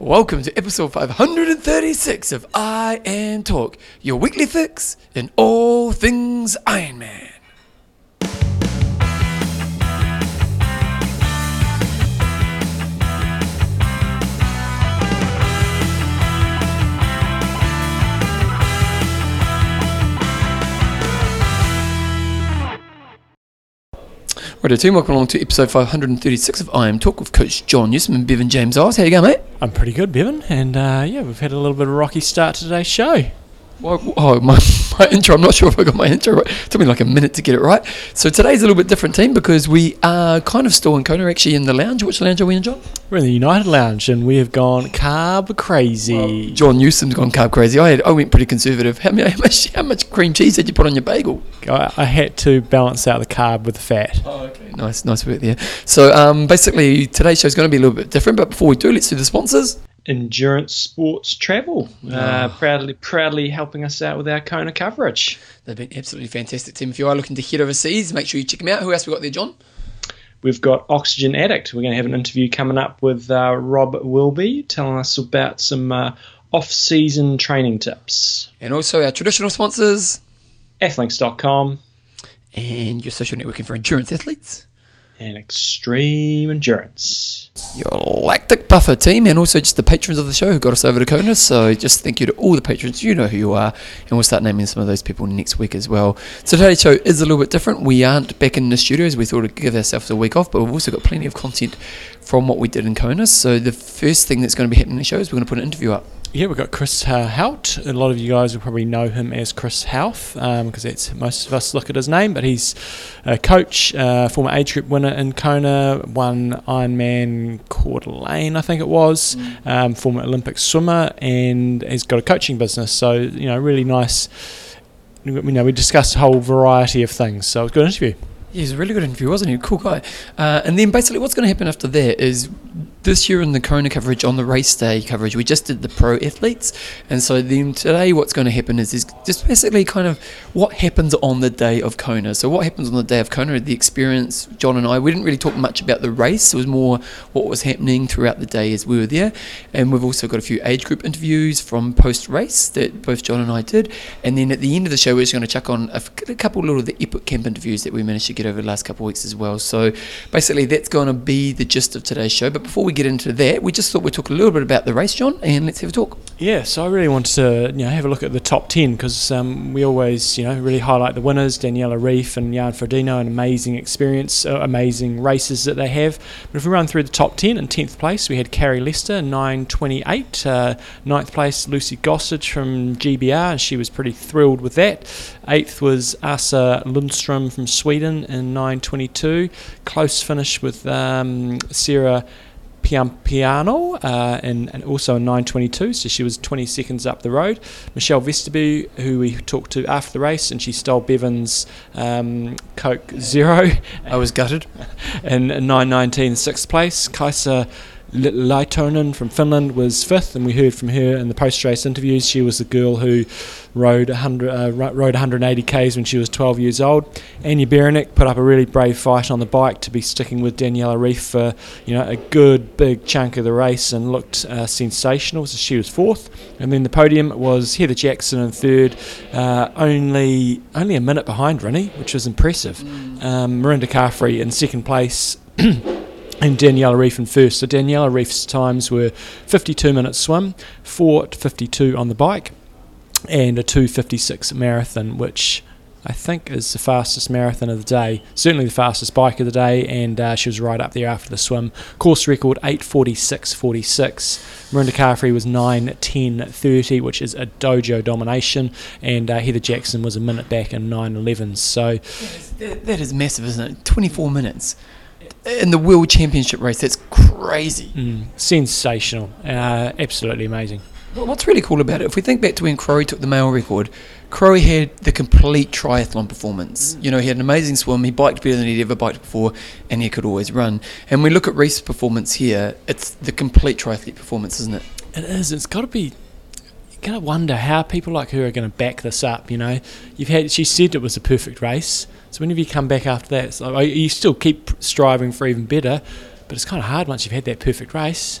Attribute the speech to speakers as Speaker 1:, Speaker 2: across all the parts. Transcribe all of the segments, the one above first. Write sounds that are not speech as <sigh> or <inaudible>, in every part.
Speaker 1: Welcome to episode 536 of IMTalk, your weekly fix in all things Ironman. Right, team, welcome along to episode 536 of IMTalk with Coach John Newsom and Bevan James Oz. How you going, mate?
Speaker 2: I'm pretty good, Bevan, and uh, yeah, we've had a little bit of a rocky start to today's show.
Speaker 1: Oh, <laughs> my, my intro. I'm not sure if I got my intro right. It took me like a minute to get it right. So today's a little bit different, team, because we are kind of still in Kona, actually in the lounge. Which lounge are we in, John?
Speaker 2: We're in the United Lounge, and we have gone carb crazy.
Speaker 1: Well, John Newsom's gone carb crazy. I had, I went pretty conservative. How, many, <laughs> how much how much cream cheese did you put on your bagel?
Speaker 2: I, I had to balance out the carb with the fat.
Speaker 1: Oh, okay. Nice, nice work there. So um, basically, today's show is going to be a little bit different. But before we do, let's do the sponsors.
Speaker 2: Endurance Sports Travel, uh, proudly proudly helping us out with our Kona coverage.
Speaker 1: They've been absolutely fantastic, Tim. If you are looking to head overseas, make sure you check them out. Who else we got there, John?
Speaker 2: We've got Oxygen Addict. We're going to have an interview coming up with uh, Rob Wilby, telling us about some uh, off-season training tips.
Speaker 1: And also our traditional sponsors,
Speaker 2: Athlinks.com,
Speaker 1: and your social networking for endurance athletes
Speaker 2: and extreme endurance.
Speaker 1: Your lactic buffer team, and also just the patrons of the show who got us over to Kona. So just thank you to all the patrons. You know who you are, and we'll start naming some of those people next week as well. So today's show is a little bit different. We aren't back in the studios. We thought we'd give ourselves a week off, but we've also got plenty of content from what we did in Kona. So the first thing that's going to be happening in the show is we're going to put an interview up.
Speaker 2: Yeah, we've got Chris uh, Hauth. A lot of you guys will probably know him as Chris Houth because um, that's most of us look at his name. But he's a coach, uh, former age group winner in Kona, won Ironman Coeur d'Alene, I think it was, mm. um, former Olympic swimmer, and he's got a coaching business. So you know, really nice. You know, we discussed a whole variety of things. So it was a good interview.
Speaker 1: Yeah, he's a really good interview, wasn't he? Cool guy. Uh, and then basically, what's going to happen after that is this year in the Kona coverage on the race day coverage, we just did the pro athletes, and so then today, what's going to happen is, is just basically kind of what happens on the day of Kona. So what happens on the day of Kona? The experience, John and I, we didn't really talk much about the race. It was more what was happening throughout the day as we were there, and we've also got a few age group interviews from post race that both John and I did, and then at the end of the show, we're just going to chuck on a, a couple little of the epic camp interviews that we managed to get over the last couple of weeks as well. So basically, that's going to be the gist of today's show. But before we get into that, we just thought we'd talk a little bit about the race, John, and let's have a talk.
Speaker 2: Yeah, so I really wanted to you know have a look at the top ten because um, we always you know really highlight the winners, Daniela Ryf and Jan Frodeno, an amazing experience, uh, amazing races that they have. But if we run through the top ten, in tenth place we had Carrie Lester, nine twenty eight. Uh, ninth place Lucy Gossage from GBR, and she was pretty thrilled with that. Eighth was Asa Lundstrom from Sweden in 9.22. Close finish with um, Sarah Piampiano uh, and, and also in 9.22, so she was 20 seconds up the road. Michelle Vesterby, who we talked to after the race, and she stole Bevan's um, Coke Zero.
Speaker 1: I was gutted. <laughs>
Speaker 2: in 9.19, sixth place. Kaisa Lehtonen from Finland was fifth, and we heard from her in the post-race interviews. She was the girl who rode 100, uh, rode 180 k's when she was 12 years old. Anja Beranek put up a really brave fight on the bike to be sticking with Daniela Ryf for you know a good big chunk of the race and looked uh, sensational. So she was fourth, and then the podium was Heather Jackson in third, uh, only only a minute behind Rinny, which was impressive. Mm. Um, Mirinda Carfrae in second place. <clears throat> and Daniela Ryf in first. So Daniela Ryf's times were 52 minutes swim, 4:52 on the bike, and a 2:56 marathon, which I think is the fastest marathon of the day. Certainly the fastest bike of the day, and uh, she was right up there after the swim. Course record 8:46.46. Mirinda Carfrae was 9:10.30, which is a dojo domination, and uh, Heather Jackson was a minute back in 9:11. So
Speaker 1: that, that is massive, isn't it? 24 minutes in the World Championship race. That's crazy.
Speaker 2: Mm, sensational. Uh, absolutely amazing.
Speaker 1: What's really cool about it, if we think back to when Crowe took the male record, Crowe had the complete triathlon performance. Mm. You know, he had an amazing swim, he biked better than he'd ever biked before, and he could always run. And we look at Ryf's performance here, it's the complete triathlete performance, isn't it?
Speaker 2: It is. It's got to be. You gotta wonder how people like her are going to back this up. You know, you've had. She said it was a perfect race. So whenever you come back after that, like, oh, you still keep striving for even better, but it's kind of hard once you've had that perfect race.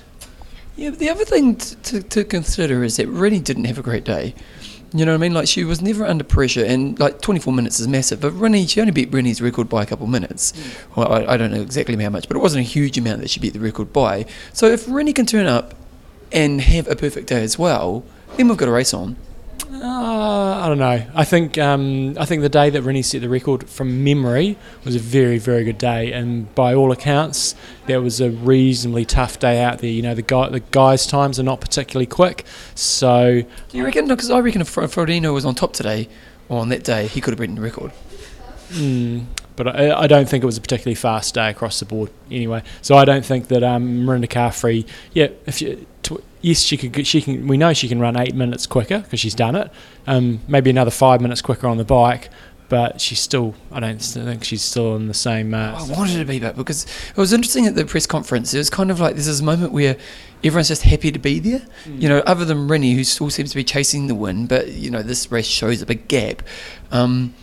Speaker 1: Yeah, but the other thing t- to, to consider is that Rinny didn't have a great day. You know what I mean? Like she was never under pressure, and like 24 minutes is massive. But Rinny, she only beat Rinny's record by a couple of minutes. Hmm. Well, I, I don't know exactly how much, but it wasn't a huge amount that she beat the record by. So if Rinny can turn up and have a perfect day as well, then we've got a race on.
Speaker 2: Uh, I don't know. I think um, I think the day that Rinny set the record from memory was a very very good day, and by all accounts, that was a reasonably tough day out there. You know, the guy the guys' times are not particularly quick, so
Speaker 1: Do you reckon? No, because I reckon if Fro- Frodeno was on top today, or on that day, he could have beaten the record.
Speaker 2: Mm, but I, I don't think it was a particularly fast day across the board anyway. So I don't think that um, Mirinda Carfrae, yeah, if you, tw- yes, she could, she can. We know she can run eight minutes quicker because she's done it. Um, maybe another five minutes quicker on the bike, but she's still. I don't think she's still in the same. Uh,
Speaker 1: I wanted to be back because it was interesting at the press conference. It was kind of like there's this moment where everyone's just happy to be there. You know, other than Rinny, who still seems to be chasing the win, but you know this race shows a big gap. Um,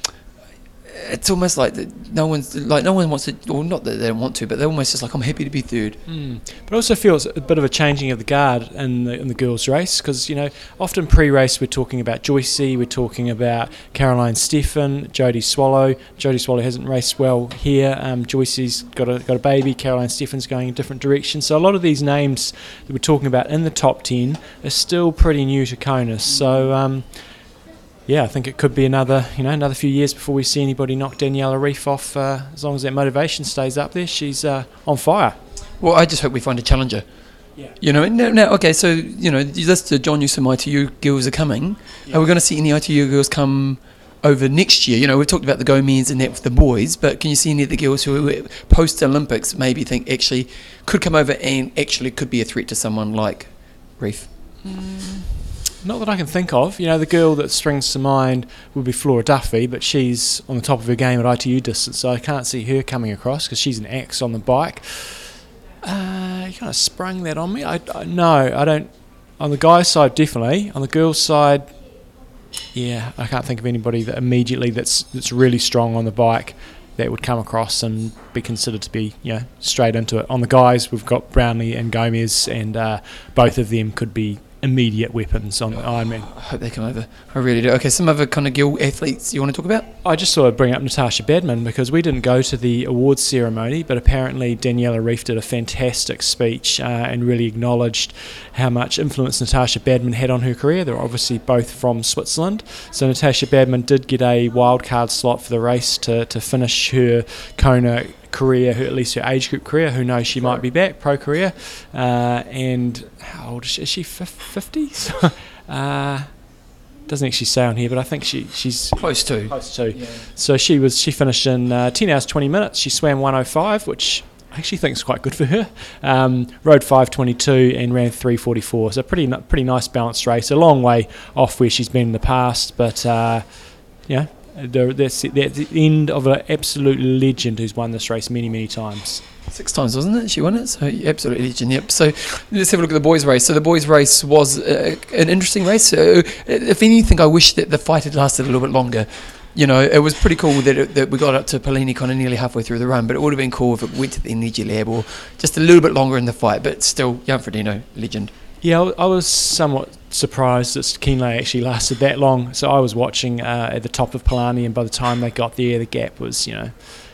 Speaker 1: it's almost like that no one's like no one wants to, or not that they don't want to, but they're almost just like I'm happy to be third.
Speaker 2: Mm. But also feels a bit of a changing of the guard in the, in the girls' race because, you know, often pre race we're talking about Joycey, we're talking about Caroline Steffen, Jodie Swallow. Jodie Swallow hasn't raced well here. Um, Joycey's got a, got a baby, Caroline Steffen's going in a different direction. So a lot of these names that we're talking about in the top 10 are still pretty new to Conus. So, um, yeah, I think it could be another, you know, another few years before we see anybody knock Daniela Ryf off. Uh, as long as that motivation stays up there, she's uh, on fire.
Speaker 1: Well, I just hope we find a challenger.
Speaker 2: Yeah.
Speaker 1: You know, now, now okay, so you know, you listed John Newsom ITU girls are coming. Yeah. Are we going to see any ITU girls come over next year? You know, we've talked about the Gomez and that with the boys, but can you see any of the girls who post Olympics maybe think actually could come over and actually could be a threat to someone like Ryf?
Speaker 2: Not that I can think of. You know, the girl that springs to mind would be Flora Duffy, but she's on the top of her game at ITU distance, so I can't see her coming across because she's an X on the bike. Uh, you kind of sprung that on me. I, I no, I don't. On the guys' side, definitely. On the girls' side, yeah, I can't think of anybody that immediately that's that's really strong on the bike that would come across and be considered to be you know straight into it. On the guys, we've got Brownlee and Gomez, and uh, both of them could be immediate weapons on Ironman.
Speaker 1: I hope they come over. I really do. Okay, some other kind of girl athletes you want to talk about?
Speaker 2: I just thought I'd bring up Natascha Badmann because we didn't go to the awards ceremony, but apparently Daniela Ryf did a fantastic speech uh, and really acknowledged how much influence Natascha Badmann had on her career. They're obviously both from Switzerland. So Natascha Badmann did get a wildcard slot for the race to, to finish her Kona career, her, at least her age group career. Who knows, she might be back, pro career. Uh, and how old is she? Is she 50? <laughs> So, uh, doesn't actually say on here, but I think she, she's
Speaker 1: Close to.
Speaker 2: close to. So she was she finished in uh, 10 hours 20 minutes. She swam 105, which I actually think is quite good for her. Um, rode 522 and ran 344. So pretty pretty nice balanced race. A long way off where she's been in the past, but uh, yeah, the- that's the end of an absolute legend who's won this race many many times.
Speaker 1: Six times, wasn't it? She won it, so absolutely legend. Yep. So let's have a look at the boys' race. So the boys' race was uh, an interesting race. So if anything, I wish that the fight had lasted a little bit longer. You know, it was pretty cool that, it, that we got up to Palani kind of nearly halfway through the run, but it would have been cool if it went to the energy lab or just a little bit longer in the fight. But still, Jan Frodeno, legend.
Speaker 2: Yeah, I was somewhat surprised that Kienle actually lasted that long. So I was watching uh, at the top of Palani, and by the time they got there, the gap was you know.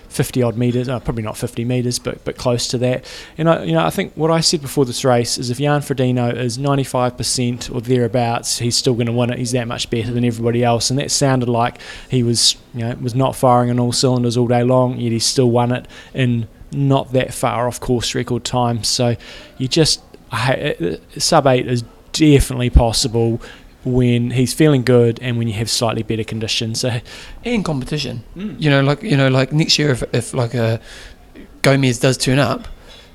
Speaker 2: 50 odd meters, uh, probably not 50 meters, but but close to that. And I, you know, I think what I said before this race is if Jan Frodeno is 95% or thereabouts, he's still going to win it. He's that much better than everybody else, and that sounded like he was, you know, was not firing on all cylinders all day long. Yet he still won it in not that far off course record time. So you just I, uh, sub eight is definitely possible when he's feeling good and when you have slightly better conditions. So
Speaker 1: And competition. Mm. You know, like you know, like next year if, if like a Gomez does turn up,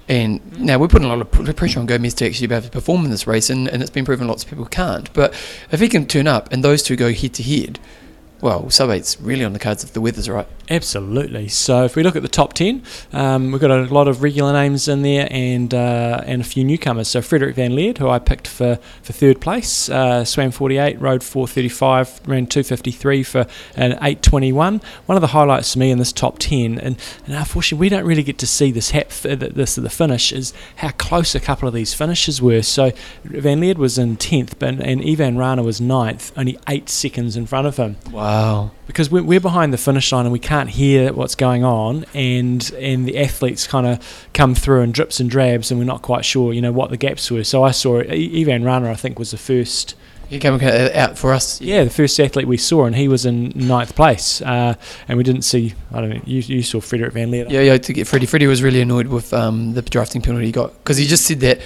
Speaker 1: and mm. now we're putting a lot of pressure on Gomez to actually be able to perform in this race, and, and it's been proven lots of people can't. But if he can turn up and those two go head to head, well, sub eight's really on the cards if the weather's right.
Speaker 2: Absolutely. So if we look at the top ten, um, we've got a lot of regular names in there and uh, and a few newcomers. So Frederik Van Lierde, who I picked for, for third place, uh, swam 48, rode 435, ran 253 for an 821. One of the highlights for me in this top ten, and, and unfortunately we don't really get to see this hap, this the finish, is how close a couple of these finishes were. So Van Lierde was in tenth, but and Ivan Rana was ninth, only eight seconds in front of him.
Speaker 1: Wow.
Speaker 2: Because we're, we're behind the finish line and we can't hear what's going on, and and the athletes kind of come through in drips and drabs, and we're not quite sure, you know, what the gaps were. So I saw Ivan Rana, I think, was the first.
Speaker 1: He came out for us.
Speaker 2: Yeah, the first athlete we saw, and he was in ninth place. Uh, and we didn't see. I don't know. You, you saw Frederik Van Lierde.
Speaker 1: Yeah, yeah. To get Freddie, Freddie was really annoyed with um, the drafting penalty he got because he just said that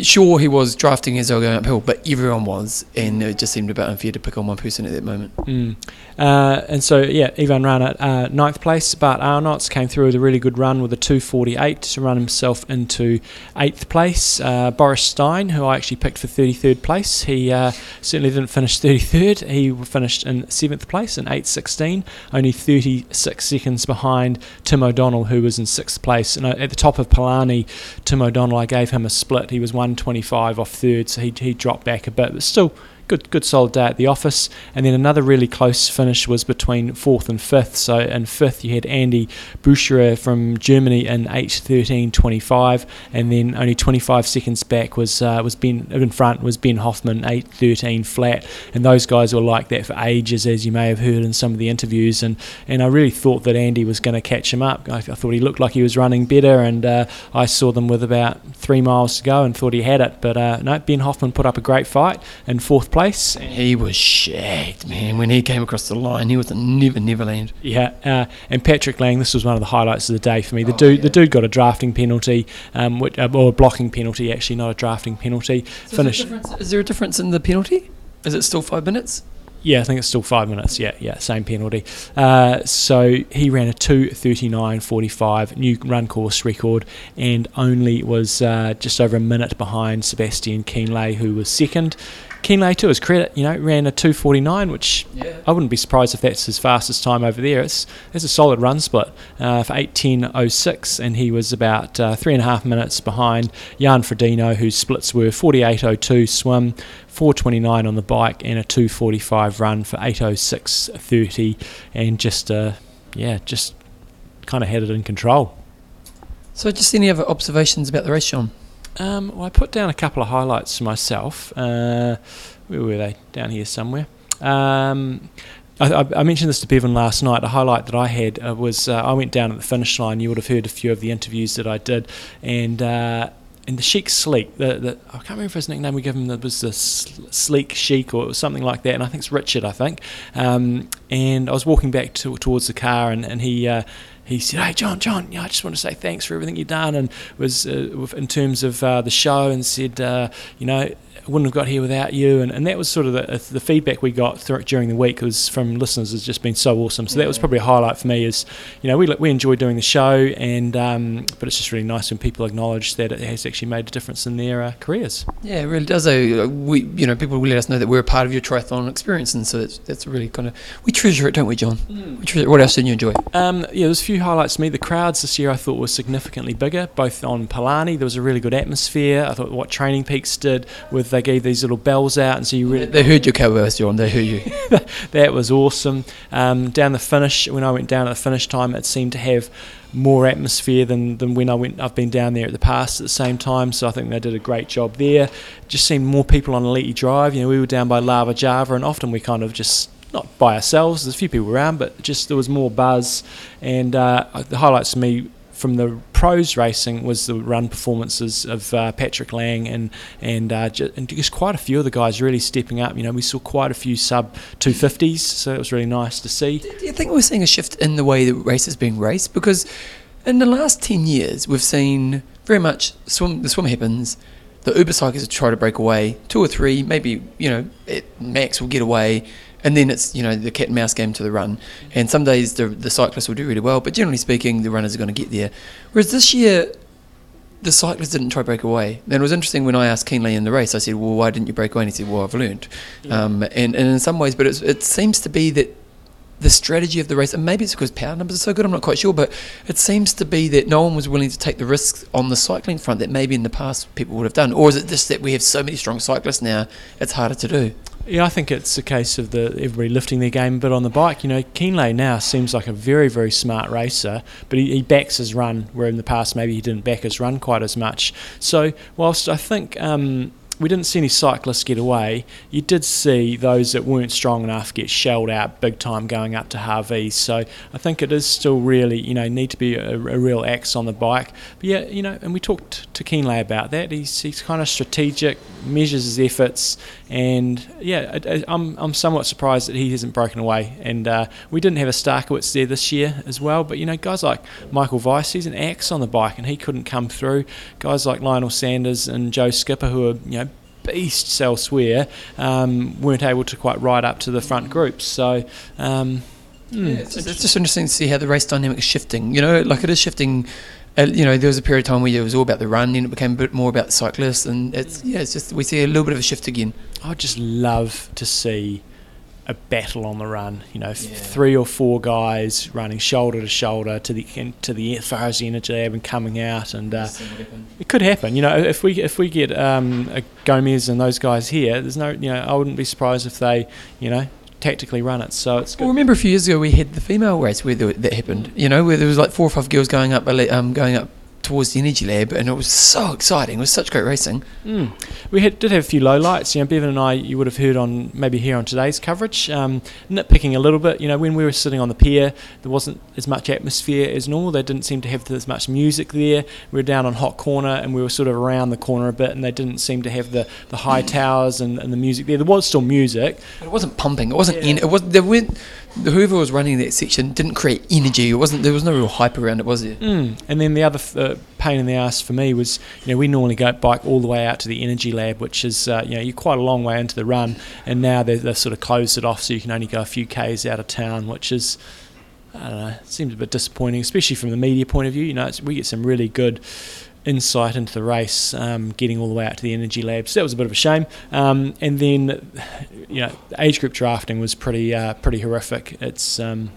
Speaker 1: sure he was drafting as they going uphill, but everyone was, and it just seemed about unfair to pick on one person at that moment.
Speaker 2: Mm. Uh, and so, yeah, Ivan Rana uh, ninth place. but Arnots came through with a really good run with a 248 to run himself into eighth place. Uh, Boris Stein, who I actually picked for 33rd place, he uh, certainly didn't finish 33rd. He finished in seventh place in 816, only 36 seconds behind Tim O'Donnell, who was in sixth place. And uh, at the top of Palani, Tim O'Donnell, I gave him a split. He was 125 off third, so he, he dropped back a bit, but still good good solid day at the office. And then another really close finish was between fourth and fifth. So in fifth you had Andy Böcherer from Germany in eight thirteen twenty five, and then only 25 seconds back was uh, was Ben in front was Ben Hoffman eight thirteen flat. And those guys were like that for ages, as you may have heard in some of the interviews. And and I really thought that Andy was going to catch him up. I, I, thought he looked like he was running better, and uh, I saw them with about three miles to go and thought he had it. But uh, no, Ben Hoffman put up a great fight in fourth place.
Speaker 1: He was shagged, man. When he came across the line, he was a never, never land.
Speaker 2: Yeah, uh, and Patrick Lange, this was one of the highlights of the day for me. The oh, dude, yeah. the dude got a drafting penalty, um, which, uh, or a blocking penalty, actually, not a drafting penalty.
Speaker 1: So Finish. Is there, is there a difference in the penalty? Is it still five minutes?
Speaker 2: Yeah, I think it's still five minutes. Yeah, yeah, same penalty. Uh, so he ran a 2.39.45 new run course record and only was uh, just over a minute behind Sebastian Kienle, who was second. Kienle, to his credit, you know, ran a 249, which yeah. I wouldn't be surprised if that's his fastest time over there. It's, it's a solid run split uh, for 18.06, and he was about uh, three and a half minutes behind Jan Frodeno, whose splits were 48.02 swim, 429 on the bike, and a 245 run for 806.30, and just, uh, yeah, just kind of had it in control.
Speaker 1: So, just any other observations about the race, Sean?
Speaker 2: Um, well, I put down a couple of highlights myself. Uh, where were they? Down here somewhere. Um, I, I, mentioned this to Bevan last night. A highlight that I had uh, was uh, I went down at the finish line. You would have heard a few of the interviews that I did, and uh, and the Sheik Sleek. The, the, I can't remember his nickname we gave him. It was the Sleek Sheik or something like that. And I think it's Richard. I think. Um, and I was walking back to, towards the car, and and he uh, he said, "Hey, John, John, yeah, I just want to say thanks for everything you've done." And was uh, in terms of uh, the show, and said, uh, "You know, wouldn't have got here without you. And, and that was sort of the, the feedback we got during the week was from listeners has just been so awesome. So that was probably a highlight for me is, you know, we, we enjoy doing the show, and um, but it's just really nice when people acknowledge that it has actually made a difference in their uh, careers.
Speaker 1: Yeah, it really does. Though. We, you know, people will let us know that we're a part of your triathlon experience, and so that's, that's really kind of, we treasure it, don't we, John? Mm. We treasure, what else did you enjoy?
Speaker 2: Um, yeah, there's a few highlights to me. The crowds this year I thought were significantly bigger, both on Palani. There was a really good atmosphere. I thought what Training Peaks did with, they gave these little bells out, and so you really
Speaker 1: they heard your cowbells, John. They heard you. <laughs>
Speaker 2: that was awesome. Um, down the finish, when I went down at the finish time, it seemed to have more atmosphere than, than when I went. I've been down there at the past at the same time, so I think they did a great job there. Just seemed more people on Ali'i Drive. You know, we were down by Lava Java, and often we kind of just not by ourselves. There's a few people around, but just there was more buzz. And uh, the highlights to me from the pros racing was the run performances of uh, Patrick Lange and and, uh, and just quite a few of the guys really stepping up. You know, we saw quite a few sub 250s, so it was really nice to see.
Speaker 1: Do you think we're seeing a shift in the way the race is being raced? Because in the last 10 years, we've seen very much swim, the swim happens, the Uber cyclists try to break away, two or three, maybe, you know, max will get away, and then it's you know the cat and mouse game to the run. And some days the the cyclists will do really well, but generally speaking, the runners are going to get there. Whereas this year, the cyclists didn't try to break away. And it was interesting when I asked Kienle in the race. I said, "Well, why didn't you break away?" And he said, "Well, I've learned." Yeah. Um, and and in some ways, but it seems to be that the strategy of the race, and maybe it's because power numbers are so good, I'm not quite sure, but it seems to be that no one was willing to take the risks on the cycling front that maybe in the past people would have done. Or is it just that we have so many strong cyclists now, it's harder to do?
Speaker 2: Yeah, I think it's a case of the everybody lifting their game a bit on the bike. You know, Kienle now seems like a very, very smart racer, but he, he backs his run, where in the past maybe he didn't back his run quite as much. So, whilst I think um, we didn't see any cyclists get away. You did see those that weren't strong enough get shelled out big time going up to Hawi. So I think it is still really, you know, need to be a, a real axe on the bike. But yeah, you know, and we talked to Kienle about that. He's, he's kind of strategic, measures his efforts, and yeah, I, I'm, I'm somewhat surprised that he hasn't broken away. And uh, we didn't have a Starykowicz there this year as well. But you know, guys like Michael Weiss, he's an axe on the bike, and he couldn't come through. Guys like Lionel Sanders and Joe Skipper, who are you know beasts elsewhere, um, weren't able to quite ride up to the front groups. So. Um,
Speaker 1: hmm, yeah, it's, it's, just interesting to see how the race dynamic is shifting. You know, like it is shifting. Uh, you know, there was a period of time where it was all about the run, then it became a bit more about the cyclists, and it's yeah, it's just we see a little bit of a shift again.
Speaker 2: I'd just love to see a battle on the run. You know, yeah. three or four guys running shoulder to shoulder to the to the as far as the energy lab and coming out, and uh, it could happen. You know, if we if we get um, Gomez and those guys here, there's no you know I wouldn't be surprised if they you know tactically run it. So it's good.
Speaker 1: Well, remember a few years ago we had the female race where that happened. You know, where there was like four or five girls going up um, going up towards the energy lab, and it was so exciting. It was such great racing.
Speaker 2: Mm. We had, did have a few low lights. You know, Bevan and I, you would have heard on maybe here on today's coverage, um, nitpicking a little bit. You know, when we were sitting on the pier, there wasn't as much atmosphere as normal. They didn't seem to have as much music there. We were down on Hot Corner, and we were sort of around the corner a bit, and they didn't seem to have the, the high towers and, and the music there. There was still music,
Speaker 1: but it wasn't pumping. It wasn't. Yeah. In, it was. There weren't whoever was running that section didn't create energy. It wasn't there was no real hype around it, was there?
Speaker 2: Mm. And then the other uh, pain in the ass for me was, you know, we normally go bike all the way out to the energy lab, which is, uh, you know, you're quite a long way into the run, and now they've, they've sort of closed it off, so you can only go a few k's out of town, which is. I don't know. It seems a bit disappointing, especially from the media point of view. You know, we get some really good insight into the race, um, getting all the way out to the energy lab. So that was a bit of a shame. Um, and then, you know, age group drafting was pretty uh, pretty horrific. It's um,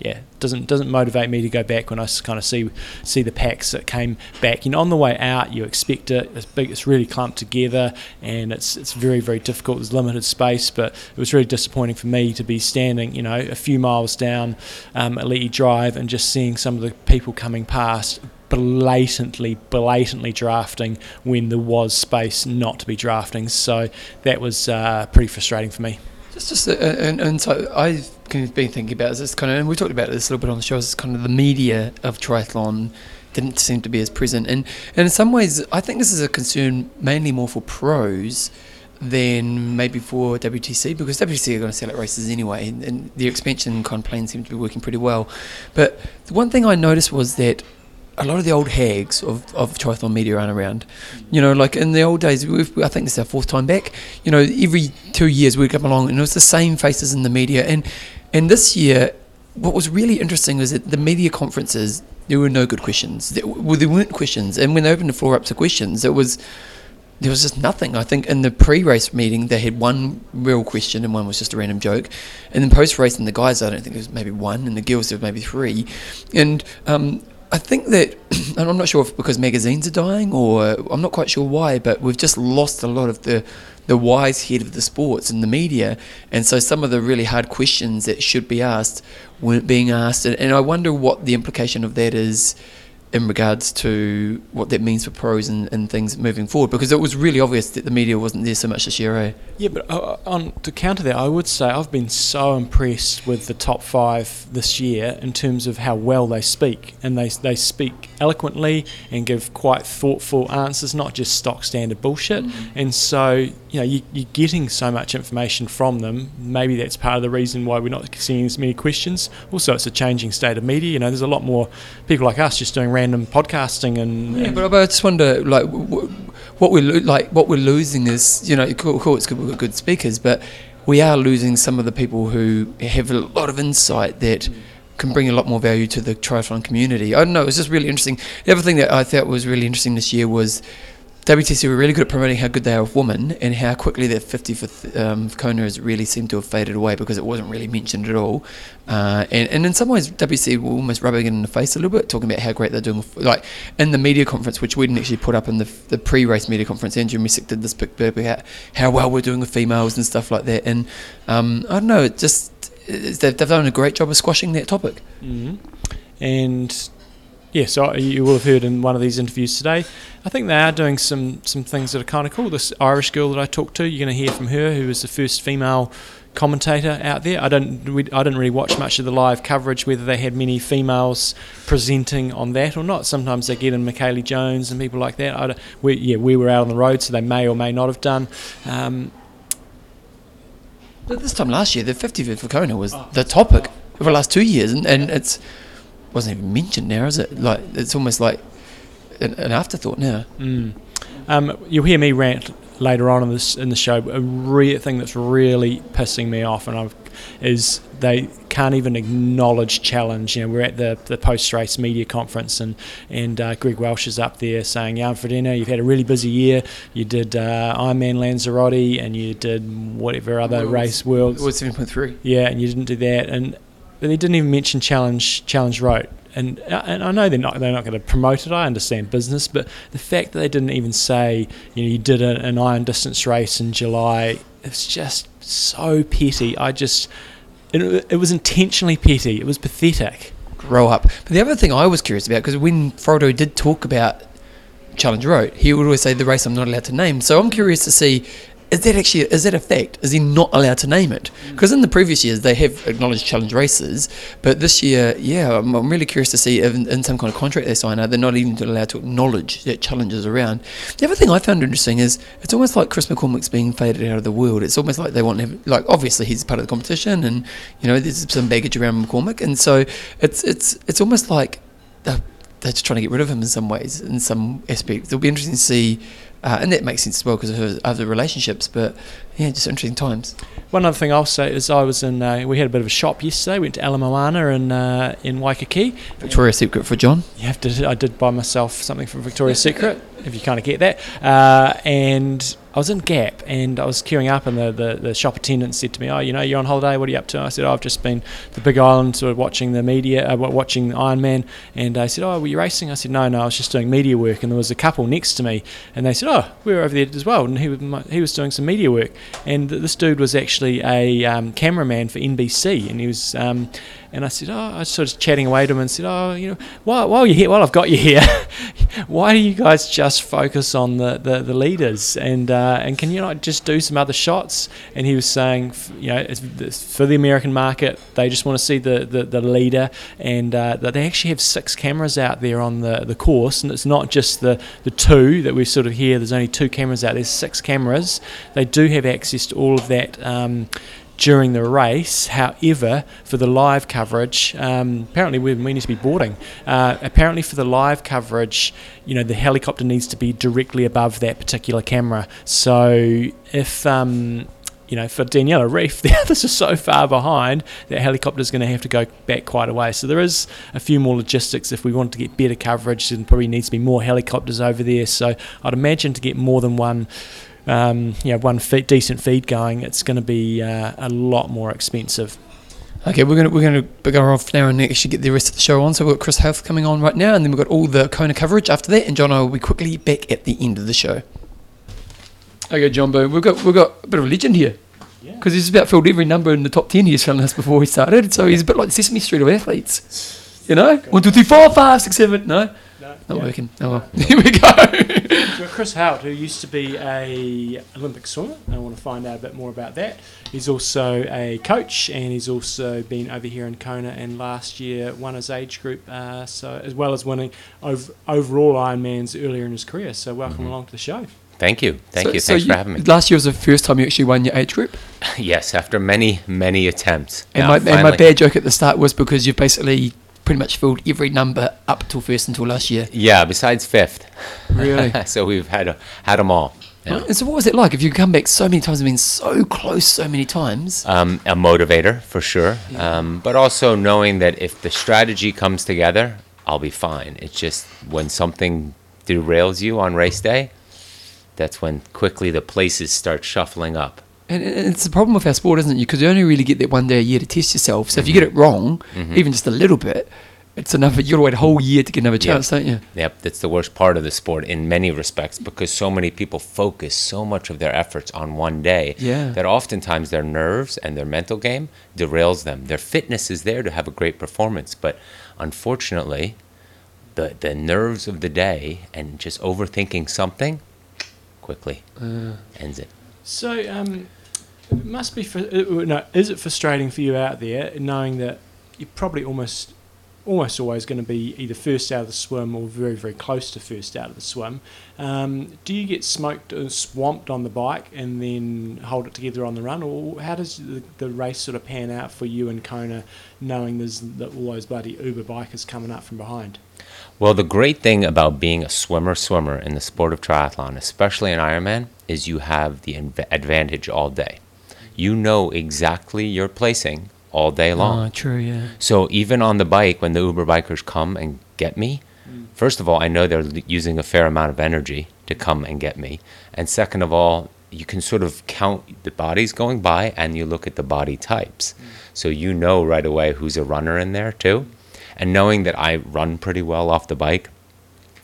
Speaker 2: yeah, doesn't doesn't motivate me to go back when I kind of see see the packs that came back. You know, on the way out, you expect it. It's big. It's really clumped together, and it's it's very very difficult. There's limited space, but it was really disappointing for me to be standing, you know, a few miles down um, Ali'i Drive and just seeing some of the people coming past blatantly, blatantly drafting when there was space not to be drafting. So that was uh, pretty frustrating for me.
Speaker 1: Just, just, uh, and, and so I've been thinking about this kind of, and we talked about this a little bit on the show. It's kind of the media of triathlon didn't seem to be as present, and and in some ways, I think this is a concern mainly more for pros than maybe for WTC because WTC are going to sell at races anyway, and, and the expansion kind of plan seems to be working pretty well. But the one thing I noticed was that a lot of the old hags of, of triathlon media aren't around. You know, like in the old days, I think this is our fourth time back. You know, every two years we'd come along and it was the same faces in the media. And and this year, what was really interesting was that the media conferences, there were no good questions. There, well, there weren't questions. And when they opened the floor up to questions, it was there was just nothing. I think in the pre-race meeting they had one real question and one was just a random joke, and then post-race and the guys I don't think there was maybe one and the girls there was maybe three, and um, I think that, <clears throat> and I'm not sure if because magazines are dying or I'm not quite sure why, but we've just lost a lot of the the wise head of the sports and the media, and so some of the really hard questions that should be asked weren't being asked, and, and I wonder what the implication of that is in regards to what that means for pros and, and things moving forward because it was really obvious that the media wasn't there so much this year. Eh?
Speaker 2: Yeah, but uh, on to counter that, I would say I've been so impressed with the top five this year in terms of how well they speak, and they they speak eloquently and give quite thoughtful answers, not just stock standard bullshit. Mm-hmm. And so you know you, you're getting so much information from them. Maybe that's part of the reason why we're not seeing as many questions. Also, it's a changing state of media. You know, there's a lot more people like us just doing random podcasting and.
Speaker 1: Yeah, but, but I just wonder like. What we're lo- like what we're losing is you know cool, cool it's good we've got good speakers but we are losing some of the people who have a lot of insight that can bring a lot more value to the triathlon community. I don't know. It was just really interesting. The other thing that I thought was really interesting this year was WTC were really good at promoting how good they are with women and how quickly their 50 for um, Kona has really seemed to have faded away because it wasn't really mentioned at all. Uh, and, and in some ways, WTC were almost rubbing it in the face a little bit, talking about how great they're doing. Like in the media conference, which we didn't actually put up in the, the pre race media conference, Andrew Messick did this big bit about how well we're doing with females and stuff like that. And um, I don't know, it just they've, done a great job of squashing that topic.
Speaker 2: Mm-hmm. And yeah, so you will have heard in one of these interviews today. I think they are doing some some things that are kind of cool. This Irish girl that I talked to, you're going to hear from her, who was the first female commentator out there. I don't we, I didn't really watch much of the live coverage whether they had many females presenting on that or not. Sometimes they get in Michellie Jones and people like that. I we, yeah, we were out on the road, so they may or may not have done. Um,
Speaker 1: but this time last year, the 50th for Kona was oh. the topic for the last two years, and, and it's wasn't even mentioned now, is it? Like it's almost like an, an afterthought now.
Speaker 2: Mm. Um, you'll hear me rant later on in this in the show. A re- thing that's really pissing me off, and I've, is they can't even acknowledge challenge. You know, we're at the, the post race media conference, and and uh, Greg Welch is up there saying, "Jan Frodeno, you've had a really busy year. You did uh, Ironman Lanzarote, and you did whatever other Worlds. race worlds.
Speaker 1: World seven point three.
Speaker 2: Yeah, and you didn't do that, and but they didn't even mention challenge Challenge Roth and and I know they're not they're not going to promote it. I understand business, but the fact that they didn't even say you know you did a, an iron distance race in July, it's just so petty. I just it, it was intentionally petty. It was pathetic.
Speaker 1: Grow up. But the other thing I was curious about because when Frodo did talk about Challenge Roth, he would always say the race I'm not allowed to name. So I'm curious to see is that actually is that a fact? Is he not allowed to name it? Hmm. Because in the previous years they have acknowledged challenge races, but this year, yeah, I'm, I'm really curious to see if in, in, some kind of contract they sign, are they're not even allowed to acknowledge that challenges around. The other thing I found interesting is it's almost like Chris McCormick's being faded out of the world. It's almost like they want to have, like obviously he's part of the competition, and you know there's some baggage around McCormick, and so it's it's it's almost like they're, they're just trying to get rid of him in some ways, in some aspects. It'll be interesting to see uh, and that makes sense as well because of other relationships. But yeah, just interesting times.
Speaker 2: One other thing I'll say is I was in. Uh, we had a bit of a shop yesterday. Went to Ala Moana in uh, in Waikiki.
Speaker 1: Victoria's Secret for John.
Speaker 2: You have to. I did buy myself something from Victoria's Secret if you kind of get that. Uh, and I was in Gap and I was queuing up, and the, the, the, shop attendant said to me, "Oh, you know, you're on holiday. What are you up to?" I said, oh, "I've just been the Big Island, sort of watching the media, uh, watching Ironman." And I said, "Oh, were you racing?" I said, "No, no, I was just doing media work." And there was a couple next to me, and they said, "Oh, we were over there as well." And he was he was doing some media work, and this dude was actually a um, cameraman for NBC, and he was. Um, and I said, oh, I was sort of chatting away to him and said, oh, you know, while, while you're here, while I've got you here, <laughs> why do you guys just focus on the, the, the leaders? And uh, and can you not just do some other shots? And he was saying, you know, for the American market, they just want to see the, the, the leader. And uh, they actually have six cameras out there on the, the course. And it's not just the, the two that we sort of hear, there's only two cameras out, there's six cameras. They do have access to all of that. Um, during the race. However, for the live coverage, um, apparently we, we, need to be boarding. Uh, apparently, for the live coverage, you know, the helicopter needs to be directly above that particular camera. So if um, you know, for Daniela Ryf, <laughs> the others are so far behind that helicopter is going to have to go back quite a way. So there is a few more logistics. If we want to get better coverage, then probably needs to be more helicopters over there. So I'd imagine to get more than one um, you know, one feed, decent feed going, it's going to be uh, a lot more expensive.
Speaker 1: Okay, we're gonna we're gonna go off now and actually get the rest of the show on. So we've got Chris Hauth coming on right now, and then we've got all the Kona coverage after that. And John I will be quickly back at the end of the show. Okay, John Boone, we've got we've got a bit of a legend here because yeah. he's about filled every number in the top ten. He's telling us before he started, so he's a bit like Sesame Street of athletes. You know, one, two, three, four, five, six, seven. No, no, not yeah. working. Oh well, <laughs> here we go.
Speaker 2: Chris Hauth, who used to be a Olympic swimmer, I want to find out a bit more about that. He's also a coach, and he's also been over here in Kona, and last year won his age group, uh, so as well as winning ov- overall Ironmans earlier in his career. So welcome mm-hmm. along to the show.
Speaker 3: Thank you. Thank so, you. Thanks so you, for having me.
Speaker 1: Last year was the first time you actually won your age group? <laughs>
Speaker 3: yes, after many, many attempts.
Speaker 1: And, my, and my bad joke at the start was because you've basically pretty much filled every number up till first until last year.
Speaker 3: Yeah, besides fifth.
Speaker 1: Really? <laughs>
Speaker 3: so we've had had them all.
Speaker 1: Yeah. And so, what was it like? If you come back so many times and been so close so many times?
Speaker 3: Um, a motivator for sure, yeah. um, but also knowing that if the strategy comes together, I'll be fine. It's just when something derails you on race day, that's when quickly the places start shuffling up.
Speaker 1: And it's the problem with our sport, isn't it? Because you only really get that one day a year to test yourself. So if you get it wrong,
Speaker 3: Mhm.
Speaker 1: even just a little bit, it's enough. You got to wait a whole year to get another chance, don't you?
Speaker 3: Yep, that's the worst part of the sport in many respects because so many people focus so much of their efforts on one day
Speaker 1: Yeah.
Speaker 3: that oftentimes their nerves and their mental game derails them. Their fitness is there to have a great performance, but unfortunately, the the nerves of the day and just overthinking something quickly
Speaker 1: Uh,
Speaker 3: ends it.
Speaker 2: So, um, it must be. For, uh, no, is it frustrating for you out there knowing that you're probably almost, almost always going to be either first out of the swim or very, very close to first out of the swim? Um, do you get smoked, uh, swamped on the bike, and then hold it together on the run, or how does the, the race sort of pan out for you and Kona, knowing there's the, all those bloody Uber bikers coming up from behind?
Speaker 3: Well, the great thing about being a swimmer swimmer in the sport of triathlon, especially in Ironman, is you have the inv- advantage all day. You know exactly your placing all day ah, long.
Speaker 1: Oh, true, yeah.
Speaker 3: So even on the bike, when the Uber bikers come and get me, mm. first of all, I know they're l- using a fair amount of energy to come and get me, and second of all, you can sort of count the bodies going by, and you look at the body types, mm. so you know right away who's a runner in there too, and knowing that I run pretty well off the bike,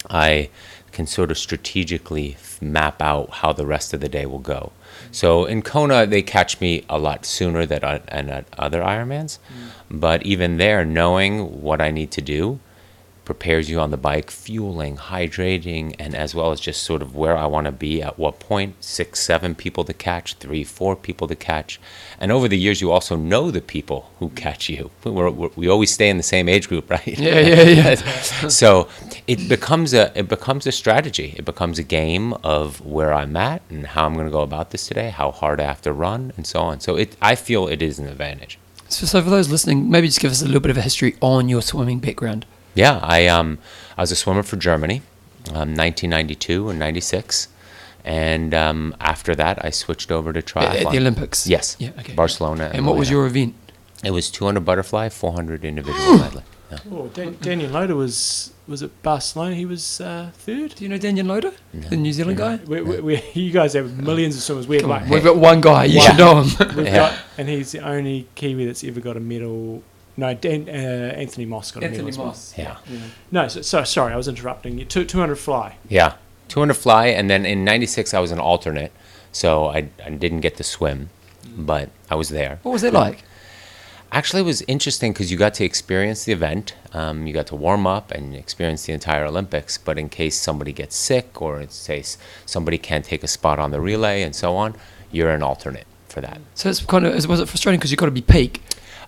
Speaker 3: I can sort of strategically map out how the rest of the day will go. So in Kona, they catch me a lot sooner than at, and at other Ironmans, mm. but even there, knowing what I need to do prepares you on the bike, fueling, hydrating, and as well as just sort of where I want to be at what point six, seven people to catch, three, four people to catch. And over the years, you also know the people who catch you. We're, we're, we always stay in the same age group, <laughs> right?
Speaker 1: Yeah, yeah, yeah. <laughs>
Speaker 3: so it becomes a it becomes a strategy. It becomes a game of where I'm at and how I'm going to go about this today, how hard I have to run, and so on. So it I feel it is an advantage.
Speaker 1: So, so for those listening, maybe just give us a little bit of a history on your swimming background.
Speaker 3: Yeah, I um I was a swimmer for Germany, um, 1992 and 96, and um, after that I switched over to
Speaker 1: At,
Speaker 3: triathlon.
Speaker 1: at the Olympics.
Speaker 3: Yes,
Speaker 1: Yeah, okay.
Speaker 3: Barcelona.
Speaker 1: And what was your event?
Speaker 3: It was 200 butterfly, 400 individual medley. Yeah.
Speaker 2: Oh, Dan- Danyon Loader was was at Barcelona. He was uh, third.
Speaker 1: Do you know Danyon Loader, the New Zealand guy?
Speaker 2: We, we, we, <laughs> you guys have millions of swimmers. We have like
Speaker 1: on, we've got one guy. You
Speaker 2: Wow.
Speaker 1: should know him.
Speaker 2: We've
Speaker 3: Yeah.
Speaker 2: got, and he's the only Kiwi that's ever got a medal. No, Dan, uh, Anthony Mosse got a medal. as well.
Speaker 3: Yeah.
Speaker 2: No, so, so sorry, I was interrupting you. Two, 200 fly.
Speaker 3: Yeah, 200 fly, and then in '96 I was an alternate, so I, I didn't get to swim, but I was there.
Speaker 1: What was it like?
Speaker 3: Actually, it was interesting because you got to experience the event. Um, you got to warm up and experience the entire Olympics. But in case somebody gets sick or in case somebody can't take a spot on the relay and so on, you're an alternate for that.
Speaker 1: So it's kind of was it frustrating because you've got to be peak.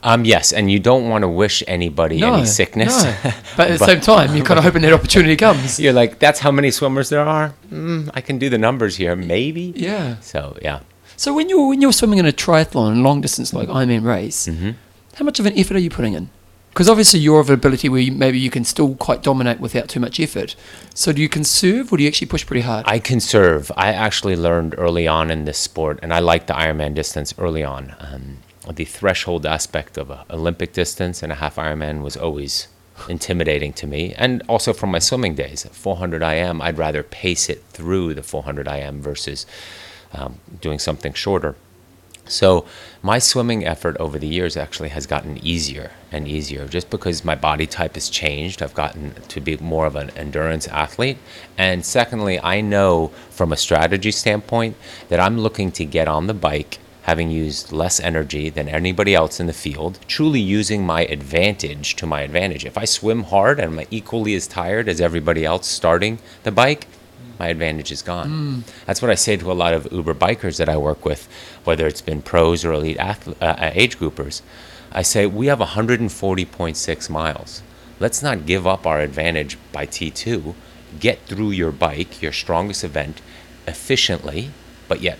Speaker 3: Um, yes, and you don't want to wish anybody any sickness.
Speaker 1: No. But at <laughs> the
Speaker 3: But-
Speaker 1: same time, you're kind of hoping that opportunity comes.
Speaker 3: You're like, that's how many swimmers there are. Mm, I can do the numbers here, maybe.
Speaker 1: Yeah.
Speaker 3: So yeah.
Speaker 1: So when you're when you're swimming in a triathlon, long distance like Ironman race,
Speaker 3: hmm
Speaker 1: how much of an effort are you putting in? Because obviously you're of an ability where you, maybe you can still quite dominate without too much effort. So do you conserve or do you actually push pretty hard?
Speaker 3: I conserve. I actually learned early on in this sport, and I liked the Ironman distance early on. Um, the threshold aspect of a Olympic distance and a half Ironman was always intimidating to me, and also from my swimming days. At 400 IM, I'd rather pace it through the 400 IM versus um, doing something shorter. So my swimming effort over the years actually has gotten easier and easier just because my body type has changed. I've gotten to be more of an endurance athlete. And secondly, I know from a strategy standpoint that I'm looking to get on the bike having used less energy than anybody else in the field, truly using my advantage to my advantage. If I swim hard and I'm equally as tired as everybody else starting the bike, my advantage is gone. That's what I say to a lot of Uber bikers that I work with, whether it's been pros or elite athle- uh, uh, age groupers. I say, we have 140.6 miles. Let's not give up our advantage by T2. Get through your bike, your strongest event, efficiently, but yet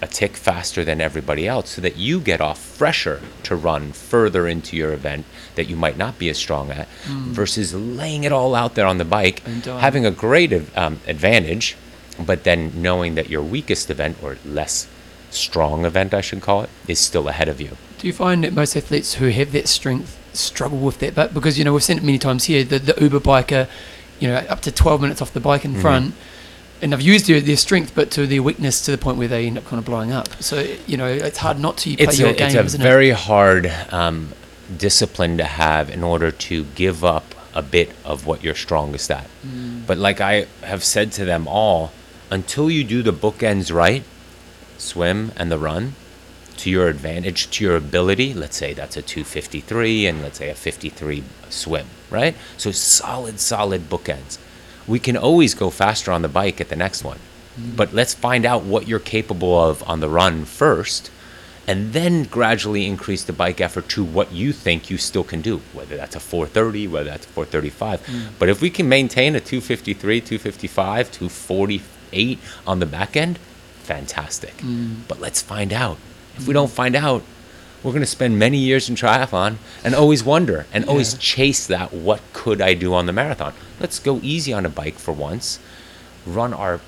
Speaker 3: a tick faster than everybody else so that you get off fresher to run further into your event that you might not be as strong at versus laying it all out there on the bike, having a great um, advantage, but then knowing that your weakest event or less strong event, I should call it, is still ahead of you.
Speaker 1: Do you find that most athletes who have that strength struggle with that? But because you know we've seen it many times here, the, the Uber biker, you know, up to twelve minutes off the bike in front, and I've used their, their strength, but to their weakness to the point where they end up kind of blowing up. So you know, it's hard not to play
Speaker 3: it's
Speaker 1: your
Speaker 3: a,
Speaker 1: game,
Speaker 3: it's a very hard um, discipline to have in order to give up a bit of what you're strongest at.
Speaker 1: Mm.
Speaker 3: But like I have said to them all, until you do the bookends right, swim and the run, to your advantage, to your ability, let's say that's a 253 and let's say a 53 swim, right? So solid, solid bookends. We can always go faster on the bike at the next one. Mm-hmm. But let's find out what you're capable of on the run first and then gradually increase the bike effort to what you think you still can do, whether that's a 430, whether that's a 435. Mm. But if we can maintain a 253, 255, 248 on the back end, fantastic. Mm. But let's find out. If we mm. don't find out, we're going to spend many years in triathlon and always wonder and always chase that what could I do on the marathon? Let's go easy on a bike for once, run our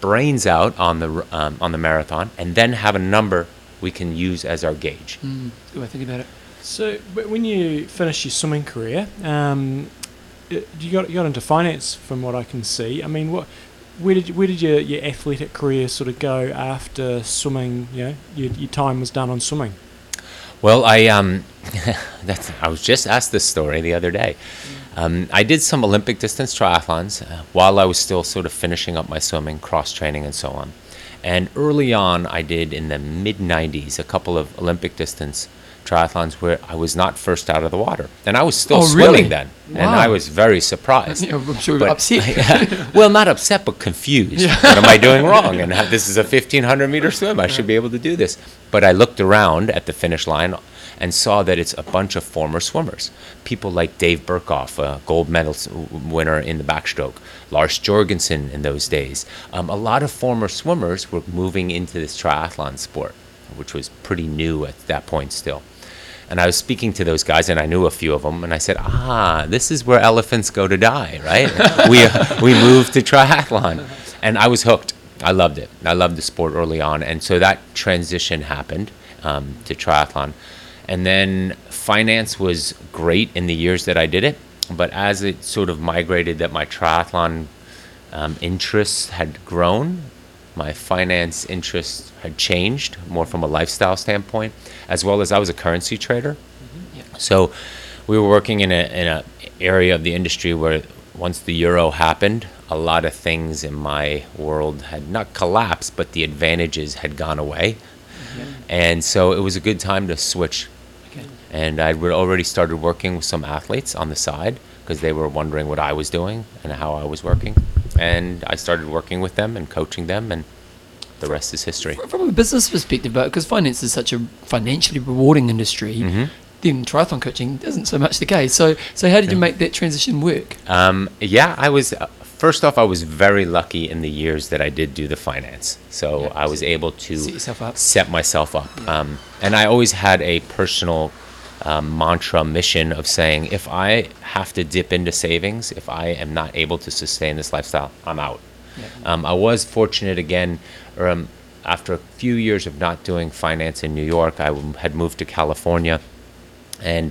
Speaker 3: brains out on the um, on the marathon, and then have a number we can use as our gauge.
Speaker 1: Mm, good way of thinking about it.
Speaker 2: So wh- when you finished your swimming career, um, uh, you got you got into finance, from what I can see. I mean, what where did you, where did your, your athletic career sort of go after swimming? You know, your, your time was done on swimming.
Speaker 3: Well, I um, <laughs> that's I was just asked this story the other day. Um, I did some Olympic distance triathlons uh, while I was still sort of finishing up my swimming, cross training, and so on. And early on, I did in the mid 90s a couple of Olympic distance triathlons where I was not first out of the water, and I was still
Speaker 1: Oh,
Speaker 3: swimming
Speaker 1: really?
Speaker 3: then, and I was very surprised. <laughs>
Speaker 1: Yeah, I'm sure
Speaker 3: But-
Speaker 1: upset. <laughs>
Speaker 3: well, not upset, but confused. What am I doing wrong? And this is a 1500 meter swim. I should be able to do this. But I looked around at the finish line and saw that it's a bunch of former swimmers. People like Dave Berkoff, a gold medal winner in the backstroke, Lars Jorgensen in those days. Um, a lot of former swimmers were moving into this triathlon sport, which was pretty new at that point still. And I was speaking to those guys, and I knew a few of them, and I said, "Ah, this is where elephants go to die, right? <laughs> we we moved to triathlon, and I was hooked. I loved it. I loved the sport early on, and so that transition happened um, to triathlon, and then finance was great in the years that I did it. But as it sort of migrated, that my triathlon um, interests had grown, my finance interests had changed more from a lifestyle standpoint, as well as I was a currency trader. So we were working in a in a area of the industry where once the euro happened, a lot of things in my world had not collapsed, but the advantages had gone away. And so it was a good time to switch.
Speaker 1: Okay.
Speaker 3: And I would already started working with some athletes on the side because they were wondering what I was doing and how I was working. And I started working with them and coaching them, and the rest is history.
Speaker 1: From a business perspective, because finance is such a financially rewarding industry,
Speaker 3: Mhm.
Speaker 1: then triathlon coaching isn't so much the case. So, so how did you make that transition work?
Speaker 3: Um, yeah, I was. First off, I was very lucky in the years that I did do the finance, so
Speaker 1: Yeah,
Speaker 3: I was able to
Speaker 1: set yourself up.
Speaker 3: set myself up. Um, and I always had a personal um, mantra, mission of saying, if I have to dip into savings, if I am not able to sustain this lifestyle, I'm out. Um, I was fortunate again, um, after a few years of not doing finance in New York, I w- had moved to California, and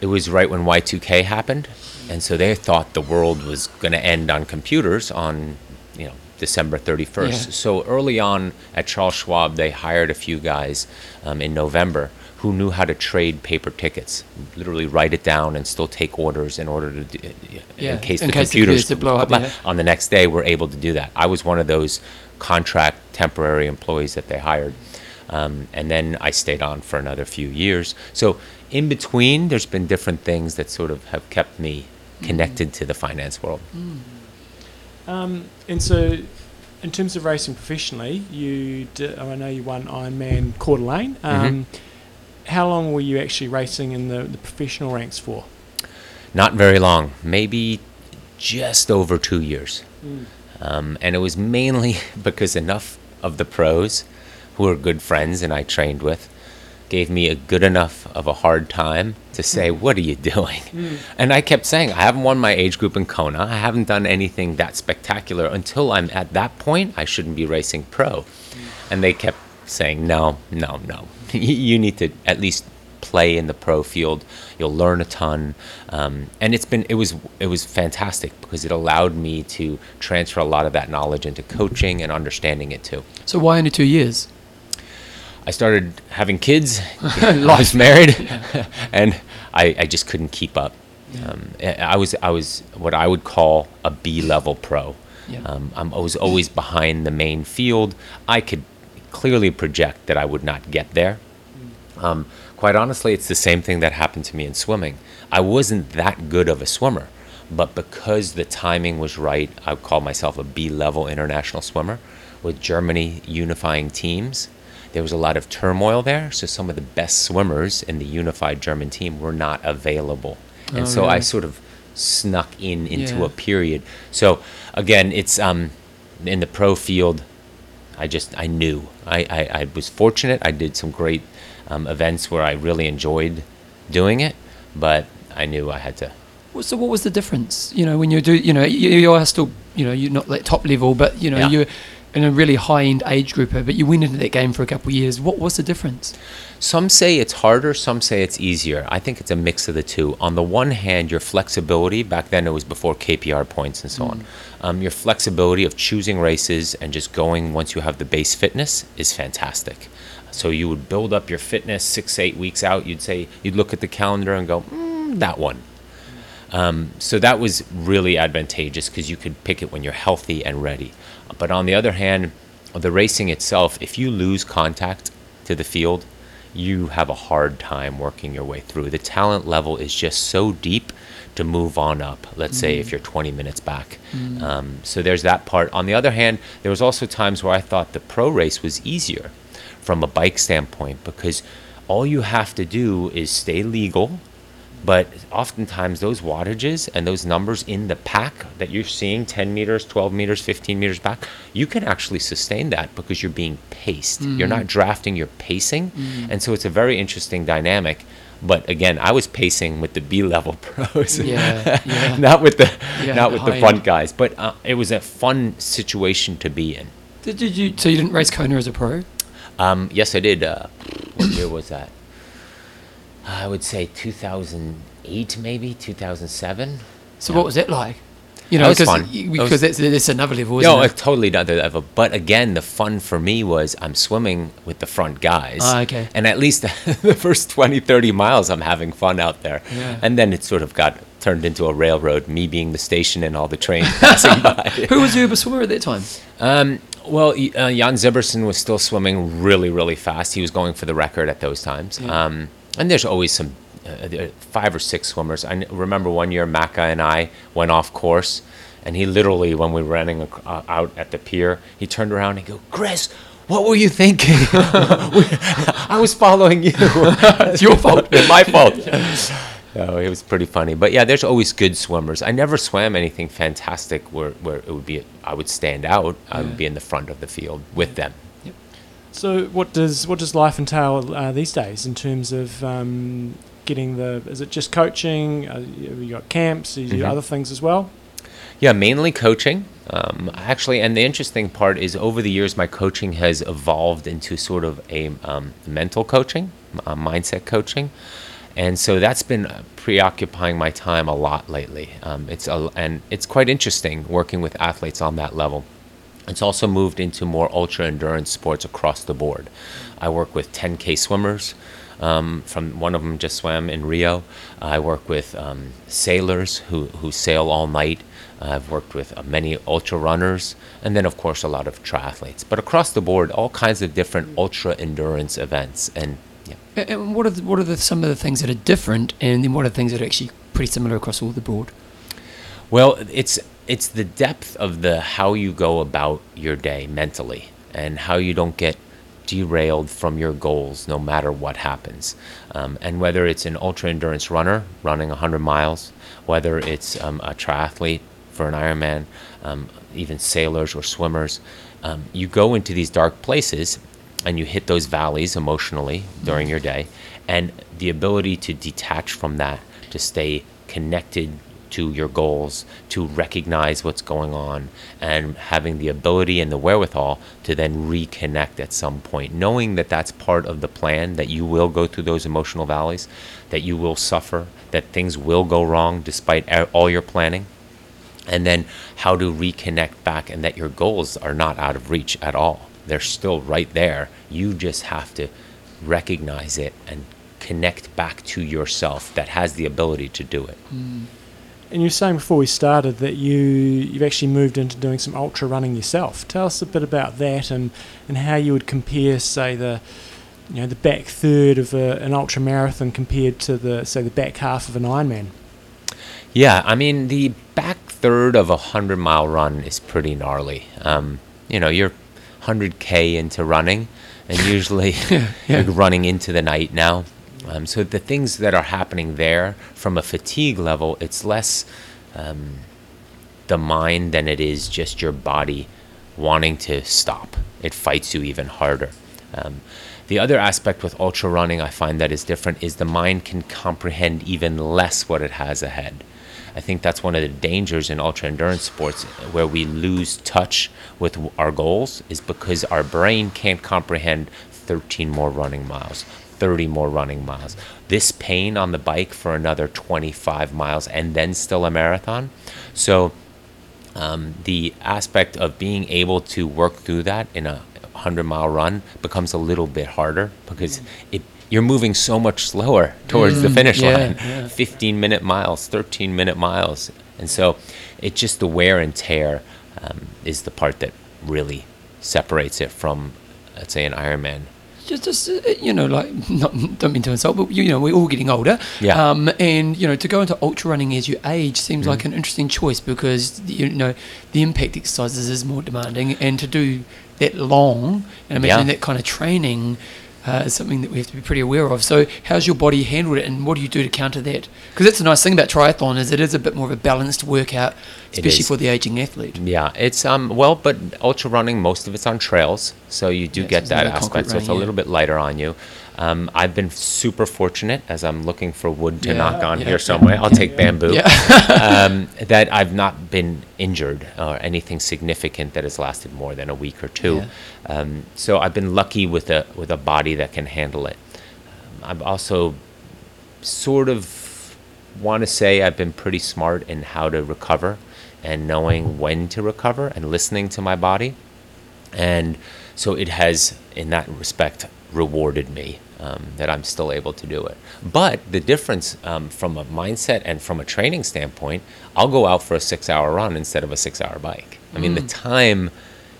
Speaker 3: it was right when Y2K happened, and so they thought the world was going to end on computers on, you know, December 31st.
Speaker 1: Yeah.
Speaker 3: So early on at Charles Schwab, they hired a few guys um, in November who knew how to trade paper tickets, literally write it down and still take orders in order to, do,
Speaker 1: Yeah,
Speaker 3: in case
Speaker 1: in
Speaker 3: the
Speaker 1: case the
Speaker 3: computers
Speaker 1: did blow up, yeah.
Speaker 3: on the next day we're able to do that. I was one of those contract temporary employees that they hired. Um, and then I stayed on for another few years. So in between, there's been different things that sort of have kept me connected to the finance world.
Speaker 2: Um, and so, in terms of racing professionally, you did, I know you won Ironman Coeur d'Alene. Um, How long were you actually racing in the, the professional ranks for?
Speaker 3: Not very long, maybe just over two years. Um, and it was mainly <laughs> because enough of the pros, who are good friends and I trained with, gave me a good enough of a hard time to say, hmm. What are you doing? Hmm. And I kept saying, I haven't won my age group in Kona. I haven't done anything that spectacular. Until I'm at that point, I shouldn't be racing pro. Hmm. And they kept saying, No, no, no. <laughs> you need to at least play in the pro field. You'll learn a ton, um, and it's been it was it was fantastic because it allowed me to transfer a lot of that knowledge into coaching and understanding it too.
Speaker 1: So why only two years?
Speaker 3: I started having kids, <laughs> I was married, <laughs> and I, I just couldn't keep up. Um, I was I was what I would call a B level pro.
Speaker 1: Yeah.
Speaker 3: Um, I'm, I was always behind the main field. I could clearly project that I would not get there. Um, quite honestly, it's the same thing that happened to me in swimming. I wasn't that good of a swimmer, but because the timing was right, I would call myself a B level international swimmer with Germany unifying teams. There was a lot of turmoil there, so some of the best swimmers in the unified German team were not available. And
Speaker 1: Oh,
Speaker 3: so I sort of snuck in into
Speaker 1: Yeah.
Speaker 3: a period. So again, it's um, in the pro field. I just I knew I, I, I was fortunate. I did some great um, events where I really enjoyed doing it, but I knew I had to.
Speaker 1: So what was the difference? You know, when you do, you know, you, you are still, you know, you're not like top level, but you know,
Speaker 3: Yeah.
Speaker 1: you're in a really high end age grouper, but you went into that game for a couple of years. What was the difference?
Speaker 3: Some say it's harder, some say it's easier. I think it's a mix of the two. On the one hand, your flexibility, back then it was before KPR points and so on, um, your flexibility of choosing races and just going once you have the base fitness is fantastic. So you would build up your fitness six, eight weeks out. You'd say, you'd look at the calendar and go, mm, that one. Um, so that was really advantageous because you could pick it when you're healthy and ready. But on the other hand, the racing itself, if you lose contact to the field, you have a hard time working your way through. The talent level is just so deep to move on up. Let's say if you're 20 minutes back. Um, so there's that part. On the other hand, there was also times where I thought the pro race was easier from a bike standpoint because all you have to do is stay legal but oftentimes those wattages and those numbers in the pack that you're seeing 10 meters 12 meters 15 meters back you can actually sustain that because you're being paced. You're not drafting you're pacing. And so it's a very interesting dynamic. But again i was pacing with the b level <laughs> pros.
Speaker 1: Yeah, yeah. <laughs>
Speaker 3: not with the
Speaker 1: Yeah,
Speaker 3: not with the
Speaker 1: high
Speaker 3: front guys. But uh, it was a fun situation to be in.
Speaker 1: Did, did you? So you didn't race Kona as a pro?
Speaker 3: um, yes i did uh, what year was that i would say 2008 maybe 2007
Speaker 1: So
Speaker 3: Yeah.
Speaker 1: what was it like? You know, because because
Speaker 3: was-
Speaker 1: that's, that's another level,
Speaker 3: No,
Speaker 1: it?
Speaker 3: it's totally not that level. But again, the fun for me was I'm swimming with the front guys.
Speaker 1: Ah, okay.
Speaker 3: And at least <laughs> the first 20, 30 miles, I'm having fun out there.
Speaker 1: Yeah.
Speaker 3: And then it sort of got turned into a railroad, me being the station and all the trains <laughs> passing by.
Speaker 1: Who was the Uber swimmer at that time?
Speaker 3: Um, well, uh, Jan Sibbersen was still swimming really, really fast. He was going for the record at those times.
Speaker 1: Yeah.
Speaker 3: Um, and there's always some uh, five or six swimmers. I remember one year Macca and I went off course, and he literally, when we were running uh, out at the pier, he turned around and go, "Chris, what were you thinking? <laughs> <laughs> I was following you. <laughs> it's
Speaker 1: your fault.
Speaker 3: It's my fault." So it was pretty funny. But yeah, there's always good swimmers. I never swam anything fantastic where, where it would be I would stand out. I would be in the front of the field with them.
Speaker 2: So, what does what does life entail uh, these days in terms of um, getting the? Is it just coaching? Uh, you got camps? You do
Speaker 3: Mhm.
Speaker 2: other things as well?
Speaker 3: Yeah, mainly coaching. Um, actually, and the interesting part is over the years, my coaching has evolved into sort of a um, mental coaching, uh, mindset coaching, and so that's been preoccupying my time a lot lately. Um, it's a, and it's quite interesting working with athletes on that level. It's also moved into more ultra endurance sports across the board. I work with 10K swimmers. Um, from one of them just swam in Rio. I work with um, sailors who, who sail all night. I've worked with uh, many ultra runners, and then of course a lot of triathletes. But across the board, all kinds of different ultra endurance events. And yeah,
Speaker 1: And what are the, what are the, some of the things that are different, and then what are the things that are actually pretty similar across all the board?
Speaker 3: Well, it's it's the depth of the how you go about your day mentally and how you don't get derailed from your goals no matter what happens. Um, and whether it's an ultra endurance runner running 100 miles, whether it's um, a triathlete for an Ironman, um, even sailors or swimmers, um, you go into these dark places and you hit those valleys emotionally during your day. And the ability to detach from that, to stay connected to your goals, to recognize what's going on, and having the ability and the wherewithal to then reconnect at some point, knowing that that's part of the plan, that you will go through those emotional valleys, that you will suffer, that things will go wrong despite all your planning, and then how to reconnect back, and that your goals are not out of reach at all. They're still right there. You just have to recognize it and connect back to yourself that has the ability to do it. Mm.
Speaker 2: And you were saying before we started that you you've actually moved into doing some ultra running yourself. Tell us a bit about that and, and how you would compare, say, the you know the back third of a, an ultra marathon compared to the say the back half of an Ironman.
Speaker 3: Yeah, I mean the back third of a hundred mile run is pretty gnarly. Um, you know, you're hundred k into running, and usually <laughs>
Speaker 1: yeah. <laughs>
Speaker 3: you're running into the night now. Um, so the things that are happening there from a fatigue level, it's less um, the mind than it is just your body wanting to stop. It fights you even harder. Um, the other aspect with ultra running I find that is different is the mind can comprehend even less what it has ahead. I think that's one of the dangers in ultra endurance sports where we lose touch with our goals is because our brain can't comprehend 13 more running miles, 30 more running miles. This pain on the bike for another 25 miles and then still a marathon. So um, the aspect of being able to work through that in a 100 mile run becomes a little bit harder because it you're moving so much slower towards the
Speaker 1: Mm,
Speaker 3: finish
Speaker 1: yeah,
Speaker 3: line
Speaker 1: yeah.
Speaker 3: 15 minute miles 13 minute miles and so it's just the wear and tear um, is the part that really separates it from let's say an ironman
Speaker 1: just, just uh, you know, like <laughs> not don't mean to insult, but you know, we're all getting older.
Speaker 3: Yeah.
Speaker 1: Um, and you know, to go into ultra running as you age seems like an interesting choice because you know the impact exercises is more demanding, and to do that long and imagine
Speaker 3: Yeah.
Speaker 1: that kind of training. Uh, is something that we have to be pretty aware of. So, how's your body handled it, and what do you do to counter that? Because that's the nice thing about triathlon is it is a bit more of a balanced workout, especially for the aging athlete.
Speaker 3: Yeah, it's um well, but ultra running most of it's on trails, so you do
Speaker 1: Yeah,
Speaker 3: get that aspect. So it's a little bit lighter on you. Um, I've been super fortunate as I'm looking for wood to
Speaker 1: Yeah,
Speaker 3: knock on
Speaker 1: yeah,
Speaker 3: here somewhere. I'll take bamboo. <laughs> Um, that I've not been injured or anything significant that has lasted more than a week or two. Um, so I've been lucky with a with a body that can handle it. Um, I've also sort of want to say I've been pretty smart in how to recover and knowing when to recover and listening to my body. And so it has, in that respect, rewarded me um, that I'm still able to do it. But the difference um, from a mindset and from a training standpoint, I'll go out for a six hour run instead of a six hour bike. I mean, the time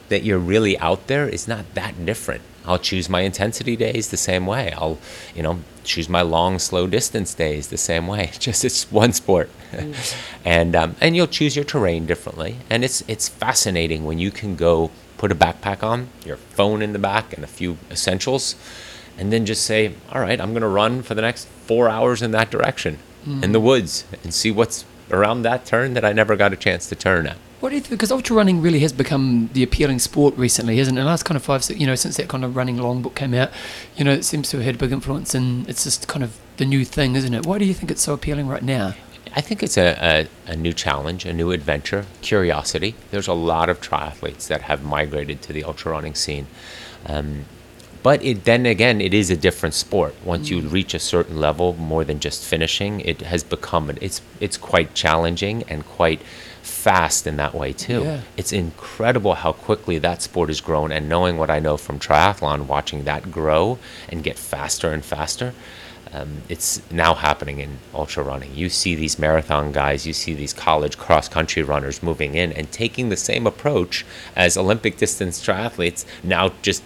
Speaker 3: that you're really out there is not that different. I'll choose my intensity days the same way. I'll, you know, choose my long, slow distance days the same way. <laughs> Just it's one sport, <laughs> and um, and you'll choose your terrain differently. And it's it's fascinating when you can go put a backpack on, your phone in the back, and a few essentials, and then just say, all right, I'm gonna run for the next four hours in that direction in the woods and see what's around that turn that I never got a chance to turn at.
Speaker 1: What do you think? Because ultra running really has become the appealing sport recently, hasn't it? The last kind of five, you know, since that kind of running long book came out, you know, it seems to have had a big influence, and it's just kind of the new thing, isn't it? Why do you think it's so appealing right now?
Speaker 3: I think it's a, a, a new challenge, a new adventure, curiosity. There's a lot of triathletes that have migrated to the ultra running scene. Um, but it, then again, it is a different sport. Once you reach a certain level, more than just finishing, it has become, it's, it's quite challenging and quite fast in that way too.
Speaker 1: Yeah.
Speaker 3: It's incredible how quickly that sport has grown and knowing what I know from triathlon, watching that grow and get faster and faster. Um, it's now happening in ultra running. You see these marathon guys, you see these college cross country runners moving in and taking the same approach as Olympic distance triathletes. Now just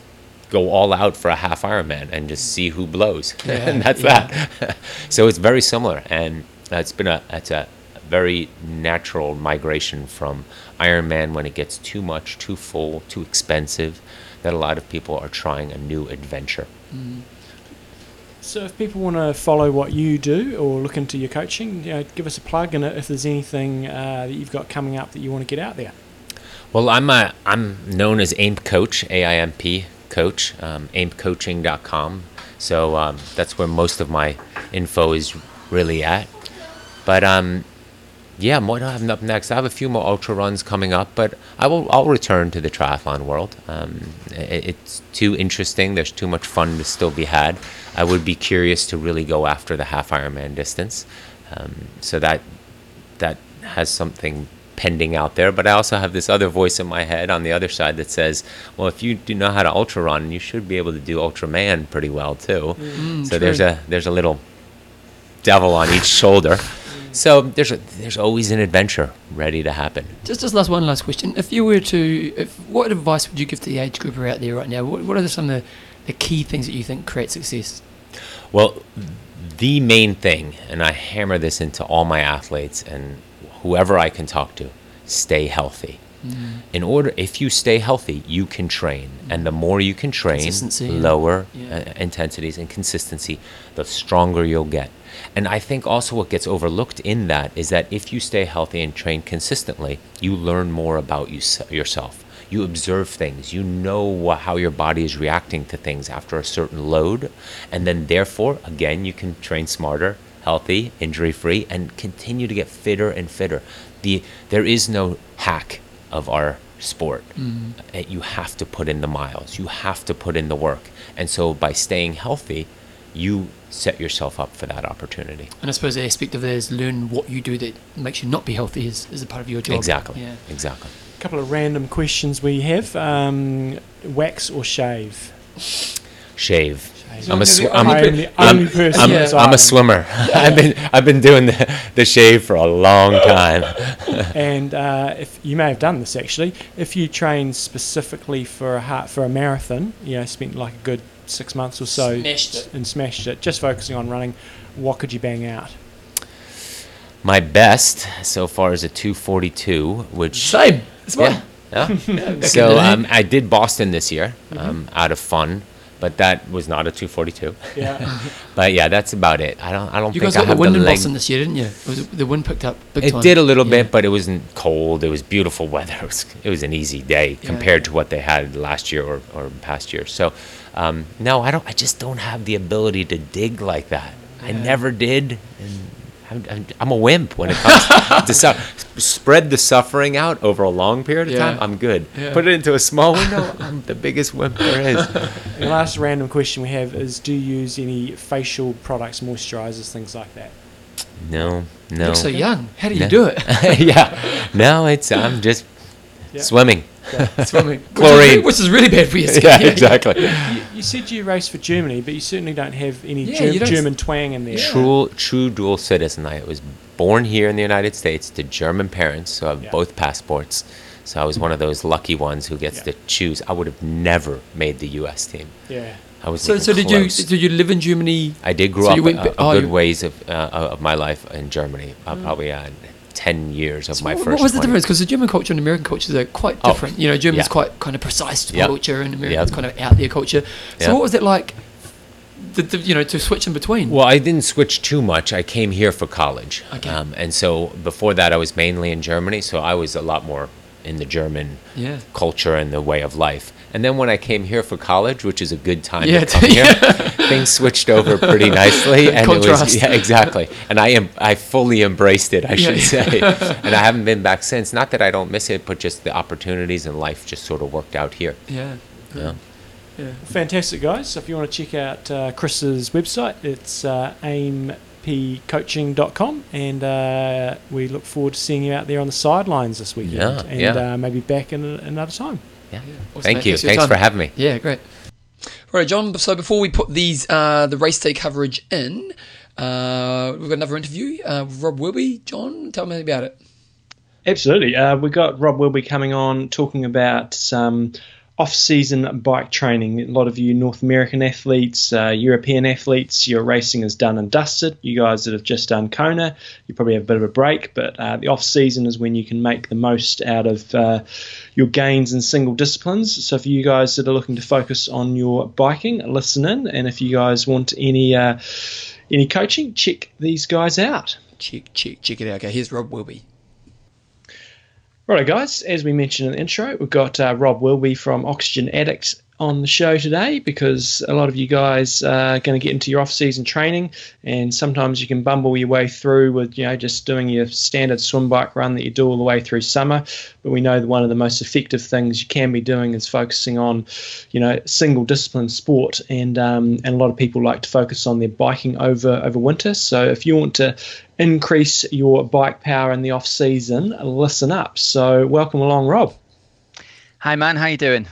Speaker 3: go all out for a half Ironman and just see who blows, <laughs>
Speaker 1: Yeah,
Speaker 3: and that's
Speaker 1: yeah.
Speaker 3: that. <laughs> so it's very similar, and it's been a it's a very natural migration from Ironman when it gets too much, too full, too expensive. That a lot of people are trying a new adventure.
Speaker 2: So if people want to follow what you do or look into your coaching, you know, give us a plug and if there's anything uh, that you've got coming up that you want to get out there.
Speaker 3: Well, I'm a, I'm known as AIMP Coach, A-I-M-P Coach, um, AIMPcoaching.com. So um, that's where most of my info is really at. But um, yeah, what do I have up next? I have a few more ultra runs coming up, but I will. I'll return to the triathlon world. Um, it, it's too interesting. There's too much fun to still be had. I would be curious to really go after the half Ironman distance. Um, so that that has something pending out there. But I also have this other voice in my head on the other side that says, well, if you do know how to ultra run, you should be able to do Ultraman pretty well too.
Speaker 1: Mm,
Speaker 3: so there's a there's a little devil on each shoulder. So there's a, there's always an adventure ready to happen.
Speaker 1: Just just last one last question. If you were to, if, what advice would you give to the age grouper out there right now? What, what are some of the, the key things that you think create success?
Speaker 3: Well, the main thing, and I hammer this into all my athletes and whoever I can talk to, stay healthy.
Speaker 1: Mm.
Speaker 3: In order, if you stay healthy, you can train, and the more you can train, lower
Speaker 1: Yeah.
Speaker 3: uh, intensities and consistency, the stronger you'll get. And I think also what gets overlooked in that is that if you stay healthy and train consistently, you learn more about you, yourself. You observe things. You know how your body is reacting to things after a certain load. And then, therefore, again, you can train smarter, healthy, injury free, and continue to get fitter and fitter. The, there is no hack of our sport. Uh, You have to put in the miles, you have to put in the work. And so, by staying healthy, you set yourself up for that opportunity.
Speaker 1: And I suppose the aspect of that is learn what you do that makes you not be healthy is, is a part of your job.
Speaker 3: Exactly.
Speaker 1: Yeah.
Speaker 3: Exactly.
Speaker 2: A couple of random questions we have: um, wax or shave?
Speaker 3: Shave.
Speaker 2: Shave.
Speaker 3: I'm a sw-
Speaker 1: I'm
Speaker 2: I'm,
Speaker 1: a-
Speaker 3: I'm- I'm,
Speaker 1: Yeah.
Speaker 3: I'm a
Speaker 2: island.
Speaker 3: swimmer. <laughs> I've been I've been doing the, the shave for a long time. <laughs>
Speaker 2: And uh, if you may have done this actually, if you train specifically for a heart, for a marathon, you know, spent like a good six months or so
Speaker 1: Smashed it.
Speaker 2: and smashed it, just focusing on running, what could you bang out?
Speaker 3: My best so far is a 242, which
Speaker 1: Same. It's
Speaker 3: yeah,
Speaker 1: mine.
Speaker 3: yeah.
Speaker 1: back in the
Speaker 3: so um, I did Boston this year um, out of fun, but that was not a 242.
Speaker 2: Yeah. <laughs>
Speaker 3: But yeah, that's about it. I don't I don't
Speaker 1: You
Speaker 3: think
Speaker 1: guys
Speaker 3: I
Speaker 1: got the
Speaker 3: have
Speaker 1: wind
Speaker 3: the
Speaker 1: in
Speaker 3: leg.
Speaker 1: Boston this year, didn't you? It was, the wind picked up big
Speaker 3: It
Speaker 1: time.
Speaker 3: did a little
Speaker 1: Yeah.
Speaker 3: bit, but it wasn't cold. It was beautiful weather. <laughs> It was, it was an easy day
Speaker 1: Yeah,
Speaker 3: compared
Speaker 1: yeah.
Speaker 3: to what they had last year or, or past year. So, um, no, I don't. I just don't have the ability to dig like that. I never did, and I'm, I'm, I'm a wimp when it comes to su- spread the suffering out over a long period of
Speaker 1: Yeah.
Speaker 3: time. I'm good.
Speaker 1: Yeah.
Speaker 3: Put it into a small window. I'm the biggest wimp there is. <laughs>
Speaker 2: The last random question we have is: Do you use any facial products, moisturizers, things like that?
Speaker 3: No, no.
Speaker 1: You
Speaker 3: no.
Speaker 1: look so young. How do you
Speaker 3: No.
Speaker 1: do it? <laughs>
Speaker 3: yeah, no. It's I'm just
Speaker 2: Yeah.
Speaker 3: swimming.
Speaker 1: Swimming. Which is
Speaker 3: Chlorine.
Speaker 1: really- Which is really bad for your <laughs> skin.
Speaker 3: Yeah, exactly.
Speaker 2: You, you said you race for Germany, but you certainly don't have any
Speaker 1: Yeah,
Speaker 2: Ger-
Speaker 1: you don't s-
Speaker 2: German twang in there.
Speaker 1: Yeah.
Speaker 3: True, true dual citizen. I was born here in the United States to German parents, so I have
Speaker 2: Yeah.
Speaker 3: both passports. So I was one of those lucky ones who gets
Speaker 2: Yeah.
Speaker 3: to choose. I would have never made the U.S. team.
Speaker 2: Yeah.
Speaker 3: I was.
Speaker 1: So, so did you did you live in Germany?
Speaker 3: I did grow
Speaker 1: so
Speaker 3: up
Speaker 1: you went
Speaker 3: a, a
Speaker 1: oh,
Speaker 3: good ways of uh, of my life in Germany. Uh, Probably uh, ten years of
Speaker 1: So
Speaker 3: my
Speaker 1: what,
Speaker 3: first.
Speaker 1: what was the
Speaker 3: 20.
Speaker 1: difference? Because the German culture and American cultures are quite
Speaker 3: Oh,
Speaker 1: different. you know, German's
Speaker 3: yeah.
Speaker 1: quite kind of precise
Speaker 3: Yep.
Speaker 1: culture, and American's
Speaker 3: Yep.
Speaker 1: kind of out there culture. So
Speaker 3: Yep.
Speaker 1: what was it like? The, the, you know, to switch in between.
Speaker 3: Well, I didn't switch too much. I came here for college.
Speaker 1: Okay.
Speaker 3: Um, and so before that, I was mainly in Germany. So I was a lot more in the German
Speaker 1: yeah.
Speaker 3: culture and the way of life. And then when I came here for college, which is a good time
Speaker 1: Yeah,
Speaker 3: to come <laughs> here, things switched over pretty nicely. <laughs> And it was yeah, exactly. And I am I fully embraced it, I should
Speaker 1: Yeah.
Speaker 3: say. <laughs> and I haven't been back since. Not that I don't miss it, but just the opportunities in life just sort of worked out here.
Speaker 1: Yeah.
Speaker 3: Yeah.
Speaker 1: Yeah.
Speaker 2: Fantastic, guys. So if you want to check out uh, Chris's website, it's uh, aimpcoaching.com. And uh, we look forward to seeing you out there on the sidelines this weekend.
Speaker 3: Yeah,
Speaker 2: and
Speaker 3: yeah.
Speaker 2: Uh, maybe back in another time.
Speaker 3: Yeah.
Speaker 1: Awesome,
Speaker 3: Thank
Speaker 1: mate.
Speaker 3: you.
Speaker 1: Thanks for
Speaker 3: Thanks
Speaker 1: time.
Speaker 3: for having me.
Speaker 1: Yeah, great. Right, John. So before we put these uh, the race day coverage in, uh, we've got another interview. Uh, with Rob Wilby. John, tell me about it.
Speaker 2: Absolutely. Uh, we've got Rob Wilby coming on talking about some off-season bike training. A lot of you North American athletes, uh, European athletes, your racing is done and dusted. You guys that have just done Kona, you probably have a bit of a break, but uh, the off-season is when you can make the most out of uh, your gains in single disciplines. So for you guys that are looking to focus on your biking, listen in, and if you guys want any uh, any coaching, check these guys out.
Speaker 1: Check, check, check it out. Okay, here's Rob Wilby.
Speaker 2: Righto, guys. As we mentioned in the intro, we've got uh, Rob Wilby from Oxygen Addicts on the show today because a lot of you guys are going to get into your off-season training, and sometimes you can bumble your way through with you know just doing your standard swim bike run that you do all the way through summer. But we know that one of the most effective things you can be doing is focusing on, you know, single discipline sport, and um, and a lot of people like to focus on their biking over over winter. So if you want to increase your bike power in the off season, listen up. So welcome along, Rob.
Speaker 4: Hi, man. How you doing?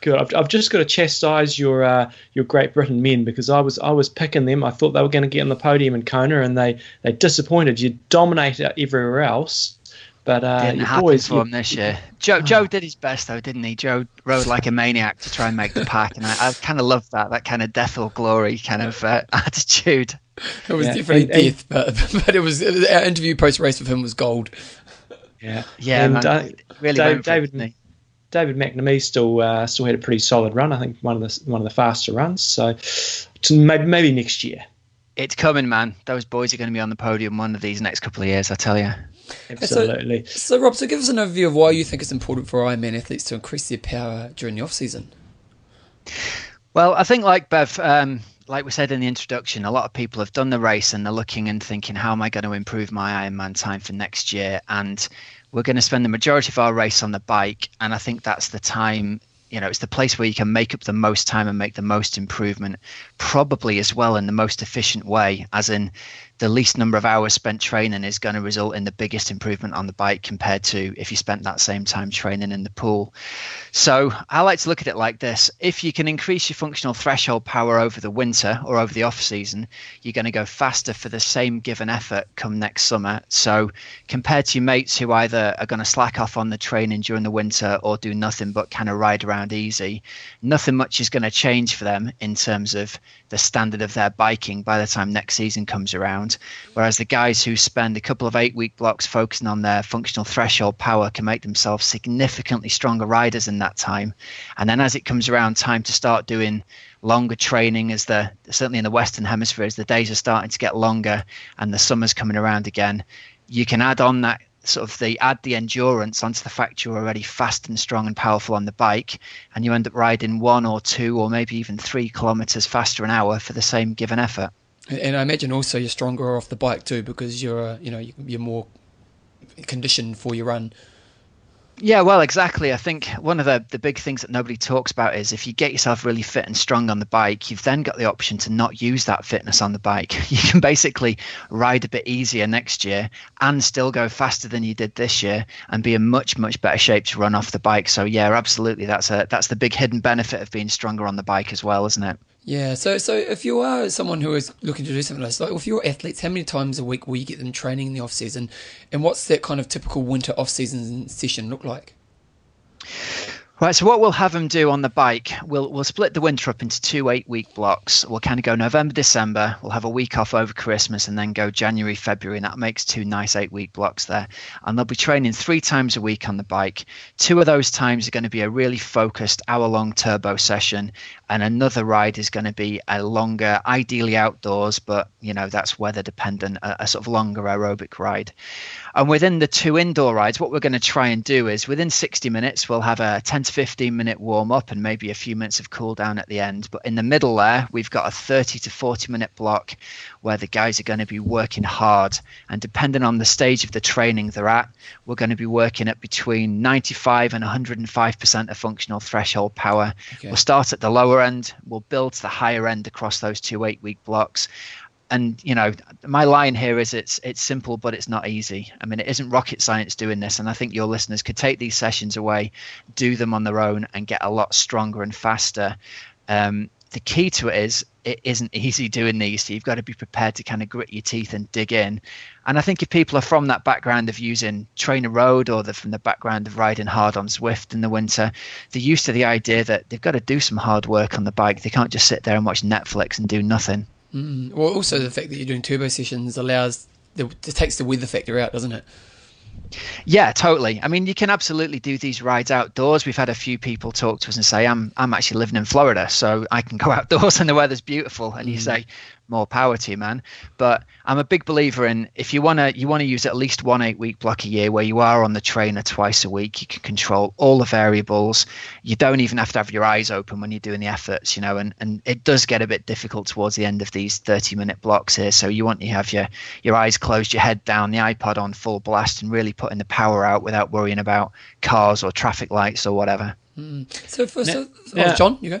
Speaker 2: Good. I've, I've just got to chastise your uh, your Great Britain men because I was I was picking them. I thought they were going to get on the podium in Kona, and they they disappointed. You dominated everywhere else, but uh,
Speaker 4: didn't happen boys, for him this year. Joe Joe did his best though, didn't he? Joe rode like a maniac to try and make the pack, and I, I kind of love that that kind of death or glory kind of uh, <laughs> attitude. <laughs>
Speaker 1: It was yeah. definitely and, death, but <laughs> but it was our interview post race with him was gold.
Speaker 2: Yeah,
Speaker 4: yeah, and, man, uh, really Dave,
Speaker 2: David. David McNamee still uh, still had a pretty solid run. I think one of the one of the faster runs. So maybe maybe next year.
Speaker 4: It's coming, man. Those boys are going to be on the podium one of these next couple of years. I tell you.
Speaker 2: Absolutely.
Speaker 1: So, so, Rob, so give us an overview of why you think it's important for Ironman athletes to increase their power during the off season.
Speaker 4: Well, I think like Bev, um, like we said in the introduction, a lot of people have done the race and they're looking and thinking, how am I going to improve my Ironman time for next year? And we're going to spend the majority of our race on the bike, and I think that's the time. You know, it's the place where you can make up the most time and make the most improvement, probably as well in the most efficient way, as in the least number of hours spent training is going to result in the biggest improvement on the bike compared to if you spent that same time training in the pool. So I like to look at it like this if you can increase your functional threshold power over the winter or over the off season, you're going to go faster for the same given effort come next summer. So compared to your mates who either are going to slack off on the training during the winter or do nothing but kind of ride around easy, nothing much is going to change for them in terms of the standard of their biking by the time next season comes around. Whereas the guys who spend a couple of eight week blocks focusing on their functional threshold power can make themselves significantly stronger riders in that time. And then as it comes around time to start doing longer training as the certainly in the western hemisphere as the days are starting to get longer and the summer's coming around again you can add on that sort of the add the endurance onto the fact you're already fast and strong and powerful on the bike and you end up riding one or two or maybe even three kilometers faster an hour for the same given effort.
Speaker 1: And i imagine also you're stronger off the bike too because you're uh, you know you're more conditioned for your run
Speaker 4: yeah, well, exactly. I think one of the, the big things that nobody talks about is if you get yourself really fit and strong on the bike, you've then got the option to not use that fitness on the bike. <laughs> You can basically ride a bit easier next year and still go faster than you did this year and be in much, much better shape to run off the bike. So yeah, absolutely. That's a that's the big hidden benefit of being stronger on the bike as well, isn't it?
Speaker 1: Yeah, so so if you are someone who is looking to do something like this, like if you're athletes, how many times a week will you get them training in the off season, and what's that kind of typical winter off season session look like?
Speaker 4: Right, so what we'll have them do on the bike, we'll we'll split the winter up into two eight week blocks. We'll kind of go November, December. We'll have a week off over Christmas, and then go January, February, and that makes two nice eight week blocks there. And they'll be training three times a week on the bike. Two of those times are going to be a really focused hour long turbo session, and another ride is going to be a longer, ideally outdoors, but you know that's weather dependent, a, a sort of longer aerobic ride. And within the two indoor rides, what we're going to try and do is within 60 minutes, we'll have a 10 to 15 minute warm up and maybe a few minutes of cool down at the end. But in the middle there, we've got a 30 to 40 minute block where the guys are going to be working hard. And depending on the stage of the training they're at, we're going to be working at between 95 and 105% of functional threshold power. Okay. We'll start at the lower end, we'll build to the higher end across those two eight week blocks and you know my line here is it's it's simple but it's not easy. I mean it isn't rocket science doing this and i think your listeners could take these sessions away do them on their own and get a lot stronger and faster. Um, the key to it is it isn't <laughs> easy doing these. So you've got to be prepared to kind of grit your teeth and dig in. And i think if people are from that background of using TrainerRoad or they're from the background of riding hard on Zwift in the winter they're used to the idea that they've got to do some hard work on the bike. They can't just sit there and watch netflix and do nothing
Speaker 1: Mm. Well, also the fact that you're doing turbo sessions allows the, it takes the weather factor out, doesn't it?
Speaker 4: Yeah, totally. I mean, you can absolutely do these rides outdoors. We've had a few people talk to us and say, "I'm I'm actually living in Florida, so I can go <laughs> outdoors and the weather's beautiful." And mm. you say, more power to you, man. But I'm a big believer in if you wanna you wanna use at least one eight week block a year where you are on the trainer twice a week. You can control all the variables. You don't even have to have your eyes open when you're doing the efforts, you know. And and it does get a bit difficult towards the end of these 30 minute blocks here. So you want to have your your eyes closed, your head down, the iPod on full blast, and really putting the power out without worrying about cars or traffic lights or whatever.
Speaker 1: Mm. So, for, so,
Speaker 2: Now-
Speaker 1: oh, John, you go.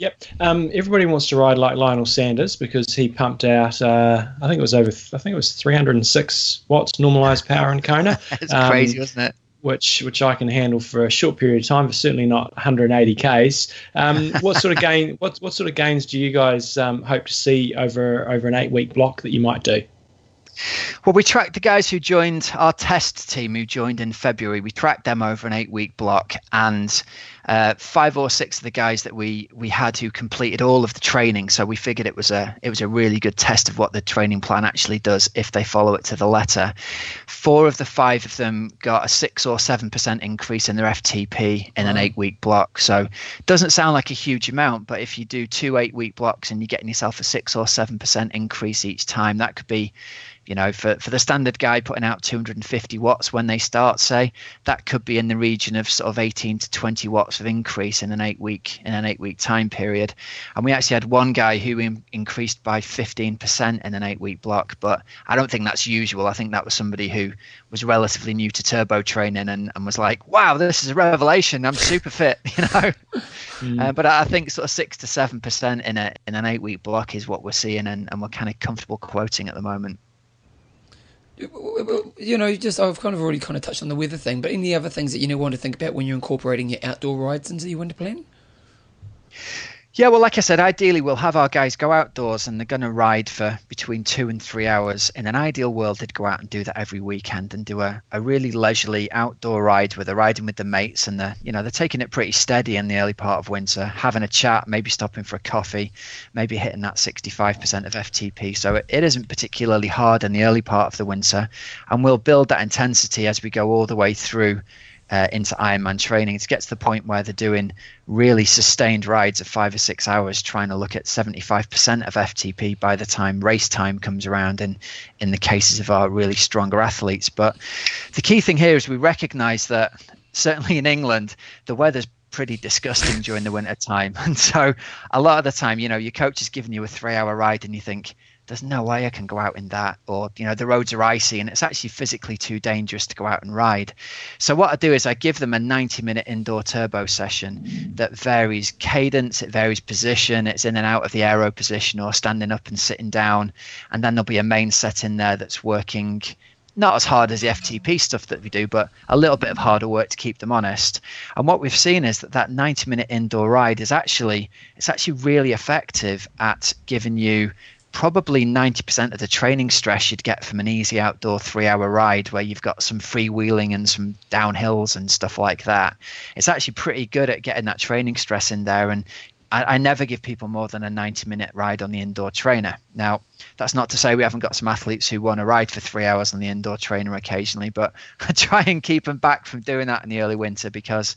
Speaker 2: Yep. Um, everybody wants to ride like Lionel Sanders because he pumped out, uh, I think it was over, I think it was 306 watts normalized power in Kona. <laughs>
Speaker 4: It's
Speaker 2: Um,
Speaker 4: crazy, wasn't it?
Speaker 2: which which I can handle for a short period of time, but certainly not 180 k's. Um, <laughs> what sort of gain? What what sort of gains do you guys um, hope to see over over an eight week block that you might do?
Speaker 4: Well, we tracked the guys who joined our test team who joined in February. We tracked them over an eight-week block, and uh, five or six of the guys that we we had who completed all of the training. So we figured it was a it was a really good test of what the training plan actually does if they follow it to the letter. Four of the five of them got a six or seven percent increase in their FTP in an eight-week block. So it doesn't sound like a huge amount, but if you do two eight-week blocks and you're getting yourself a six or seven percent increase each time, that could be you know, for, for the standard guy putting out 250 watts when they start, say, that could be in the region of sort of 18 to 20 watts of increase in an eight week in an eight week time period. And we actually had one guy who in, increased by 15% in an eight week block, but I don't think that's usual. I think that was somebody who was relatively new to turbo training and, and was like, wow, this is a revelation. I'm super fit, <laughs> you know. Uh, but I think sort of six to seven percent in a in an eight week block is what we're seeing, and, and we're kind of comfortable quoting at the moment.
Speaker 1: You know, just I've kind of already kind of touched on the weather thing, but any other things that you know want to think about when you're incorporating your outdoor rides into your winter plan?
Speaker 4: Yeah, well, like I said, ideally we'll have our guys go outdoors and they're going to ride for between two and three hours. In an ideal world, they'd go out and do that every weekend and do a, a really leisurely outdoor ride where they're riding with the mates and they're, you know, they're taking it pretty steady in the early part of winter, having a chat, maybe stopping for a coffee, maybe hitting that 65% of FTP. So it, it isn't particularly hard in the early part of the winter. And we'll build that intensity as we go all the way through uh, into Ironman training to get to the point where they're doing really sustained rides of five or six hours, trying to look at 75% of FTP by the time race time comes around. And in the cases of our really stronger athletes, but the key thing here is we recognise that certainly in England the weather's pretty disgusting during the winter time, <laughs> and so a lot of the time, you know, your coach is giving you a three-hour ride, and you think there's no way I can go out in that. Or, you know, the roads are icy and it's actually physically too dangerous to go out and ride. So, what I do is I give them a 90 minute indoor turbo session that varies cadence, it varies position, it's in and out of the aero position or standing up and sitting down. And then there'll be a main set in there that's working not as hard as the FTP stuff that we do, but a little bit of harder work to keep them honest. And what we've seen is that that 90 minute indoor ride is actually it's actually really effective at giving you probably 90% of the training stress you'd get from an easy outdoor three hour ride where you've got some freewheeling and some downhills and stuff like that. It's actually pretty good at getting that training stress in there. And I, I never give people more than a 90 minute ride on the indoor trainer. Now, that's not to say we haven't got some athletes who want to ride for three hours on the indoor trainer occasionally, but <laughs> I try and keep them back from doing that in the early winter because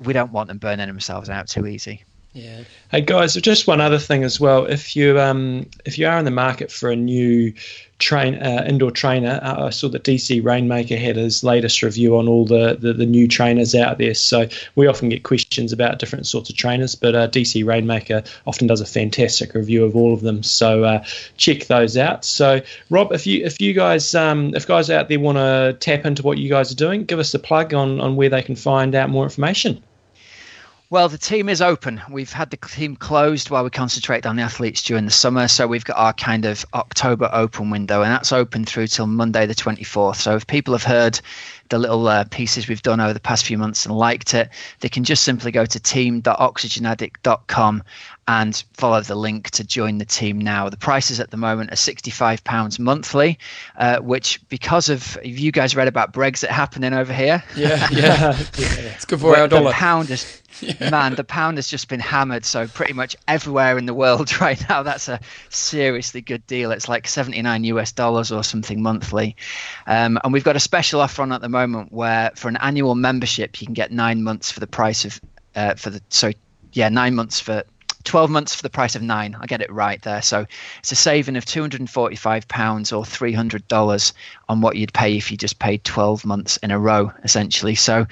Speaker 4: we don't want them burning themselves out too easy.
Speaker 1: Yeah.
Speaker 2: Hey guys, just one other thing as well. If you um, if you are in the market for a new train uh, indoor trainer, uh, I saw that DC Rainmaker had his latest review on all the, the the new trainers out there. So we often get questions about different sorts of trainers, but uh, DC Rainmaker often does a fantastic review of all of them. So uh, check those out. So Rob, if you if you guys um, if guys out there want to tap into what you guys are doing, give us a plug on on where they can find out more information.
Speaker 4: Well, the team is open. We've had the team closed while we concentrate on the athletes during the summer. So we've got our kind of October open window, and that's open through till Monday the 24th. So if people have heard the little uh, pieces we've done over the past few months and liked it, they can just simply go to team.oxygenaddict.com and follow the link to join the team now. The prices at the moment are £65 monthly, uh, which, because of you guys read about Brexit happening over here,
Speaker 1: Yeah, <laughs> yeah. It's good for
Speaker 4: but
Speaker 1: our
Speaker 4: the
Speaker 1: dollar.
Speaker 4: pound is <laughs> man, the pound has just been hammered. So pretty much everywhere in the world <laughs> right now, that's a seriously good deal. It's like 79 US dollars or something monthly, um, and we've got a special offer on at the moment where for an annual membership you can get nine months for the price of uh, for the so yeah nine months for 12 months for the price of nine. I get it right there. So it's a saving of £245 or $300 on what you'd pay if you just paid 12 months in a row, essentially. So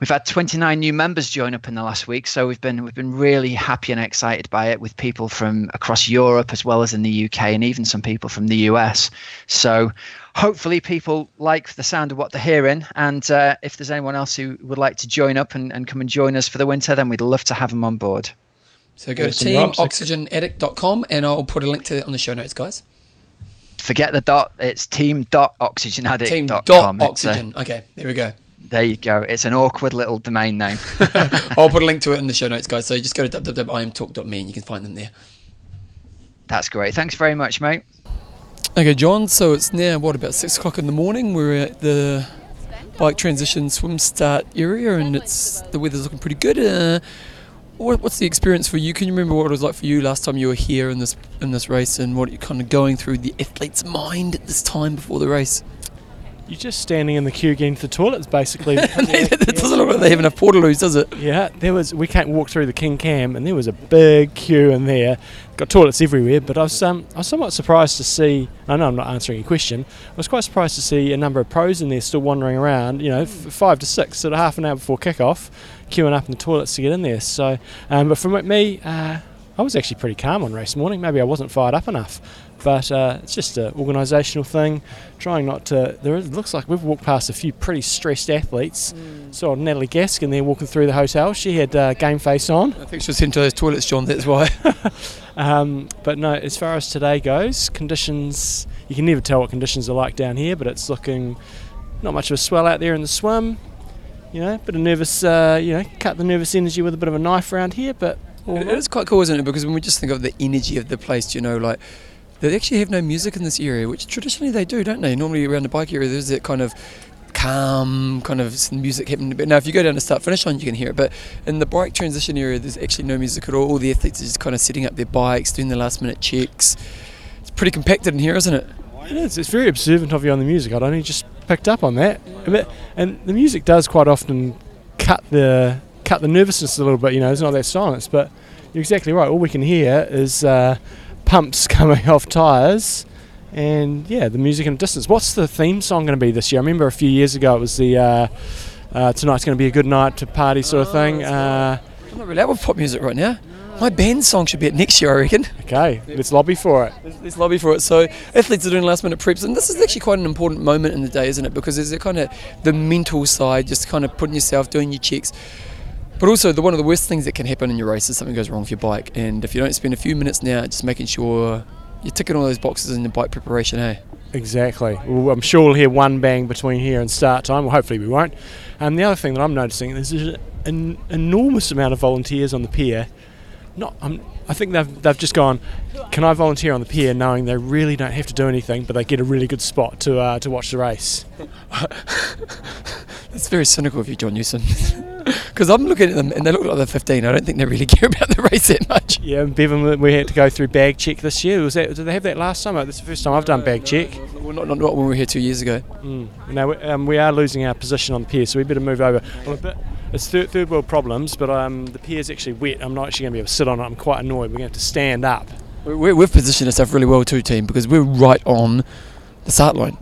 Speaker 4: we've had 29 new members join up in the last week. So we've been we've been really happy and excited by it with people from across Europe as well as in the UK and even some people from the US. So hopefully people like the sound of what they're hearing. And uh, if there's anyone else who would like to join up and, and come and join us for the winter, then we'd love to have them on board.
Speaker 1: So go to teamoxygenaddict.com and I'll put a link to it on the show notes, guys.
Speaker 4: Forget the dot. It's team.oxygenaddict.com.
Speaker 1: Team dot oxygen. Okay, there we go.
Speaker 4: There you go. It's an awkward little domain name. <laughs>
Speaker 1: I'll put a link to it in the show notes, guys. So just go to www.imtalk.me and you can find them there.
Speaker 4: That's great. Thanks very much, mate.
Speaker 1: Okay, John. So it's now what about six o'clock in the morning? We're at the bike transition swim start area, and it's the weather's looking pretty good. Uh, what's the experience for you? Can you remember what it was like for you last time you were here in this in this race, and what you're kind of going through the athlete's mind at this time before the race?
Speaker 2: You're just standing in the queue getting to the toilets, basically.
Speaker 1: it doesn't look like they have enough portaloos, does it?
Speaker 2: Yeah, there was. We can't walk through the King Kam, and there was a big queue in there. Got toilets everywhere, but I was um, I was somewhat surprised to see. I know I'm not answering your question. I was quite surprised to see a number of pros in there still wandering around. You know, f- five to six, sort of half an hour before kickoff, queuing up in the toilets to get in there. So, um, but for me, uh, I was actually pretty calm on race morning. Maybe I wasn't fired up enough. But uh, it's just an organisational thing. Trying not to. There is, looks like we've walked past a few pretty stressed athletes. Mm. Saw Natalie Gaskin there walking through the hotel. She had uh, game face on.
Speaker 1: I think she was into those toilets, John. That's why. <laughs> <laughs>
Speaker 2: um, but no, as far as today goes, conditions. You can never tell what conditions are like down here, but it's looking not much of a swell out there in the swim. You know, bit of nervous. Uh, you know, cut the nervous energy with a bit of a knife around here, but.
Speaker 1: It is quite cool, isn't it? Because when we just think of the energy of the place, you know, like they actually have no music in this area, which traditionally they do, don't they? Normally around the bike area, there's that kind of calm kind of music happening. But now, if you go down to start finish line, you can hear it. But in the bike transition area, there's actually no music at all. All the athletes are just kind of setting up their bikes, doing their last minute checks. It's pretty compacted in here, isn't it?
Speaker 2: It is. It's very observant of you on the music. I'd only just picked up on that. And the music does quite often cut the cut the nervousness a little bit. You know, it's not that silence, but you're exactly right. All we can hear is. Uh, pumps <laughs> coming off tyres, and yeah, the music in the distance. What's the theme song going to be this year? I remember a few years ago it was the uh, uh, "Tonight's going to be a good night to party" sort of thing. Uh,
Speaker 1: I'm not really out with pop music right now. My band song should be at next year, I reckon.
Speaker 2: Okay, let's lobby for it.
Speaker 1: Let's, let's, lobby for it. So athletes are doing last minute preps, and this is actually quite an important moment in the day, isn't it? Because there's a kind of the mental side, just kind of putting yourself, doing your checks. But also, the, one of the worst things that can happen in your race is something goes wrong with your bike. And if you don't spend a few minutes now just making sure you're ticking all those boxes in the bike preparation, eh?
Speaker 2: Exactly. Well, I'm sure we'll hear one bang between here and start time. Well, hopefully we won't. And the other thing that I'm noticing is there's an enormous amount of volunteers on the pier. Not, I'm, I think they've they've just gone. Can I volunteer on the pier, knowing they really don't have to do anything, but they get a really good spot to uh, to watch the race. <laughs>
Speaker 1: That's very cynical of you, John Newsom. Because <laughs> I'm looking at them and they look like they're 15. I don't think they really <laughs> care about the race that much.
Speaker 2: Yeah, and Bevan, we had to go through bag check this year. Was that? Did they have that last summer? This is the first time I've done bag check.
Speaker 1: Well, not, not, not when we were here two years ago.
Speaker 2: Mm. Now um, we are losing our position on the pier, so we better move over. Well, bit, it's third, third world problems, but um, the pier's actually wet. I'm not actually going to be able to sit on it. I'm quite annoyed. We're going to have to stand up.
Speaker 1: we have positioned ourselves really well too, team, because we're right on the start line.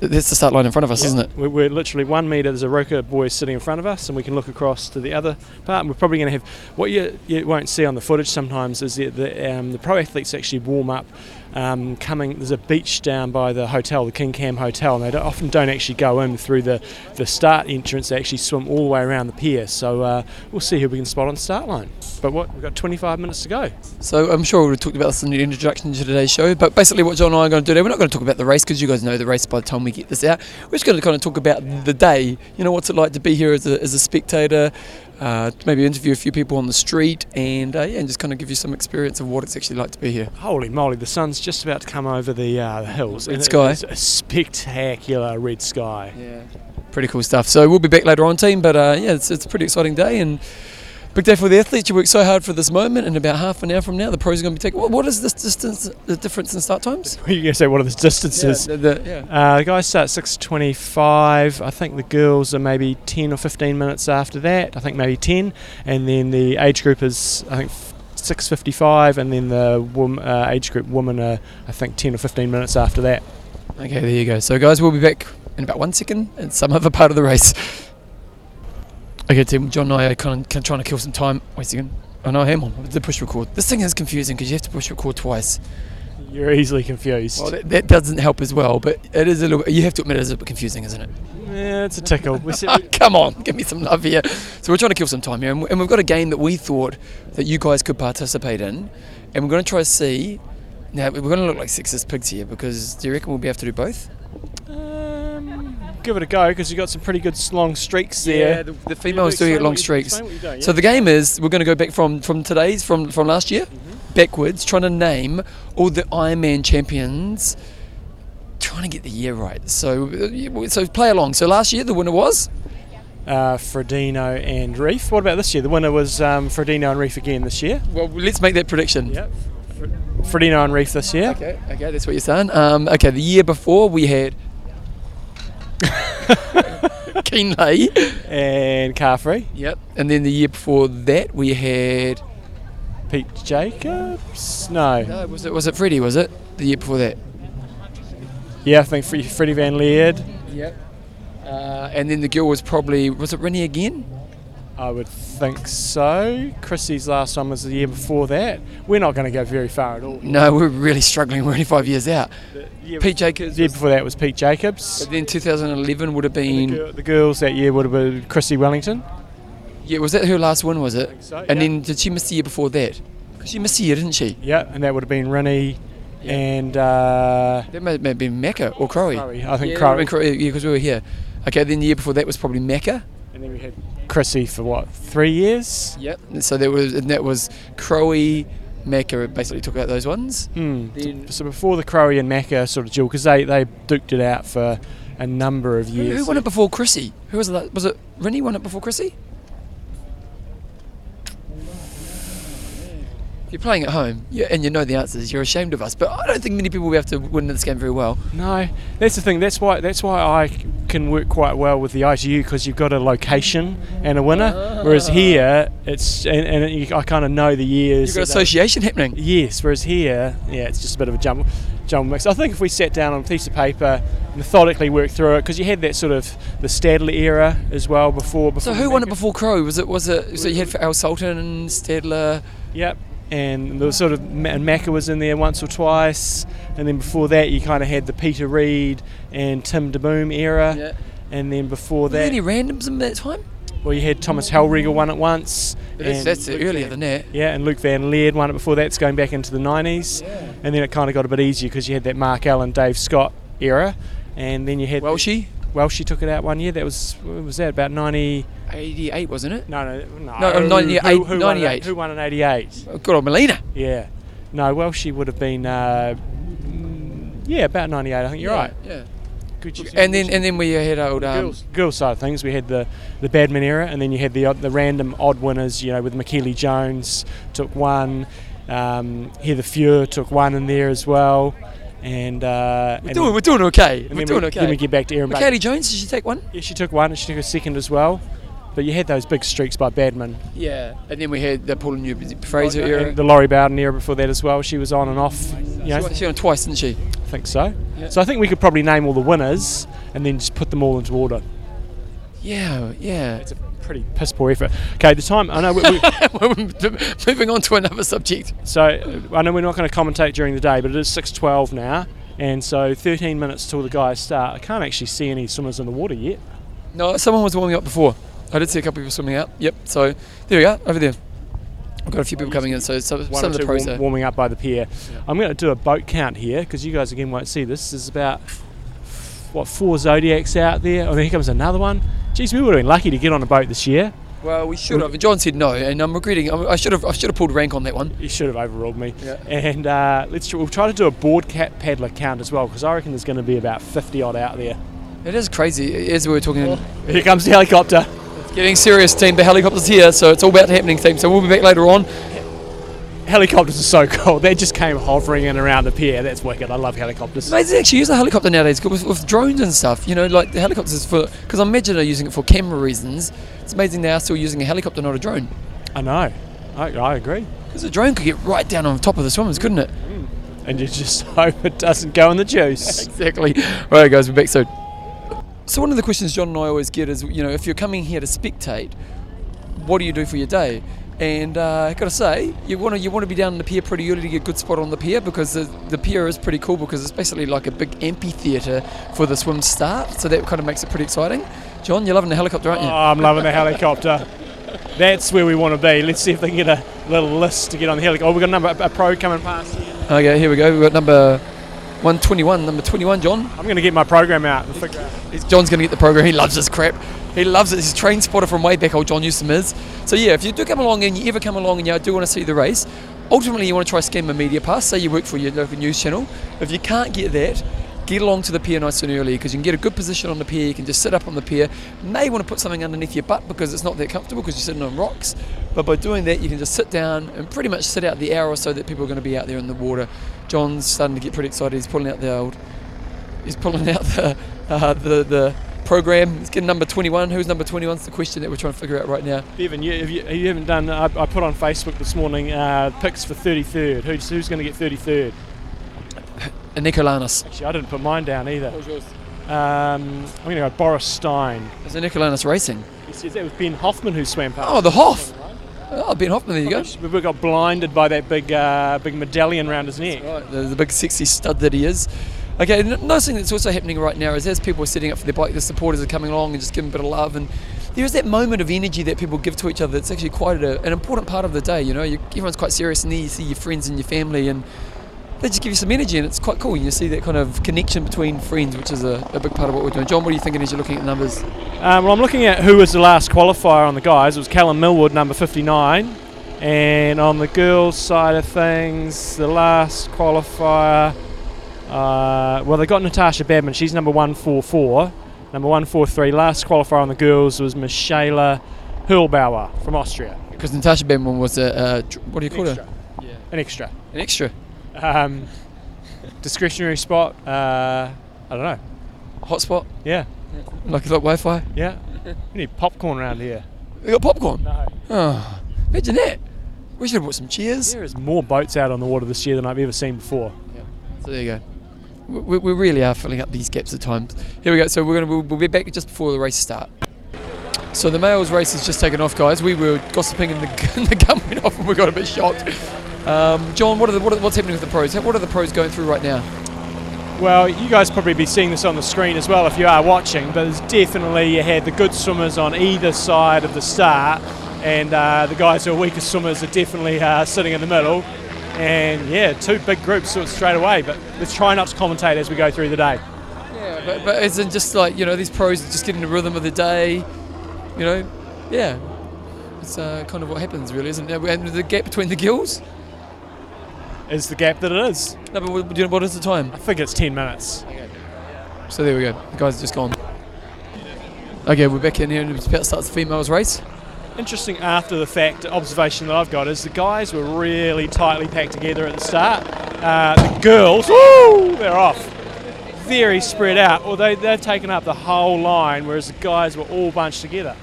Speaker 1: That's the start line in front of us, isn't it?
Speaker 2: We're, we're, literally one metre. There's a Roka boy sitting in front of us, and we can look across to the other part. And we're probably going to have what you, you won't see on the footage sometimes is that the, um, the pro athletes actually warm up um, coming. There's a beach down by the hotel, the King Kam Hotel, and they don't, often don't actually go in through the, the start entrance. They actually swim all the way around the pier. So uh, we'll see who we can spot on start line. But what we've got 25 minutes to go.
Speaker 1: So I'm sure we talked about this in the introduction to today's show. But basically, what John and I are going to do today, we're not going to talk about the race because you guys know the race by the time we get this out. We're just going to kind of talk about the day. You know, what's it like to be here as a, as a spectator? Uh, maybe interview a few people on the street and uh, yeah, and just kind of give you some experience of what it's actually like to be here.
Speaker 2: Holy moly, the sun's just about to come over the, uh, the hills.
Speaker 1: Red sky.
Speaker 2: It's a spectacular red sky.
Speaker 1: Yeah. Pretty cool stuff. So we'll be back later on, team. But uh, yeah, it's, it's a pretty exciting day and Big day for the athletes. You work so hard for this moment, and about half an hour from now, the pros are going to be taking. What, what is this distance? The difference in start times? <laughs>
Speaker 2: You're going to say what are the distances?
Speaker 1: Yeah, the, the, yeah.
Speaker 2: Uh, the guys start six twenty-five. I think the girls are maybe ten or fifteen minutes after that. I think maybe ten, and then the age group is I think 6:55, and then the wom- uh, age group women are I think 10 or 15 minutes after that.
Speaker 1: Okay, there you go. So, guys, we'll be back in about one second in some other part of the race. <laughs> Okay, Tim, John and I are kind of, trying to kill some time. Wait a second. Oh, no, hang on. The push record. This thing is confusing because you have to push record twice.
Speaker 2: You're easily confused.
Speaker 1: Well, that, that doesn't help as well, but it is a little You have to admit it is a bit confusing, isn't it?
Speaker 2: yeah, it's a tickle.
Speaker 1: Oh, <laughs> come on, give me some love here. So we're trying to kill some time here, and and we've got a game that we thought that you guys could participate in, and we're going to try to see. Now we're going to look like sexist pigs here because do you reckon we'll be able to do both?
Speaker 2: um, give it a go because you've got some pretty good long streaks there.
Speaker 1: the, the females do
Speaker 2: Explain
Speaker 1: get long streaks.
Speaker 2: explain what you're
Speaker 1: So the game is we're going to go back from from today's from from last year backwards, trying to name all the Ironman champions. Trying to get the year right. So uh, so play along. So last year the winner was
Speaker 2: uh, Frodeno and Ryf. What about this year? The winner was um, Frodeno and Ryf again this year.
Speaker 1: well. Let's make that prediction.
Speaker 2: Yep. Frodeno and Ryf this year.
Speaker 1: Okay, okay, that's what you're saying. Um, okay, the year before we had <laughs> Kienle.
Speaker 2: And Carfrae.
Speaker 1: Yep. And then the year before that we had
Speaker 2: Pete Jacobs. No.
Speaker 1: no, was it was it Freddie? Was it the year before that?
Speaker 2: Yeah, I think Fre- Freddie Van Lierde.
Speaker 1: Yep. Uh, and then the girl was probably was it Rinny again?
Speaker 2: I would think so. Chrissie's last one was the year before that. We're not going to go very far at all.
Speaker 1: No, we're really struggling. We're only five years out.
Speaker 2: The
Speaker 1: Pete Jacobs.
Speaker 2: the year before that was Pete Jacobs.
Speaker 1: But then 2011 would have
Speaker 2: The,
Speaker 1: been.
Speaker 2: girl- the girls that year would have been Chrissie Wellington.
Speaker 1: Yeah, was that her last win? Was it?
Speaker 2: so,
Speaker 1: And
Speaker 2: yeah.
Speaker 1: then did she miss the year before that? she missed a year, didn't she?
Speaker 2: Yeah, and that would have been Rinny
Speaker 1: Yeah.
Speaker 2: and uh,
Speaker 1: That may, may have been Macca or. Crowe.
Speaker 2: I think
Speaker 1: yeah,
Speaker 2: Crowe.
Speaker 1: Yeah, because we were here. Okay, then the year before that was probably Macca.
Speaker 2: And then we had Chrissie for what, three years?
Speaker 1: Yep. So there was, and that was Crowe, Macca. Basically took out those ones.
Speaker 2: Hmm.
Speaker 1: Then
Speaker 2: So before the Crowe and Macca sort of duel, because they, they duked it out for a number of years.
Speaker 1: who won it before Chrissie? Who was it? Was it Rinny won it before Chrissie? You're playing at home yeah, and you know the answers, you're ashamed of us. But I don't think many people will be able to win this game very well.
Speaker 2: No, that's the thing. That's why that's why I can work quite well with the ITU because you've got a location and a winner. Whereas ah. here, it's and, and it, you, I kind of know the years.
Speaker 1: You've got
Speaker 2: that they-
Speaker 1: association happening.
Speaker 2: Yes, whereas here, yeah, it's just a bit of a jumble, jumble mix. I think if we sat down on a piece of paper, methodically worked through it, because you had that sort of the Stadler era as well before. before
Speaker 1: So who won it before Crow? Was it was it so you had Faris Al Sultan and Stadler?
Speaker 2: Yep. And there was sort of and Macca was in there once or twice, and then before that you kind of had the Peter Reid and Tim DeBoom era, and then before
Speaker 1: Were there
Speaker 2: that,
Speaker 1: any randoms in that time?
Speaker 2: well, you had Thomas Hellriegel won it once.
Speaker 1: But that's, that's
Speaker 2: Luke
Speaker 1: earlier
Speaker 2: Van-
Speaker 1: than that.
Speaker 2: Yeah, and Luc Van Lierde won it before that. It's going back into the 90s. And then it kind of got a bit easier because you had that Mark Allen, Dave Scott era. And then you had.
Speaker 1: Welshie,
Speaker 2: Welshie took it out one year. That was. Was that? About 90.
Speaker 1: 88 wasn't it?
Speaker 2: No, no, no.
Speaker 1: No, um, 98
Speaker 2: who, who won it-
Speaker 1: 98.
Speaker 2: Who won in 88?
Speaker 1: Oh, Good old Molina.
Speaker 2: Yeah. No, well, she would have been. Uh, yeah, about 98. I think you're right.
Speaker 1: Yeah.
Speaker 2: Good.
Speaker 1: And then and then we had old um,
Speaker 2: girls, girls side of things, we had the the Badmann era, and then you had the the random odd winners. You know, with Michellie Jones took one, um, Heather Fuhr took one in there as well, and uh,
Speaker 1: We're
Speaker 2: and
Speaker 1: doing we're doing okay. We're doing
Speaker 2: we,
Speaker 1: okay.
Speaker 2: Then we get back to Erin Baker.
Speaker 1: Jones, did she take one?
Speaker 2: Yeah, she took one, and she took a second as well. But you had those big streaks by Badmann.
Speaker 1: Yeah. And then we had the Paul New Fraser era.
Speaker 2: And the Lori Bowden era before that as well. She was on and off. You know,
Speaker 1: She she twice, didn't she?
Speaker 2: I think so.
Speaker 1: Yeah.
Speaker 2: So I think we could probably name all the winners and then just put them all into order.
Speaker 1: Yeah, yeah.
Speaker 2: It's a pretty piss poor effort. Okay, the time I know. We, we, <laughs>
Speaker 1: Moving on to another subject.
Speaker 2: So I know we're not going to commentate during the day, but it is 6:12 now, and so 13 minutes till the guys start. I can't actually see any swimmers in the water yet.
Speaker 1: No, someone was warming up before. I did see a couple of people swimming out. Yep. So there we go, over there. I've got a few people coming in. So some,
Speaker 2: One
Speaker 1: some
Speaker 2: or
Speaker 1: of the pros
Speaker 2: warm- warming up by the pier. I'm going to do a boat count here because you guys again won't see this. There's about what four zodiacs out there. Oh, here comes another one. Geez, we would have been lucky to get on a boat this year.
Speaker 1: Well, we should have. John said no, and I'm regretting. I should have. I should have pulled rank on that one.
Speaker 2: You should have overruled me.
Speaker 1: Yeah.
Speaker 2: And uh, let's we'll try to do a board cat paddler count as well because I reckon there's going to be about 50 odd out there.
Speaker 1: It is crazy. As we were talking,
Speaker 2: Here comes the helicopter.
Speaker 1: Getting serious, team. The helicopter's here, so it's all about happening, team. So we'll be back later on.
Speaker 2: Helicopters are so <laughs> cool. They just came hovering in around the pier. That's wicked. I love helicopters.
Speaker 1: They actually use a helicopter nowadays with, with drones and stuff. You know, like the helicopters for because I imagine they're using it for camera reasons. It's amazing they are still using a helicopter, not a drone.
Speaker 2: I know. I, I agree.
Speaker 1: Because a drone could get right down on top of the swimmers, couldn't it? Mm.
Speaker 2: And you just <laughs> hope it doesn't go in the juice. <laughs>
Speaker 1: exactly. All right, guys, we're back soon. So one of the questions John and I always get is, you know, if you're coming here to spectate, what do you do for your day? And uh, I gotta say, you want to you want to be down in the pier pretty early to get a good spot on the pier because the, the pier is pretty cool because it's basically like a big amphitheatre for the swim start. So that kind of makes it pretty exciting. John, you're loving the helicopter, aren't
Speaker 2: Oh,
Speaker 1: you?
Speaker 2: I'm loving the helicopter. That's where we want to be. Let's see if they can get a little list to get on the helicopter. Oh, we've got a, number, a pro coming past here.
Speaker 1: Okay, here we go. We've got number 121. Number 21, John.
Speaker 2: I'm going to get my program out and figure out.
Speaker 1: He's- John's going to get the program. He loves this crap. He loves it. He's a train spotter from way back, old John Newsom is. So, yeah, if you do come along and you ever come along and you do want to see the race, ultimately you want to try scheme a media pass. Say you work for your local news channel. If you can't get that, get along to the pier nice and early because you can get a good position on the pier. You can just sit up on the pier. May want to put something underneath your butt because it's not that comfortable because you're sitting on rocks. But by doing that, you can just sit down and pretty much sit out the hour or so that people are going to be out there in the water. John's starting to get pretty excited. He's pulling out the old he's pulling <laughs> out the uh, the the program. He's getting number 21. Who's number 21? Is the question that we're trying to figure out right now.
Speaker 2: Bevan, you, you, you haven't done, I, I put on Facebook this morning uh, picks for 33rd. Who's, who's going to get 33rd?
Speaker 1: Nicolanas.
Speaker 2: Actually, I didn't put mine down either.
Speaker 1: was yours?
Speaker 2: Um, I'm going to go Boris Stein.
Speaker 1: Is it Nicolanas Racing?
Speaker 2: He says that was Ben Hoffman who swam past.
Speaker 1: Oh, the Hoff. Oh, Ben Hoffman. There you go.
Speaker 2: We got blinded by that big, uh, big medallion around his neck.
Speaker 1: Right, the, the big sexy stud that he is. Okay, another thing that's also happening right now is as people are setting up for their bike, the supporters are coming along and just giving a bit of love. And there is that moment of energy that people give to each other that's actually quite a, an important part of the day. You know, you, everyone's quite serious, and then you see your friends and your family, and they just give you some energy, and it's quite cool. You see that kind of connection between friends, which is a, a big part of what we're doing. John, what are you thinking as you're looking at the numbers?
Speaker 2: Um, well, I'm looking at who was the last qualifier on the guys. It was Callum Millward, number 59. And on the girls' side of things, the last qualifier, uh, well, they got Natascha Badmann. She's number 144. Number 143. Last qualifier on the girls was Michaela Hurlbauer from Austria.
Speaker 1: Because Natascha Badmann was a, what do you call
Speaker 2: Extra.
Speaker 1: her? Yeah,
Speaker 2: An extra.
Speaker 1: an extra
Speaker 2: Um, discretionary spot, uh, I don't know.
Speaker 1: hotspot,
Speaker 2: Yeah,
Speaker 1: like like Wi-Fi.
Speaker 2: yeah. We need popcorn around here.
Speaker 1: We got popcorn.
Speaker 2: No.
Speaker 1: Oh, imagine that. We should have bought some chairs.
Speaker 2: There is more boats out on the water this year than I've ever seen before. Yeah.
Speaker 1: So there you go. We, we really are filling up these gaps at times. Here we go. So we're gonna we'll, we'll be back just before the race start. So the males race has just taken off, guys. We were gossiping and the, <laughs> and the gun went off and we got a bit shocked. Um, John, what are the, what are, what's happening with the pros? What are the pros going through right now?
Speaker 2: Well, you guys probably be seeing this on the screen as well if you are watching, but there's definitely you had the good swimmers on either side of the start, and uh, the guys who are weaker swimmers are definitely uh, sitting in the middle. And yeah, two big groups sort of straight away, but let's try not to commentate as we go through the day.
Speaker 1: Yeah, but, but isn't just like you know these pros are just getting the rhythm of the day, you know? Yeah, it's uh, kind of what happens, really, isn't it? And the gap between the gills.
Speaker 2: Is the gap that it is?
Speaker 1: No, but what, do you know, what is the time?
Speaker 2: I think it's 10 minutes.
Speaker 1: So there we go. The guys just gone. Okay, we're back in here and it's about to start the females race.
Speaker 2: Interesting after the fact observation that I've got is the guys were really tightly packed together at the start. Uh, the girls, woo, they're off. Very spread out. Well, they, they've taken up the whole line, whereas the guys were all bunched together.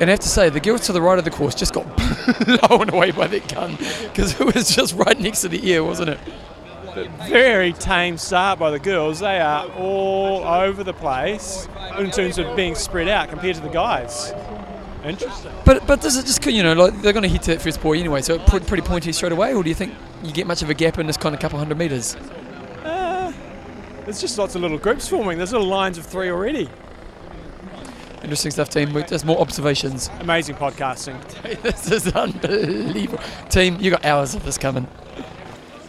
Speaker 1: And I have to say, the girls to the right of the course just got <laughs> blown away by that gun because it was just right next to the ear, wasn't it?
Speaker 2: Very tame start by the girls. They are all over the place in terms of being spread out compared to the guys. Interesting.
Speaker 1: But but does it just you know like they're going to hit that first buoy anyway, so it pretty pointy straight away, or do you think you get much of a gap in this kind of couple hundred meters?
Speaker 2: Uh, there's just lots of little groups forming. There's little lines of three already.
Speaker 1: Interesting stuff, team. There's more observations.
Speaker 2: Amazing podcasting. <laughs>
Speaker 1: this is unbelievable, team. You got hours of this coming.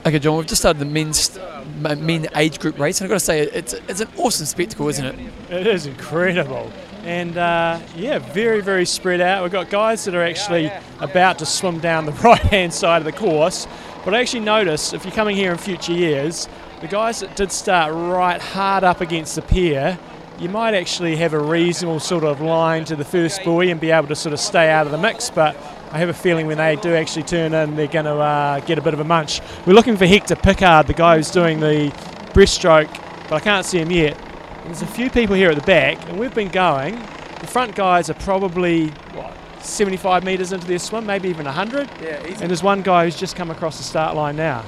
Speaker 1: Okay, John, we've just started the men's men age group race, and I've got to say it's it's an awesome spectacle, isn't it?
Speaker 2: It is incredible. And uh, yeah, very, very spread out. We've got guys that are actually about to swim down the <laughs> right hand side of the course. But I actually noticed if you're coming here in future years, the guys that did start right hard up against the pier, you might actually have a reasonable sort of line to the first buoy and be able to sort of stay out of the mix. But I have a feeling when they do actually turn in, they're going to uh, get a bit of a munch. We're looking for Hector Pickard, the guy who's doing the breaststroke, but I can't see him yet. There's a few people here at the back, and we've been going. The front guys are probably what 75 metres into their swim, maybe even 100.
Speaker 1: Yeah,
Speaker 2: And there's one guy who's just come across the start line now.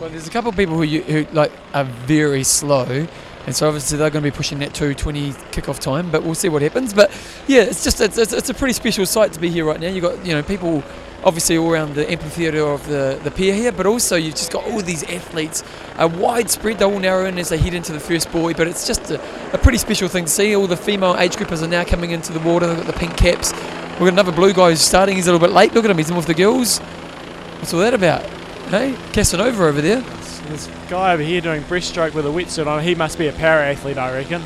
Speaker 1: Well, there's a couple of people who, you, who like are very slow, and so obviously they're going to be pushing that 2:20 kickoff time. But we'll see what happens. But yeah, it's just it's, it's, it's a pretty special sight to be here right now. You've got you know people obviously all around the amphitheatre of the the pier here, but also you've just got all these athletes, a widespread. They're all narrow in as they head into the first buoy, but it's just a, a pretty special thing to see. All the female age groupers are now coming into the water. They've got the pink caps. We've got another blue guy who's starting. He's a little bit late. Look at him. He's in with the girls. What's all that about? Hey, Casanova over there.
Speaker 2: There's a guy over here doing breaststroke with a wetsuit on. He must be a para athlete, I reckon.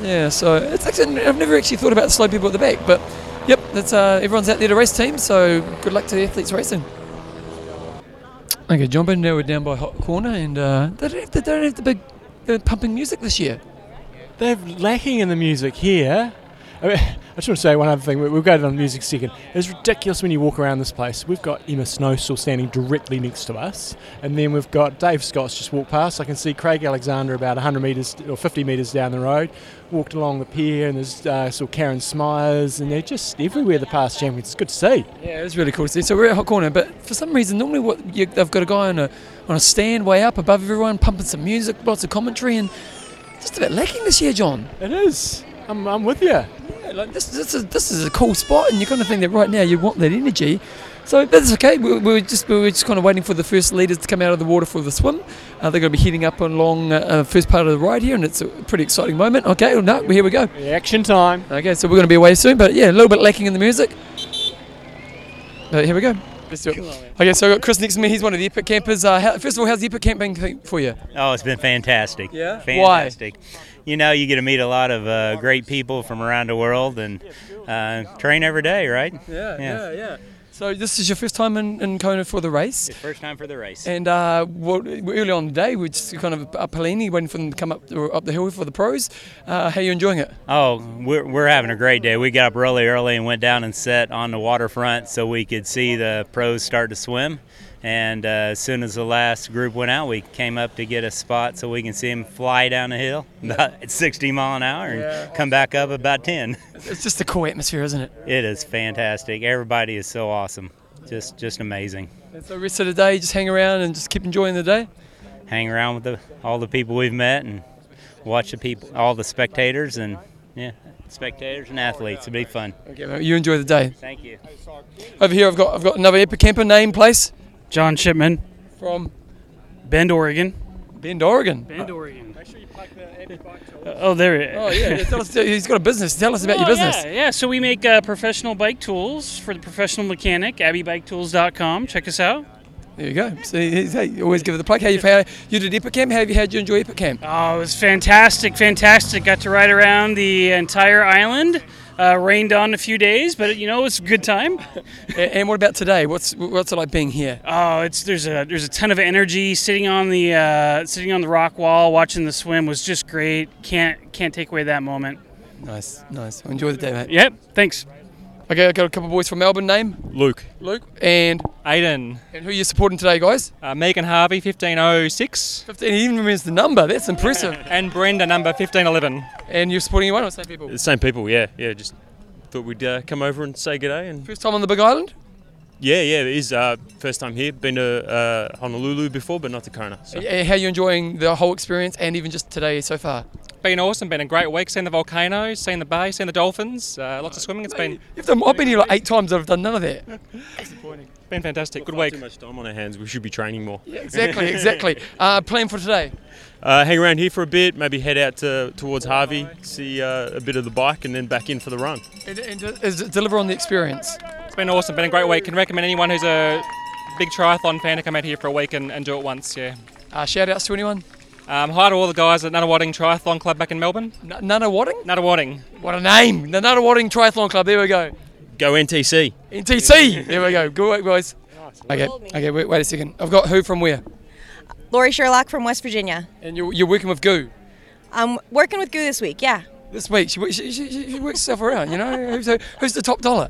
Speaker 1: Yeah, so it's actually I've never actually thought about the slow people at the back, but yep, that's uh, everyone's out there to race team. So good luck to the athletes racing. Okay, John Ben now we're down by Hot Corner, and uh, they, don't have the, they don't have the big uh, pumping music this year.
Speaker 2: They're lacking in the music here. I, mean, <laughs> I just want to say one other thing. We- We'll go to the music second. It's ridiculous when you walk around this place. We've got Emma Snowsill standing directly next to us, and then we've got Dave Scott's just walked past. I can see Craig Alexander about 100 metres or 50 metres down the road, walked along the pier, and there's uh, sort of Karen Smyers, and they're just everywhere. The past champions. It's good to see.
Speaker 1: Yeah, it's really cool to see. So we're at Hot Corner, but for some reason, normally what you, they've got a guy on a on a stand way up above everyone, pumping some music, lots of commentary, and just a bit lacking this year, John.
Speaker 2: It is. I'm, I'm with you.
Speaker 1: Yeah, like this, this is this is a cool spot, and you're kind of think that right now you want that energy. So that's okay. We, we were just we were just kind of waiting for the first leaders to come out of the water for the swim. Uh, they're going to be heading up along uh, uh, first part of the ride here, and it's a pretty exciting moment. Okay, well, no, here we go.
Speaker 2: Action time.
Speaker 1: Okay, so we're going to be away soon, but yeah, a little bit lacking in the music. But here we go. Let's do it. Okay, so I've got Chris next to me. He's one of the Epic campers. Uh, how, first of all, how's the Epic camp been for you?
Speaker 5: Oh, it's been fantastic.
Speaker 1: Yeah?
Speaker 5: Fantastic. You know, you get to meet a lot of uh, great people from around the world and uh, train every day, right?
Speaker 1: Yeah,
Speaker 5: Yeah.
Speaker 1: yeah. So this is your first time in, in Kona for the race.
Speaker 5: It's first time for the race.
Speaker 1: And uh, what, early on the day, we just kind of up Palani, waiting for them to come up up the hill for the pros. Uh, how are you enjoying it?
Speaker 5: Oh, we're, we're having a great day. We got up really early and went down and sat on the waterfront so we could see the pros start to swim. And uh, as soon as the last group went out, we came up to get a spot so we can see them fly down the hill at 60 mile an hour and
Speaker 1: Yeah.
Speaker 5: come back up about 10.
Speaker 1: It's just a cool atmosphere, isn't it?
Speaker 5: It is fantastic. Everybody is so awesome. Just just amazing.
Speaker 1: And so rest of the day, just hang around and just keep enjoying the day.
Speaker 5: hang around with the, all the people we've met and watch the people, all the spectators and yeah, spectators and athletes. It'll be fun.
Speaker 1: Okay, well, you enjoy the day.
Speaker 5: Thank you.
Speaker 1: Over here, I've got I've got another Epic camper name place
Speaker 6: John Shipman,
Speaker 1: from
Speaker 6: Bend, Oregon.
Speaker 1: Bend, Oregon.
Speaker 6: Bend, Oregon. Make sure you pack the empty box. Oh, there it is.
Speaker 1: Oh yeah, yeah, tell us. He's got a business. Tell us about your
Speaker 6: Oh,
Speaker 1: business.
Speaker 6: Yeah, yeah. So we make uh, professional bike tools for the professional mechanic. AbbeyBikeTools.com. Check us out.
Speaker 1: There you go. So he's- hey, always give it the plug. How you how you did Epic Camp? How have you had you enjoy Epic Camp?
Speaker 6: Oh, it was fantastic, fantastic. Got to ride around the entire island. Uh, rained on a few days, but you know it's a good time. <laughs>
Speaker 1: And what about today? What's what's it like being here?
Speaker 6: Oh, it's there's a there's a ton of energy. Sitting on the uh, sitting on the rock wall, watching the swim was just great. Can't can't take away that moment.
Speaker 1: Nice, nice. Enjoy the day, mate.
Speaker 6: Yep. Thanks.
Speaker 1: Okay, I got a couple of boys from Melbourne. Name
Speaker 7: Luke.
Speaker 1: Luke and
Speaker 7: Aiden.
Speaker 1: and who are you supporting today, guys?
Speaker 7: Uh, Megan Harvey, 1506.
Speaker 1: Fifteen. He even remembers the number. That's impressive. <laughs>
Speaker 7: And Brenda, number 1511.
Speaker 1: and you're supporting one of the same people.
Speaker 7: The same people, yeah. Yeah, just thought we'd uh, come over and say good day. And
Speaker 1: First time on the Big Island.
Speaker 7: Yeah, yeah, it is uh, first time here. Been to uh, Honolulu before, but not to Kona. So.
Speaker 1: How are you enjoying the whole experience and even just today so far?
Speaker 7: Been awesome. Been a great week. Seen the volcanoes, seen the bay, seen the dolphins. Uh, lots of swimming. It's been
Speaker 1: You've done, I've been here like eight times. I've done none of that. Disappointing.
Speaker 7: Been fantastic. Good Far week. Too much time on our hands. We should be training more.
Speaker 1: Yeah, exactly, exactly. <laughs> Uh, plan for today.
Speaker 7: Uh, hang around here for a bit. Maybe head out to towards Hawi, see uh, a bit of the bike, and then back in for the run.
Speaker 1: And, and is deliver on the experience.
Speaker 7: It's been awesome. Been a great week. Can recommend anyone who's a big triathlon fan to come out here for a week and, and do it once. Yeah.
Speaker 1: Uh, shout outs to anyone.
Speaker 7: Um, hi to all the guys at Nunawading Triathlon Club back in Melbourne.
Speaker 1: N- Nana Wadding?
Speaker 7: Nunawading,
Speaker 1: What a name! The Nana Wadding Triathlon Club. There we go.
Speaker 7: go NTC.
Speaker 1: NTC. There we go. Good work, guys. Okay. Okay. Wait, wait a second. I've got who from where?
Speaker 8: Lori Sherlock from West Virginia.
Speaker 1: And you're, you're working with GU.
Speaker 8: I'm working with GU this week, yeah.
Speaker 1: This week, she, she, she, she works herself around, you know? Who's the, who's the top dollar?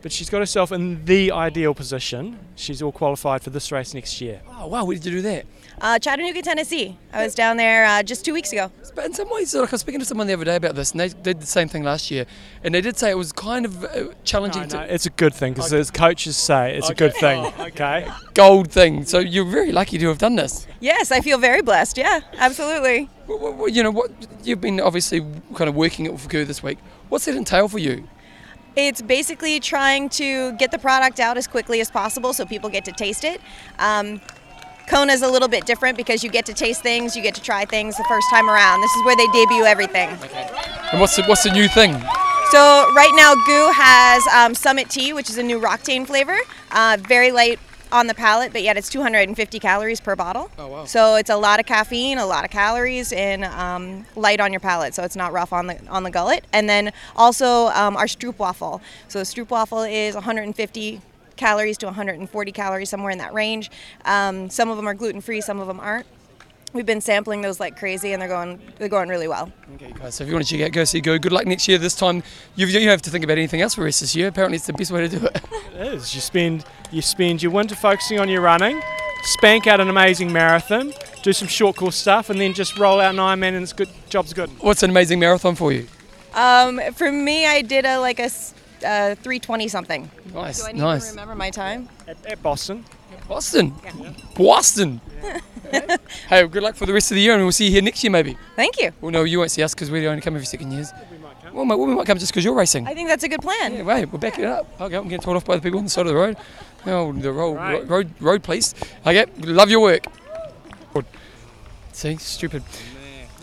Speaker 2: But she's got herself in the ideal position. She's all qualified for this race next year.
Speaker 1: Oh, wow, where did you do that?
Speaker 9: Uh, Chattanooga, Tennessee. I was down there uh, just two weeks ago.
Speaker 1: But in some ways, like I was speaking to someone the other day about this, and they did the same thing last year, and they did say it was kind of uh, challenging
Speaker 2: No,
Speaker 1: to
Speaker 2: no, it's a good thing because as coaches say, it's a good thing. Okay.
Speaker 1: gold thing. So you're very lucky to have done this.
Speaker 9: Yes, I feel very blessed. Yeah, absolutely.
Speaker 1: Wh- wh- wh- You know what? You've been obviously kind of working it for Kerr this week. What's that entail for you?
Speaker 9: It's basically trying to get the product out as quickly as possible so people get to taste it. Um, Kona's a little bit different because you get to taste things, you get to try things the first time around. This is where they debut everything.
Speaker 1: And what's the, what's the new thing?
Speaker 9: So right now, GU has um, Summit Tea, which is a new Roctane flavor. Uh, very light on the palate, but yet it's 250 calories per bottle.
Speaker 1: Oh, wow.
Speaker 9: So it's a lot of caffeine, a lot of calories, and um, light on your palate, so it's not rough on the on the gullet. And then also um, our Stroop waffle. So the Stroop waffle is 150 calories to 140 calories, somewhere in that range. Um, some of them are gluten free, some of them aren't. We've been sampling those like crazy, and they're going they're going really well.
Speaker 1: Okay, guys. So if you want to check out Go See Go, good luck next year. This time, you, you don't have to think about anything else for the rest of this year. Apparently, it's the best way to do it. <laughs>
Speaker 2: It is. You spend you spend your winter focusing on your running, spank out an amazing marathon, do some short course stuff, and then just roll out an Ironman, and it's good. Job's good.
Speaker 1: What's an amazing marathon for you?
Speaker 9: Um, for me, I did a like a s- uh, 320 something.
Speaker 1: Nice,
Speaker 9: Do I need
Speaker 1: nice.
Speaker 9: to remember my time?
Speaker 2: At, at Boston.
Speaker 1: Boston. Boston. <laughs> hey, well, good luck for the rest of the year, and we'll see you here next year, maybe.
Speaker 9: Thank you.
Speaker 1: Well, no, you won't see us because we only come every second years. We might come. Well, mate, we might come just because you're racing.
Speaker 9: I think that's a good plan.
Speaker 1: Yeah, wait, we'll back it up. Okay, I'm getting told off by the people on the side of the road. Oh, the road,
Speaker 2: Right.
Speaker 1: road, road police. Okay, love your work. See, stupid.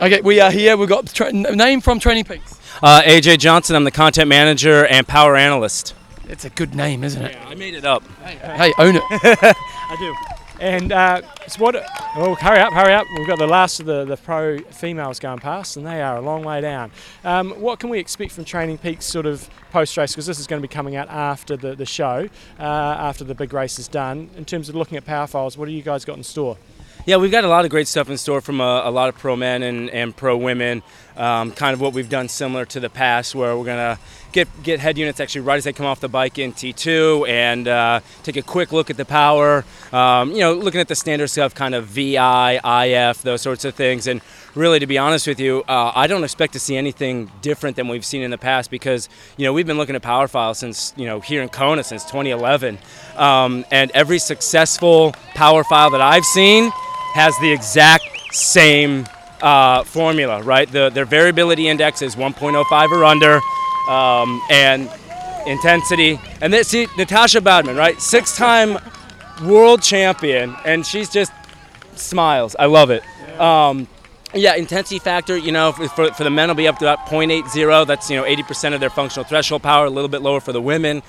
Speaker 1: Okay, we are here. We've got tra- name from Training Peaks.
Speaker 10: Uh, AJ Johnson. I'm the content manager and power analyst.
Speaker 1: It's a good name, isn't it?
Speaker 10: I made it up.
Speaker 1: Hey, own it. <laughs>
Speaker 2: I do. And uh, it's what? Oh, hurry up, hurry up! We've got the last of the, the pro females going past, and they are a long way down. Um, what can we expect from Training Peaks sort of post race? Because this is going to be coming out after the, the show, uh, after the big race is done. In terms of looking at power files, what do you guys got in store?
Speaker 10: Yeah, we've got a lot of great stuff in store from a, a lot of pro men and, and pro women. Um, kind of what we've done similar to the past, where we're gonna get get head units actually right as they come off the bike in T2 and uh, take a quick look at the power. Um, you know, looking at the standard stuff, kind of VI, IF, those sorts of things. And really, to be honest with you, uh, I don't expect to see anything different than we've seen in the past because you know we've been looking at power files since you know here in Kona since 2011, um, and every successful power file that I've seen has the exact same uh, formula, right? The, their variability index is 1.05 or under, um, and intensity. And then see Natascha Badmann, right? Six-time world champion, and she's just smiles. I love it. Um, yeah, intensity factor, you know, for, for, the men, will be up to about 0.80. That's, you know, 80% of their functional threshold power, a little bit lower for the women.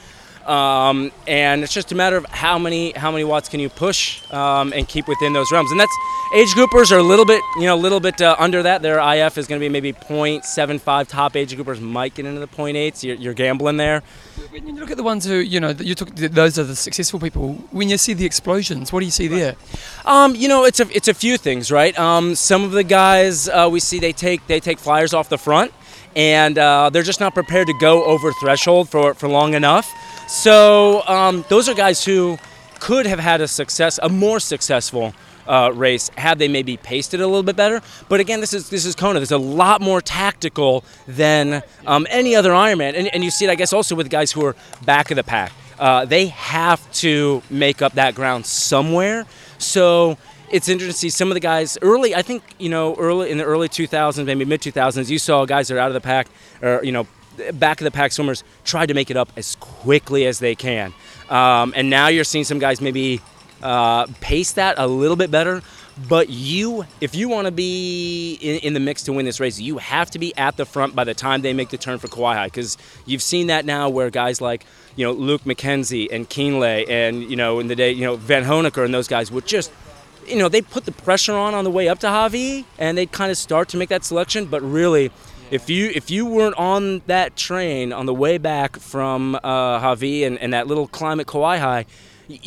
Speaker 10: Um, and it's just a matter of how many how many watts can you push um, and keep within those realms. And that's age groupers are a little bit you know a little bit uh, under that. Their IF is going to be maybe 0.75. Top age groupers might get into the 0.8s. You're, you're gambling there.
Speaker 1: When you look at the ones who, you know, you took, those are the successful people. When you see the explosions, what do you see there?
Speaker 10: Um, you know, it's a it's a few things, right? Um, some of the guys uh, we see they take they take flyers off the front, and uh, they're just not prepared to go over threshold for for long enough. So um, those are guys who could have had a success, a more successful. Uh, race had they maybe paced it a little bit better, but again, this is this is Kona. There's a lot more tactical than um, any other Ironman, and, and you see it, I guess, also with guys who are back of the pack. Uh, they have to make up that ground somewhere. So it's interesting to see some of the guys early. I think you know early in the early 2000s, maybe mid 2000s, you saw guys that are out of the pack or you know back of the pack swimmers try to make it up as quickly as they can. Um, and now you're seeing some guys maybe uh, pace that a little bit better. But you, if you want to be in, in the mix to win this race, you have to be at the front by the time they make the turn for Kawaihae, because you've seen that now where guys like you know Luke McKenzie and Kienle and you know in the day you know Vanhoenacker and those guys would just you know they put the pressure on on the way up to Hawi and they'd kind of start to make that selection, but really. If you if you weren't on that train on the way back from uh, Hawi and, and that little climb at Kawaihae,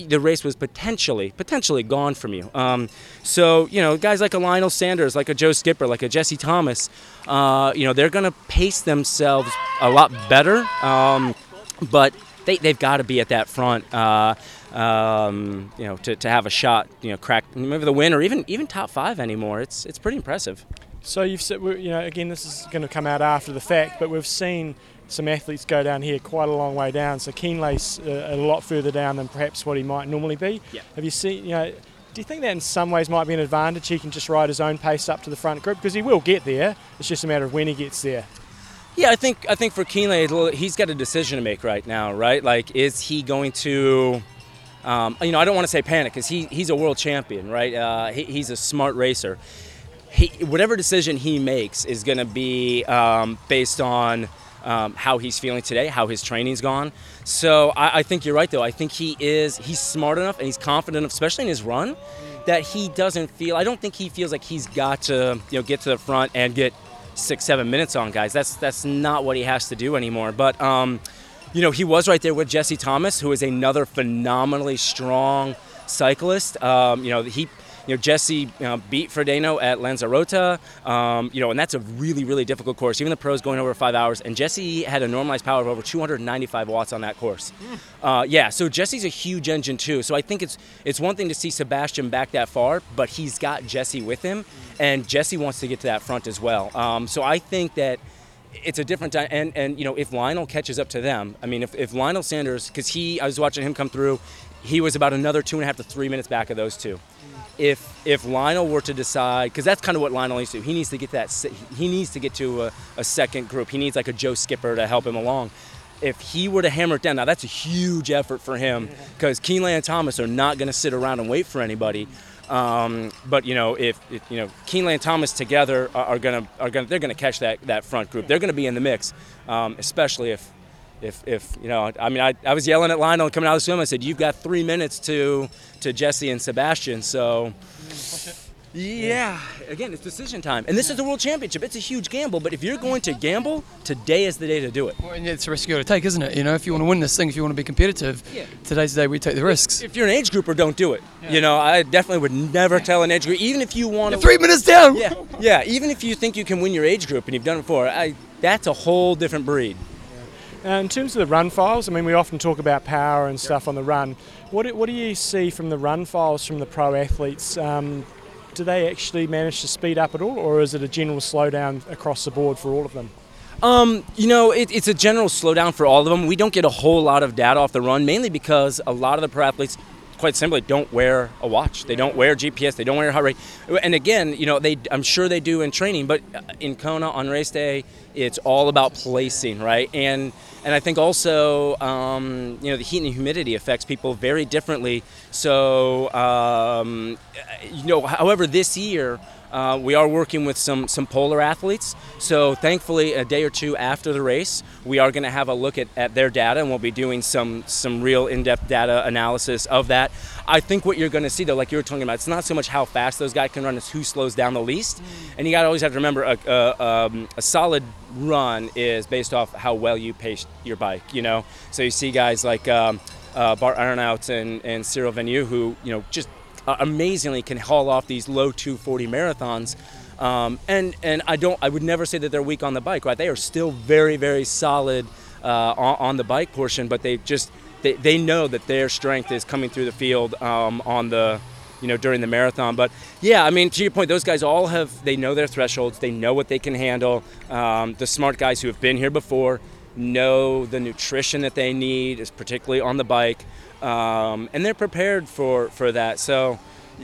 Speaker 10: the race was potentially potentially gone from you. Um, so you know, guys like a Lionel Sanders, like a Joe Skipper, like a Jesse Thomas, uh, you know, they're going to pace themselves a lot better. Um, but they, they've got to be at that front, uh, um, you know, to, to have a shot, you know, crack maybe the win or even even top five anymore. It's it's pretty impressive.
Speaker 11: So you've said, you know, again, this is going to come out after the fact, but we've seen some athletes go down here quite a long way down. So Kienle's uh, a lot further down than perhaps what he might normally be.
Speaker 10: Yeah.
Speaker 11: Have you seen, you know, do you think that in some ways might be an advantage? He can just ride his own pace up to the front group because he will get there. It's just a matter of when he gets there.
Speaker 10: Yeah, I think I think for Kienle, he's got a decision to make right now, right? Like, is he going to, um, you know, I don't want to say panic because he, he's a world champion, right? Uh, he, he's a smart racer. He, whatever decision he makes is going to be um, based on um, how he's feeling today, how his training's gone. So I, I think you're right, though. I think he is he's smart enough and he's confident, enough, especially in his run, that he doesn't feel. I don't think he feels like he's got to you know get to the front and get six seven minutes on guys. That's that's not what he has to do anymore. But um, you know he was right there with Jesse Thomas, who is another phenomenally strong cyclist. Um, you know he. You know, Jesse you know, beat Frodeno at Lanzarote, um, you know, and that's a really, really difficult course. Even the pros going over five hours, and Jesse had a normalized power of over 295 watts on that course. Uh, yeah, so Jesse's a huge engine too. So I think it's it's one thing to see Sebastian back that far, but he's got Jesse with him, and Jesse wants to get to that front as well. Um, so I think that it's a different. And, and, you know, if Lionel catches up to them, I mean, if, if Lionel Sanders, because he, I was watching him come through, he was about another two and a half to three minutes back of those two. If if Lionel were to decide, because that's kind of what Lionel needs to do, he needs to get that, he needs to get to a, a second group. He needs like a Joe Skipper to help him along. If he were to hammer it down, now that's a huge effort for him because Kienle and Thomas are not going to sit around and wait for anybody. Um, but you know, if, if you know Kienle and Thomas together are, are gonna are gonna they're gonna catch that that front group. They're gonna be in the mix, um, especially if if if you know. I mean, I, I was yelling at Lionel coming out of the swim. I said, "You've got three minutes to to Jesse and Sebastian." So. Yeah, again, it's decision time. And this is the World Championship. It's a huge gamble, but if you're going to gamble, today is the day to do it.
Speaker 1: Well, and it's a risk you got to take, isn't it? You know, if you want to win this thing, if you want to be competitive,
Speaker 10: Yeah.
Speaker 1: today's the day we take the risks.
Speaker 10: If you're an age grouper, don't do it. You know, I definitely would never tell an age group, even if you want to.
Speaker 1: Three minutes down.
Speaker 10: Yeah, yeah. Even if you think you can win your age group and you've done it before, I, that's a whole different breed.
Speaker 11: Uh, in terms of the run files, I mean, we often talk about power and stuff on the run. What do, what do you see from the run files from the pro athletes? Um, do they actually manage to speed up at all, or is it a general slowdown across the board for all of them?
Speaker 10: Um, you know, it, it's a general slowdown for all of them. We don't get a whole lot of data off the run, mainly because a lot of the pro athletes, quite simply, don't wear a watch. They don't wear GPS. They don't wear heart rate. And again, you know, they I'm sure they do in training, but in Kona on race day, it's all about placing, right? And and I think also, um, you know, the heat and humidity affects people very differently. So, um, you know, however, this year. Uh, we are working with some some polar athletes. So thankfully, a day or two after the race, we are going to have a look at, at their data, and we'll be doing some some real in-depth data analysis of that. I think what you're going to see, though, like you were talking about, it's not so much how fast those guys can run; it's who slows down the least. And you got to always have to remember a, a, um, a solid run is based off how well you pace your bike. You know, so you see guys like. Um, uh, Bart Aernouts and, and Cyril Viennot, who you know just uh, amazingly can haul off these low 240 marathons. Um, and and I don't I would never say that they're weak on the bike, right? They are still very very solid uh, on, on the bike portion, but they just they, they know that their strength is coming through the field um, on the you know during the marathon. But yeah, I mean to your point, those guys all have they know their thresholds, they know what they can handle. Um, the smart guys who have been here before know the nutrition that they need, is particularly on the bike, um, and they're prepared for for that. So.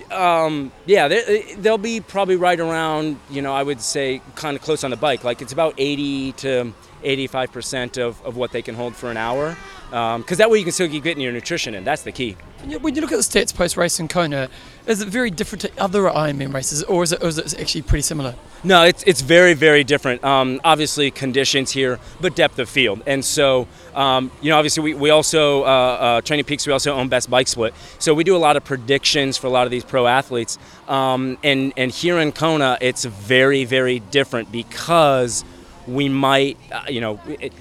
Speaker 10: Um, yeah, they, they'll be probably right around, you know, I would say kind of close on the bike. Like it's about 80 to 85% of, of what they can hold for an hour. Because that way you can still keep getting your nutrition in. That's the key.
Speaker 1: When you look at the stats post race in Kona, is it very different to other Ironman races, or is it, or is it actually pretty similar?
Speaker 10: No, it's, it's very, very different. Um, obviously, conditions here, but depth of field. And so, um, you know, obviously, we, we also, uh, uh, Training Peaks, we also own Best Bike Split. So we do a lot of predictions for a lot of these pro athletes. Um, and, and here in Kona, it's very, very different because we might, uh, you know, it,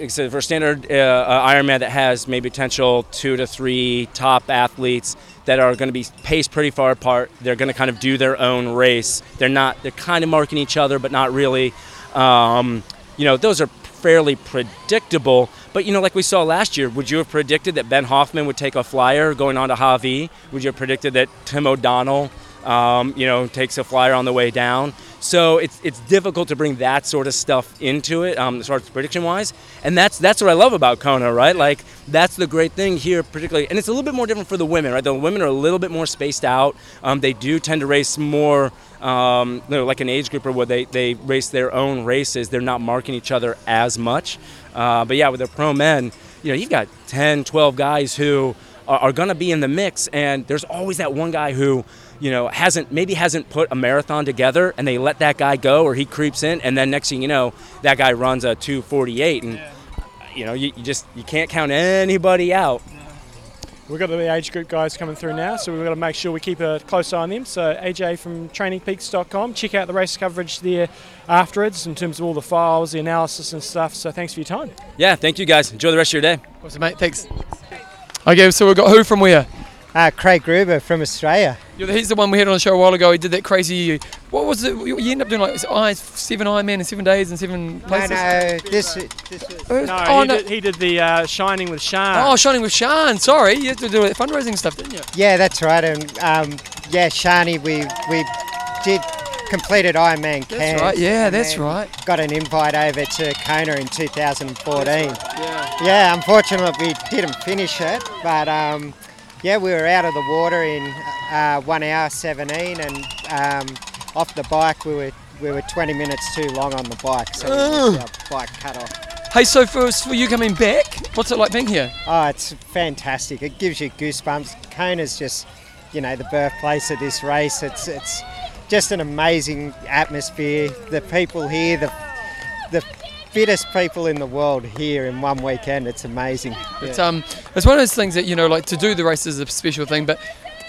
Speaker 10: like for standard uh, uh, Ironman that has maybe potential two to three top athletes that are going to be paced pretty far apart. They're going to kind of do their own race. They're not. They're kind of marking each other, but not really. Um, you know, those are fairly predictable. But you know, like we saw last year, would you have predicted that Ben Hoffman would take a flyer going on to Hawi? Would you have predicted that Tim O'Donnell, um, you know, takes a flyer on the way down? So it's it's difficult to bring that sort of stuff into it, um, as far as prediction wise, and that's that's what I love about Kona, right? Like that's the great thing here, particularly, and it's a little bit more different for the women, right? The women are a little bit more spaced out. Um, they do tend to race more. Um, you know, like an age group or where they, they race their own races. They're not marking each other as much. Uh, but yeah, with the pro men, you know, you've got 10, 12 guys who are, are going to be in the mix, and there's always that one guy who, you know, hasn't maybe hasn't put a marathon together, and they let that guy go, or he creeps in, and then next thing you know, that guy runs a 248, and you know, you, you just you can't count anybody out.
Speaker 2: We've got the age group guys coming through now, so we've got to make sure we keep a close eye on them. So AJ from trainingpeaks.com, check out the race coverage there afterwards in terms of all the files, the analysis and stuff. So thanks for your time.
Speaker 10: Yeah, thank you guys. Enjoy the rest of your day.
Speaker 1: Awesome, mate. Thanks. Okay, so we've got who from where?
Speaker 12: Uh, Craig Gruber from Australia.
Speaker 1: Yeah, he's the one we had on the show a while ago. He did that crazy. What was it? You you ended up doing like I seven Ironman in seven days and seven places.
Speaker 12: No, no, this, this
Speaker 1: Uh,
Speaker 2: No,
Speaker 1: oh,
Speaker 2: he,
Speaker 1: no.
Speaker 2: Did, he did the uh, Shining with Sean.
Speaker 1: Oh, shining with Sean. Sorry, you had to do that fundraising stuff, didn't you?
Speaker 12: Yeah, that's right. And um, yeah, Shani, we we did completed Ironman
Speaker 1: That's
Speaker 12: Cairns.
Speaker 1: right. Yeah, that's right.
Speaker 12: Got an invite over to Kona in 2014.
Speaker 1: Yeah.
Speaker 12: Yeah, unfortunately we didn't finish it, but um, yeah, we were out of the water in uh, one hour 17, and um, off the bike we were we were 20 minutes too long on the bike, so we our bike cut off.
Speaker 1: Hey, so for for you coming back, what's it like being here?
Speaker 12: Oh, it's fantastic. It gives you goosebumps. Kona's just, you know, the birthplace of this race. It's it's just an amazing atmosphere. The people here, the the fittest people in the world here in one weekend. It's amazing.
Speaker 1: It's um, it's one of those things that you know, like to do the race is a special thing, but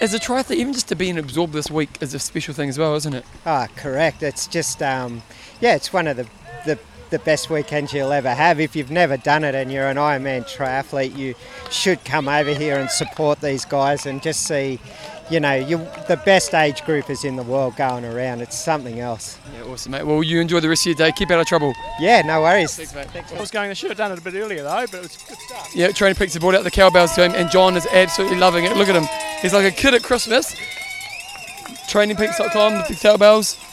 Speaker 1: as a triathlete, even just to be and absorb this week is a special thing as well, isn't it?
Speaker 12: Ah, correct. It's just, um, yeah, it's one of the, the the best weekends you'll ever have. If you've never done it and you're an Ironman triathlete, you should come over here and support these guys and just see, you know, you the best age groupers in the world going around. It's something else.
Speaker 1: Yeah, awesome, mate. Well, you enjoy the rest of your day. Keep out of trouble.
Speaker 12: Yeah, no worries.
Speaker 2: I was going, I should have done it a bit earlier though, but it was good stuff.
Speaker 1: Yeah, Training Peaks have brought out the cowbells to him, and John is absolutely loving it. Look at him. He's like a kid at Christmas. TrainingPeaks.com, the cowbells. <laughs>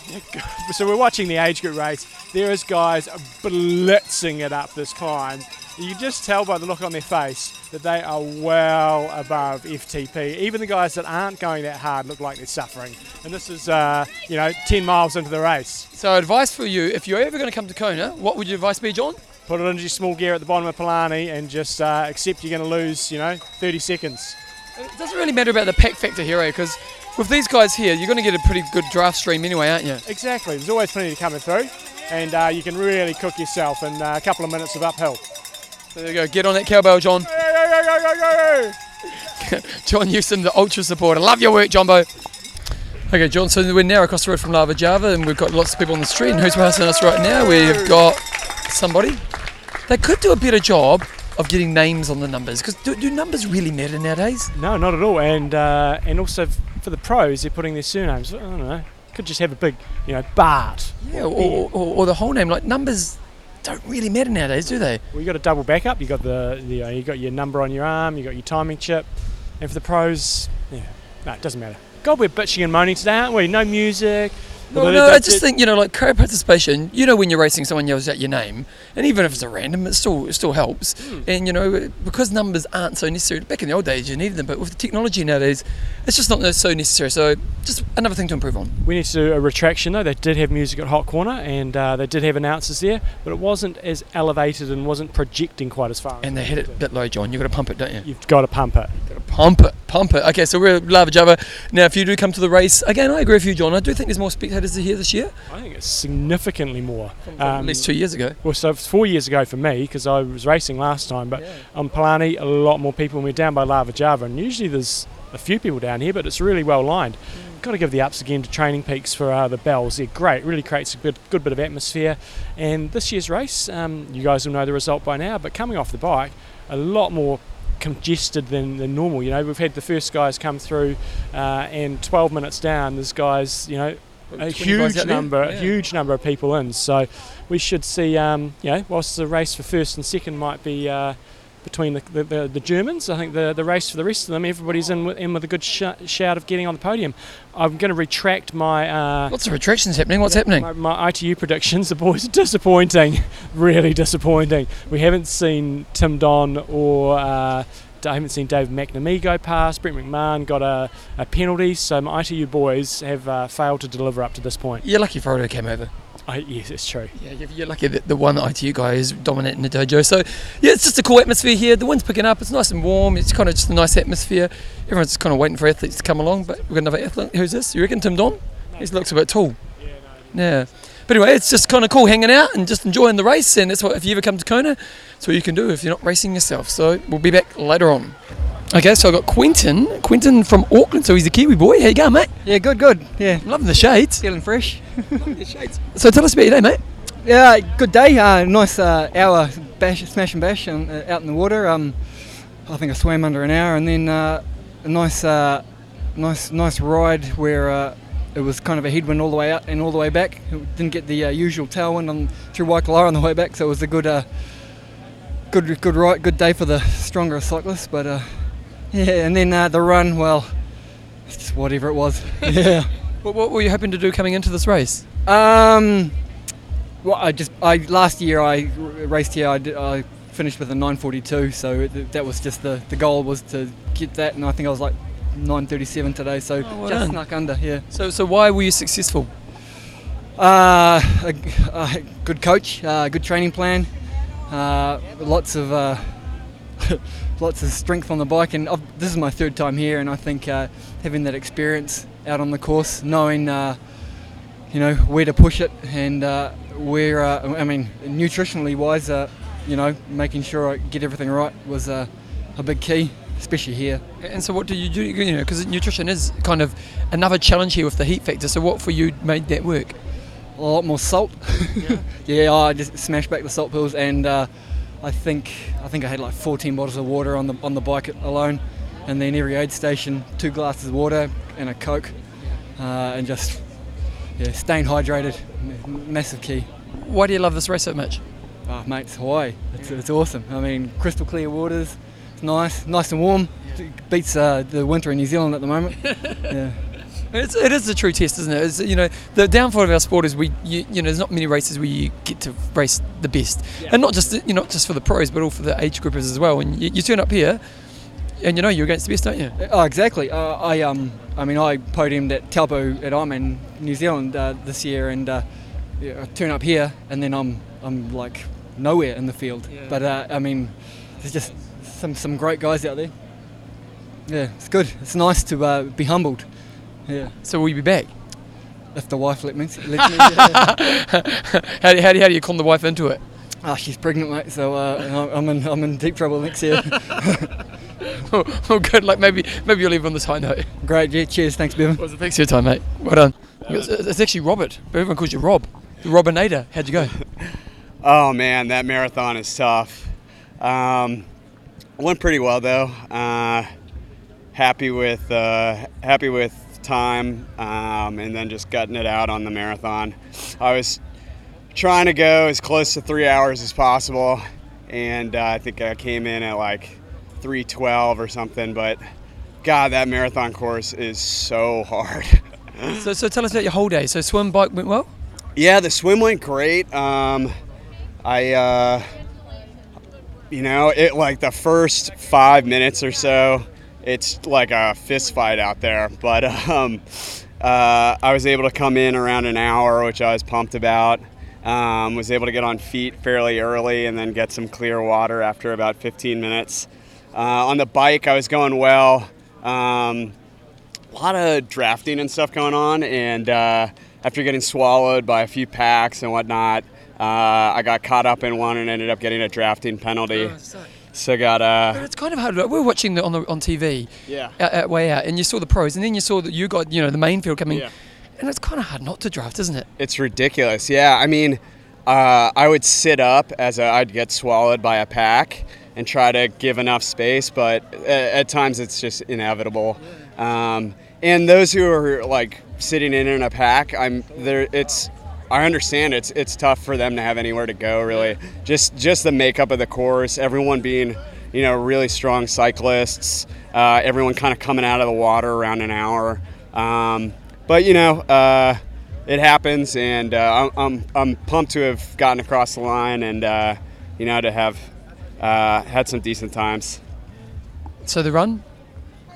Speaker 2: So we're watching the age group race. There is guys blitzing it up this climb. You can just tell by the look on their face that they are well above FTP. Even the guys that aren't going that hard look like they're suffering. And this is, uh, you know, 10 miles into the race.
Speaker 1: So, advice for you: if you're ever going to come to Kona, what would your advice be, John?
Speaker 2: Put it into your small gear at the bottom of Palani and just uh, accept you're going to lose, you know, 30 seconds.
Speaker 1: It doesn't really matter about the pack factor here, because with these guys here, you're going to get a pretty good draft stream anyway, aren't you?
Speaker 2: Exactly. There's always plenty coming through. And uh, you can really cook yourself in uh, a couple of minutes of uphill.
Speaker 1: There you go. Get on that cowbell, John. <laughs> John Newsom, the ultra supporter. Love your work, Jumbo. Okay, John, so we're now across the road from Lava Java and we've got lots of people on the street. And who's passing us right now? We've got somebody. They could do a better job of getting names on the numbers because do, do numbers really matter nowadays?
Speaker 2: No, not at all. And uh, and also for the pros, they're putting their surnames. I don't know. Could just have a big, you know, Bart.
Speaker 1: Yeah, or, or, or the whole name. Like numbers don't really matter nowadays, do they?
Speaker 2: Well, you got a double backup. You got the, the uh, you got your number on your arm. You got your timing chip. And for the pros, yeah, no, it doesn't matter. God, we're bitching and moaning today, aren't we? No music.
Speaker 1: No,
Speaker 2: Well,
Speaker 1: no, I just
Speaker 2: that-
Speaker 1: think you know, like crowd participation. You know, when you're racing, someone yells out your name, and even if it's a random, it still it still helps. And you know, because numbers aren't so necessary. Back in the old days, you needed them, but with the technology nowadays, it's just not so necessary. So, just another thing to improve on.
Speaker 2: We need to do a retraction though. They did have music at Hot Corner and uh, they did have announcers there, but it wasn't as elevated and wasn't projecting quite as far.
Speaker 1: And they hit it a bit low, John. You've got to pump it, don't you?
Speaker 2: You've got to pump it.
Speaker 1: Pump it, pump it. Okay, so we're Lava Java. Now, if you do come to the race, again, I agree with you, John. I do think there's more spectators here this year.
Speaker 2: I think it's significantly more.
Speaker 1: at least two years ago.
Speaker 2: Well, so it's four years ago for me because I was racing last time, but on Palani, a lot more people. And we're down by Lava Java, and usually there's a few people down here, but it's really well lined. got to give the ups again to Training Peaks for uh, the bells. They're great, really creates a good, good bit of atmosphere. And this year's race, um, you guys will know the result by now, but coming off the bike, a lot more congested than, than normal. You know, we've had the first guys come through, uh, and 12 minutes down, there's guys, you know, a huge number, a huge number of people in. So we should see, um, you know, whilst the race for first and second might be. Uh, between the, the, the, the Germans, I think the, the race for the rest of them, everybody's in with, in with a good sh- shout of getting on the podium. I'm going to retract my uh,
Speaker 1: Lots of retractions happening. What's happening?
Speaker 2: my, my ITU predictions. The boys are <laughs> disappointing, really disappointing. We haven't seen Tim Don or uh, I haven't seen Dave McNamee go past. Brent McMahon got a, a penalty, so my ITU boys have uh, failed to deliver up to this point.
Speaker 1: You're lucky Frodo came over.
Speaker 2: I, yes, it's true.
Speaker 1: Yeah, you're- you're lucky that the one ITU guy is dominant in the dojo. So, yeah, it's just a cool atmosphere here. The wind's picking up. It's nice and warm. It's kind of just a nice atmosphere. Everyone's just kind of waiting for athletes to come along. But we've got another athlete. Who's this? You reckon Tim Don? He looks a bit tall. Yeah. But anyway, it's just kind of cool hanging out and just enjoying the race. And that's what if you ever come to Kona, that's what you can do if you're not racing yourself. So we'll be back later on. Okay, so I got Quentin. Quentin from Auckland. So he's a Kiwi boy. How you going, mate?
Speaker 13: Yeah, good, good. Yeah,
Speaker 1: Loving the shades.
Speaker 13: feeling fresh. Loving the shades.
Speaker 1: So tell us about your day, mate.
Speaker 13: Yeah, good day. Uh, nice uh, hour bash, smash and bash um, uh, out in the water. Um, I think I swam under an hour, and then uh, a nice, uh, nice, nice ride where uh, it was kind of a headwind all the way out and all the way back. Didn't get the uh, usual tailwind on through Waikoloa on the way back, so it was a good, uh, good, good ride, good day for the stronger cyclists. But uh, yeah, and then uh, the run, well, it's just whatever it was. yeah. <laughs>
Speaker 1: What, what were you hoping to do coming into this race?
Speaker 13: Um, well, I just I last year I r- raced here. I, did, I finished with a 9:42, so it, that was just the the goal was to get that, and I think I was like 9:37 today, so
Speaker 1: Oh, well
Speaker 13: just
Speaker 1: done.
Speaker 13: snuck under. Yeah.
Speaker 1: So, so why were you successful?
Speaker 13: Uh, a, a good coach, uh, good training plan, uh, lots of uh, <laughs> lots of strength on the bike, and I've, this is my third time here, and I think uh, having that experience out on the course, knowing uh, you know where to push it, and uh, where uh, I mean nutritionally wise, uh, you know making sure I get everything right was uh, a big key, especially here.
Speaker 1: And so, what do you do? You know, because nutrition is kind of another challenge here with the heat factor. So, what for you made that work?
Speaker 13: a lot more salt. <laughs> Yeah, I just smashed back the salt pills, and uh, I think I think I had like 14 bottles of water on the on the bike alone, and then every aid station two glasses of water and a coke, uh, and just yeah, staying hydrated, massive key.
Speaker 1: Why do you love this race so much?
Speaker 13: Oh, mate, it's Hawaii. It's, it's awesome. I mean, crystal clear waters. It's nice, nice and warm. It beats uh, the winter in New Zealand at the moment. <laughs> yeah.
Speaker 1: It's, it is a true test, isn't it? It's, you know, the downfall of our sport is we, you, you know, there's not many races where you get to race the best, and not just you know, not just for the pros, but all for the age groupers as well. And you, you turn up here, and you know you're against the best, don't you?
Speaker 13: Oh, exactly. Uh, I um, I mean, I podiumed at Taupo at Ironman New Zealand uh, this year, and uh, yeah, I turn up here, and then I'm I'm like nowhere in the field. But uh, I mean, there's just some some great guys out there. Yeah, it's good. It's nice to uh, be humbled. Yeah.
Speaker 1: So will you be back?
Speaker 13: If the wife let me. Lets me <laughs> yeah.
Speaker 1: how, do, how, do, how do you con the wife into it?
Speaker 13: Ah, she's pregnant, mate. So uh, I'm in I'm in deep trouble next year. <laughs>
Speaker 1: oh, oh, good. Like maybe maybe you'll leave on this high note.
Speaker 13: Great. Yeah. Cheers. Thanks, Bevan.
Speaker 1: Well, thanks for your time, mate. Well done. It's, it's actually Robert, but everyone calls you Rob. The Robinator. How'd you go? <laughs>
Speaker 14: Oh man, that marathon is tough. Um, went pretty well though. Uh, happy with uh, happy with time, um, and then just gutting it out on the marathon. I was trying to go as close to three hours as possible, and uh, I think I came in at like 3:12 or something. But God, that marathon course is so hard.
Speaker 1: so, so tell us about your whole day. So swim, bike went well.
Speaker 14: Yeah, the swim went great. Um, I, uh, you know, it like the first five minutes or so, it's like a fist fight out there. But <laughs> um, uh, I was able to come in around an hour, which I was pumped about. Um, was able to get on feet fairly early and then get some clear water after about 15 minutes. Uh, on the bike, I was going well. Um, a lot of drafting and stuff going on, and uh, after getting swallowed by a few packs and whatnot, uh, I got caught up in one and ended up getting a drafting penalty. So got uh,
Speaker 1: But it's kind of hard. We were watching the, on the on TV.
Speaker 14: Yeah.
Speaker 1: At, at way out, and you saw the pros, and then you saw that you got you know the main field coming,
Speaker 14: Yeah.
Speaker 1: and it's kind of hard not to draft, isn't it?
Speaker 14: It's ridiculous. Yeah, I mean, uh, I would sit up as i I'd get swallowed by a pack and try to give enough space, but at, at times it's just inevitable. Um, and those who are like sitting in in a pack, I'm there. It's I understand it's it's tough for them to have anywhere to go. Really, just just the makeup of the course, everyone being you know really strong cyclists, uh, everyone kind of coming out of the water around an hour. Um, but you know. Uh, it happens, and uh, I'm, I'm, pumped to have gotten across the line and uh, you know to have uh, had some decent times.
Speaker 1: So the run,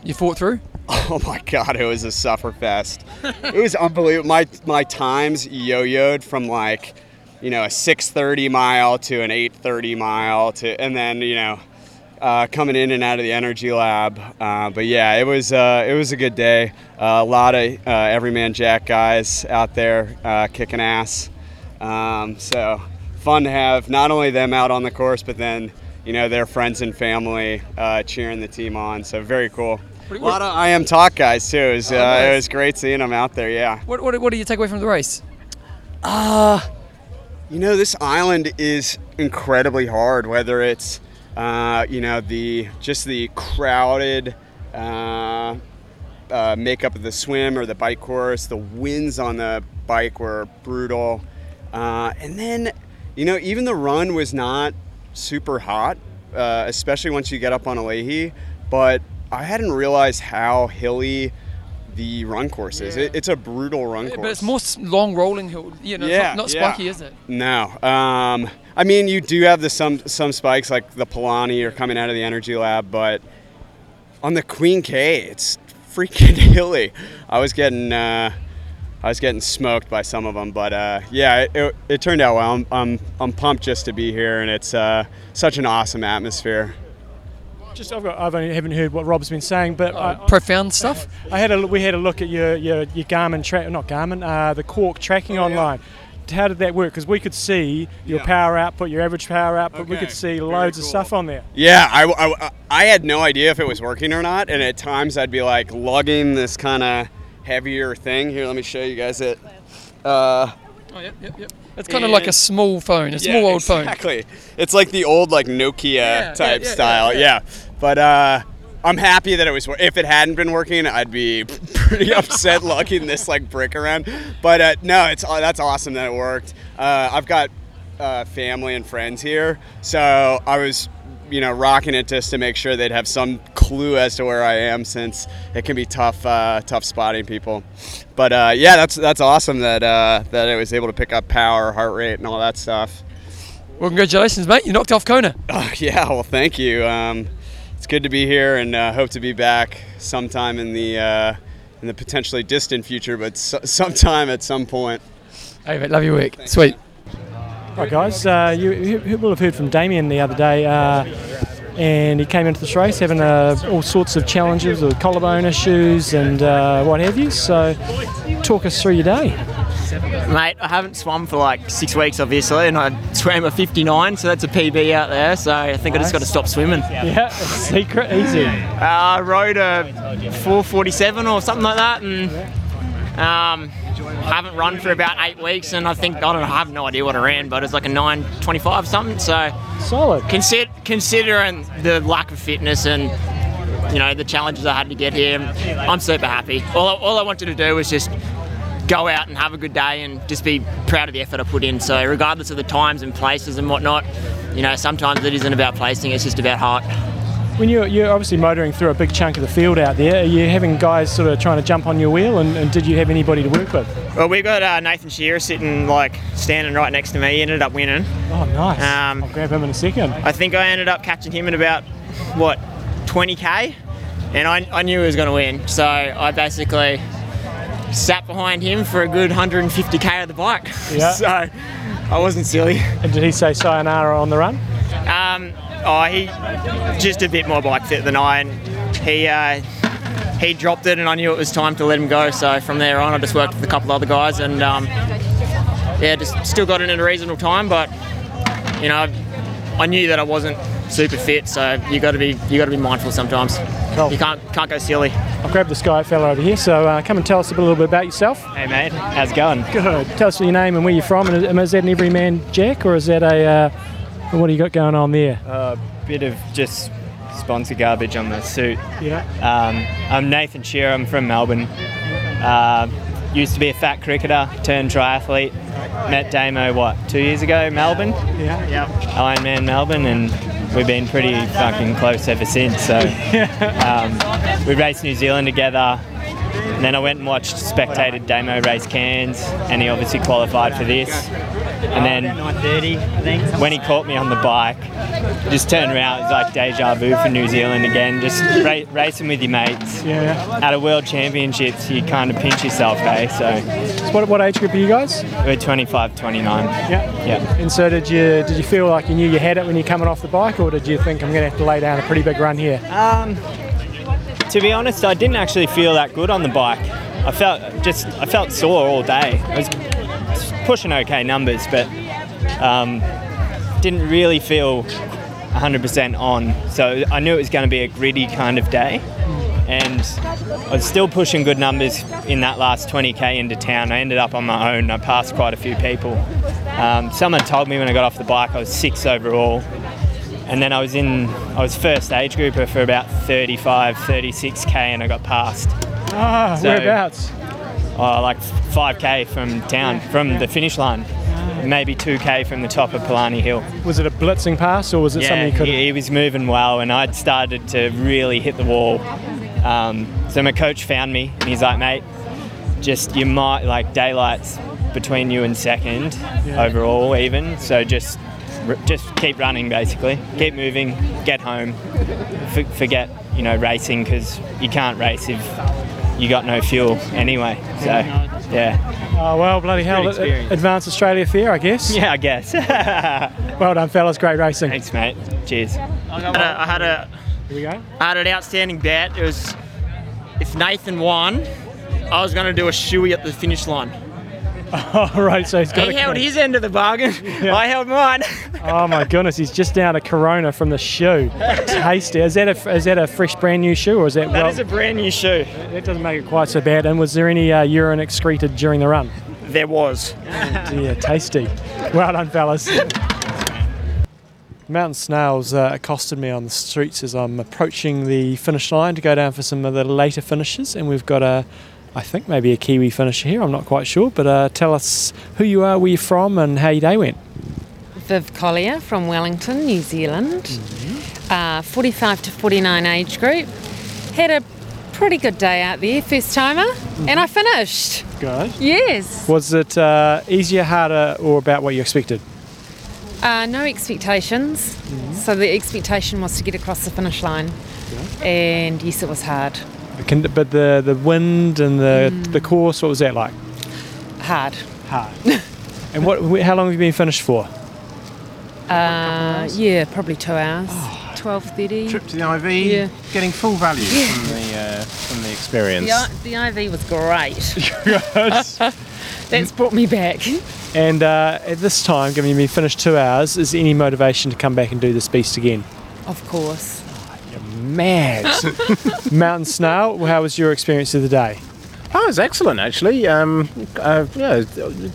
Speaker 1: you fought through. <laughs>
Speaker 14: Oh my God, it was a suffer fest. it was unbelievable. My my times yo-yoed from like you know a 6:30 mile to an 8:30 mile to, and then you know. Uh, coming in and out of the energy lab, uh, but yeah, it was uh, it was a good day. A lot of uh, everyman jack guys out there uh, kicking ass. Um, so fun to have not only them out on the course, but then you know their friends and family uh, cheering the team on. So very cool. A lot of IMTalk guys too. It was,
Speaker 1: Oh,
Speaker 14: uh,
Speaker 1: nice.
Speaker 14: it was great seeing them out there. Yeah.
Speaker 1: What, what, what do you take away from the race?
Speaker 14: Uh, you know, this island is incredibly hard. Whether it's, uh, you know, the just the crowded uh, uh, makeup of the swim or the bike course, the winds on the bike were brutal, uh, and then, you know, even the run was not super hot, uh, especially once you get up on Ali'i. But I hadn't realized how hilly the run course is. It, it's a brutal run course.
Speaker 1: But it's more long rolling hill. You know,
Speaker 14: Yeah,
Speaker 1: not, not
Speaker 14: yeah.
Speaker 1: spiky, is it?
Speaker 14: No. Um, I mean, you do have the some some spikes like the Palani are coming out of the energy lab, but on the Queen K, it's freaking <laughs> hilly. I was getting uh, I was getting smoked by some of them, but uh, yeah, it, it, it turned out well. I'm, I'm I'm pumped just to be here, and it's uh, such an awesome atmosphere.
Speaker 11: Just I've, got, I've only haven't heard what Rob's been saying, but I,
Speaker 1: profound stuff.
Speaker 11: I had a we had a look at your your, your Garmin track, not Garmin, uh, the Quarq tracking online. How did that work? Because we could see your power output, your average power output. We could see loads of stuff on there.
Speaker 14: Yeah, I, I, I had no idea if it was working or not, and at times I'd be like lugging this kind of heavier thing. Here, let me show you guys it. Uh,
Speaker 1: Oh, yep, yep, yep. It's kind of like a small phone, a
Speaker 14: Yeah,
Speaker 1: small old phone.
Speaker 14: Exactly. It's like the old like Nokia
Speaker 1: Yeah,
Speaker 14: type
Speaker 1: yeah, yeah,
Speaker 14: style.
Speaker 1: yeah,
Speaker 14: Yeah,
Speaker 1: yeah.
Speaker 14: But uh, I'm happy that it was. If it hadn't been working, I'd be <laughs> pretty upset lugging this like brick around. But uh, no, it's uh, that's awesome that it worked. Uh, I've got uh, family and friends here, so I was. You know, rocking it just to make sure they'd have some clue as to where I am, since it can be tough, uh, tough spotting people. But uh, yeah, that's that's awesome that uh, that I was able to pick up power, heart rate, and all that stuff.
Speaker 1: Well, congratulations, mate. You knocked off Kona. <laughs>
Speaker 14: Oh, yeah, well, thank you. Um, it's good to be here, and uh, hope to be back sometime in the uh, in the potentially distant future, but so- sometime at some point.
Speaker 1: Hey, mate, love your work. Sweet.
Speaker 11: Right, guys, uh, you, you you will have heard from Damien the other day, uh, and he came into this race having uh, all sorts of challenges with collarbone issues and uh, what have you. So, talk us through your day.
Speaker 15: Mate, I haven't swum for like six weeks, obviously, and I swam a 59, so that's a PB out there. So I think I just got to stop swimming.
Speaker 11: Yeah, <laughs> secret, easy.
Speaker 15: Uh, I rode a 447 or something like that, and um, haven't run for about eight weeks. And I think I don't know, I have no idea what I ran, but it's like a 925 something. So
Speaker 11: solid.
Speaker 15: Consider, considering the lack of fitness and you know the challenges I had to get here, I'm super happy. All I, all I wanted to do was just go out and have a good day and just be proud of the effort I put in. So regardless of the times and places and whatnot, you know sometimes it isn't about placing; it's just about heart.
Speaker 11: When you're, you're obviously motoring through a big chunk of the field out there, are you having guys sort of trying to jump on your wheel, and, and did you have anybody to work with?
Speaker 15: Well, we got uh, Nathan Shearer sitting like standing right next to me. He ended up winning.
Speaker 11: Oh, nice.
Speaker 15: Um,
Speaker 11: I'll grab him in a second.
Speaker 15: I think I ended up catching him at about what 20k, and I, I knew he was going to win. So I basically sat behind him for a good 150k of the bike.
Speaker 11: Yeah. <laughs>
Speaker 15: so I wasn't silly.
Speaker 11: And did he say sayonara on the run?
Speaker 15: Um, oh, he just a bit more bike fit than I, and he uh, he dropped it, and I knew it was time to let him go. So from there on, I just worked with a couple of other guys, and um, yeah, just still got it in a reasonable time. But you know, I knew that I wasn't super fit. So you got to be you got to be mindful sometimes. You can't can't go silly.
Speaker 2: I'll grab this guy fella over here. So uh, come and tell us a little bit about yourself.
Speaker 16: Hey mate, how's it going?
Speaker 2: Good. Tell us your name and where you're from. And is, is that an everyman Jack or is that a uh, what do you got going on there?
Speaker 16: A bit of just sponsor garbage on the suit.
Speaker 2: Yeah.
Speaker 16: Um, I'm Nathan Shearer. I'm from Melbourne. Uh, used to be a fat cricketer, turned triathlete. Met Damo what two years ago, Melbourne.
Speaker 2: Yeah.
Speaker 16: Yep. Ironman Melbourne, and we've been pretty fucking close ever since. So <laughs> um, we raced New Zealand together. And then I went and watched spectated Damo race Cairns, and he obviously qualified for this. And then
Speaker 15: 9:30, I think.
Speaker 16: when he caught me on the bike, just turned around. It was like deja vu for New Zealand again. Just ra- racing with your mates.
Speaker 2: Yeah.
Speaker 16: At a world championships, you kind of pinch yourself, eh? So
Speaker 2: So what, what age group are you guys?
Speaker 16: we're 25, 29.
Speaker 2: Yeah.
Speaker 16: Yeah.
Speaker 2: And so did you did you feel like you knew you had it when you're coming off the bike, or did you think I'm going to have to lay down a pretty big run here?
Speaker 16: Um, to be honest, I didn't actually feel that good on the bike. I felt just I felt sore all day. I was pushing okay numbers, but um, didn't really feel 100% on. So I knew it was going to be a gritty kind of day. And I was still pushing good numbers in that last 20k into town. I ended up on my own. I passed quite a few people. Um, someone told me when I got off the bike I was six overall and then I was in I was first age grouper for about 35 36k and I got passed.
Speaker 2: Ah,
Speaker 16: So-
Speaker 2: whereabouts?
Speaker 16: oh, like 5k from town from the finish line. Maybe 2k from the top of Palani Hill.
Speaker 2: Was it a blitzing pass, or was it
Speaker 16: yeah,
Speaker 2: something you could?
Speaker 16: he, he was moving well and I'd started to really hit the wall. Um, so my coach found me and he's like mate just you might like daylights between you and second
Speaker 2: Yeah.
Speaker 16: overall even. So just just keep running basically keep moving get home F- forget you know racing because you can't race if you got no fuel anyway so yeah
Speaker 2: Oh well, bloody hell!
Speaker 16: Good experience.
Speaker 2: Advanced Australia Fair, I guess.
Speaker 16: yeah I guess <laughs>
Speaker 2: Well done, fellas. Great racing.
Speaker 16: thanks mate cheers
Speaker 15: I had a, I had a
Speaker 2: Here we go.
Speaker 15: I had an outstanding bet. It was if Nathan won, I was going to do a shoey at the finish line. <laughs>
Speaker 2: Oh right, so he's got.
Speaker 15: He held his end of the bargain. I held mine.
Speaker 2: Oh my goodness, he's just down a Corona from the shoe. Tasty. Is that a is that a fresh, brand new shoe, or is that?
Speaker 15: That
Speaker 2: well,
Speaker 15: is a brand new shoe.
Speaker 2: That doesn't make it quite so bad. And was there any uh, urine excreted during the run?
Speaker 15: There was.
Speaker 2: Yeah, tasty. Well done, fellas. Mountain snails uh, accosted me on the streets as I'm approaching the finish line to go down for some of the later finishes, and we've got a, I think maybe a Kiwi finisher here. I'm not quite sure, but uh, tell us who you are, where you're from, and how your day went.
Speaker 17: Viv Collier from Wellington, New Zealand. Uh, 45 to 49 age group. Had a pretty good day out there, first timer, and I finished.
Speaker 2: Good.
Speaker 17: Yes.
Speaker 2: Was it uh, easier, harder, or about what you expected?
Speaker 17: Uh, no expectations. So the expectation was to get across the finish line. And yes, it was hard.
Speaker 2: Can, but the the wind and the the course, what was that like?
Speaker 17: Hard.
Speaker 2: Hard. <laughs> and what? How long have you been finished for?
Speaker 17: Uh, yeah, probably two hours.
Speaker 2: Oh.
Speaker 17: 12.30.
Speaker 18: Trip to the IV,
Speaker 17: Yeah.
Speaker 18: getting full value
Speaker 17: Yeah.
Speaker 18: from the uh, from the experience.
Speaker 17: The, the IV was great. <laughs> <laughs> That's brought me back.
Speaker 2: And uh, at this time, given you've been finished two hours, is there any motivation to come back and do this beast again?
Speaker 17: Of course.
Speaker 2: Mad. <laughs> Mountain Snail, how was your experience of the day?
Speaker 18: Oh, it's excellent actually. Um, uh, yeah,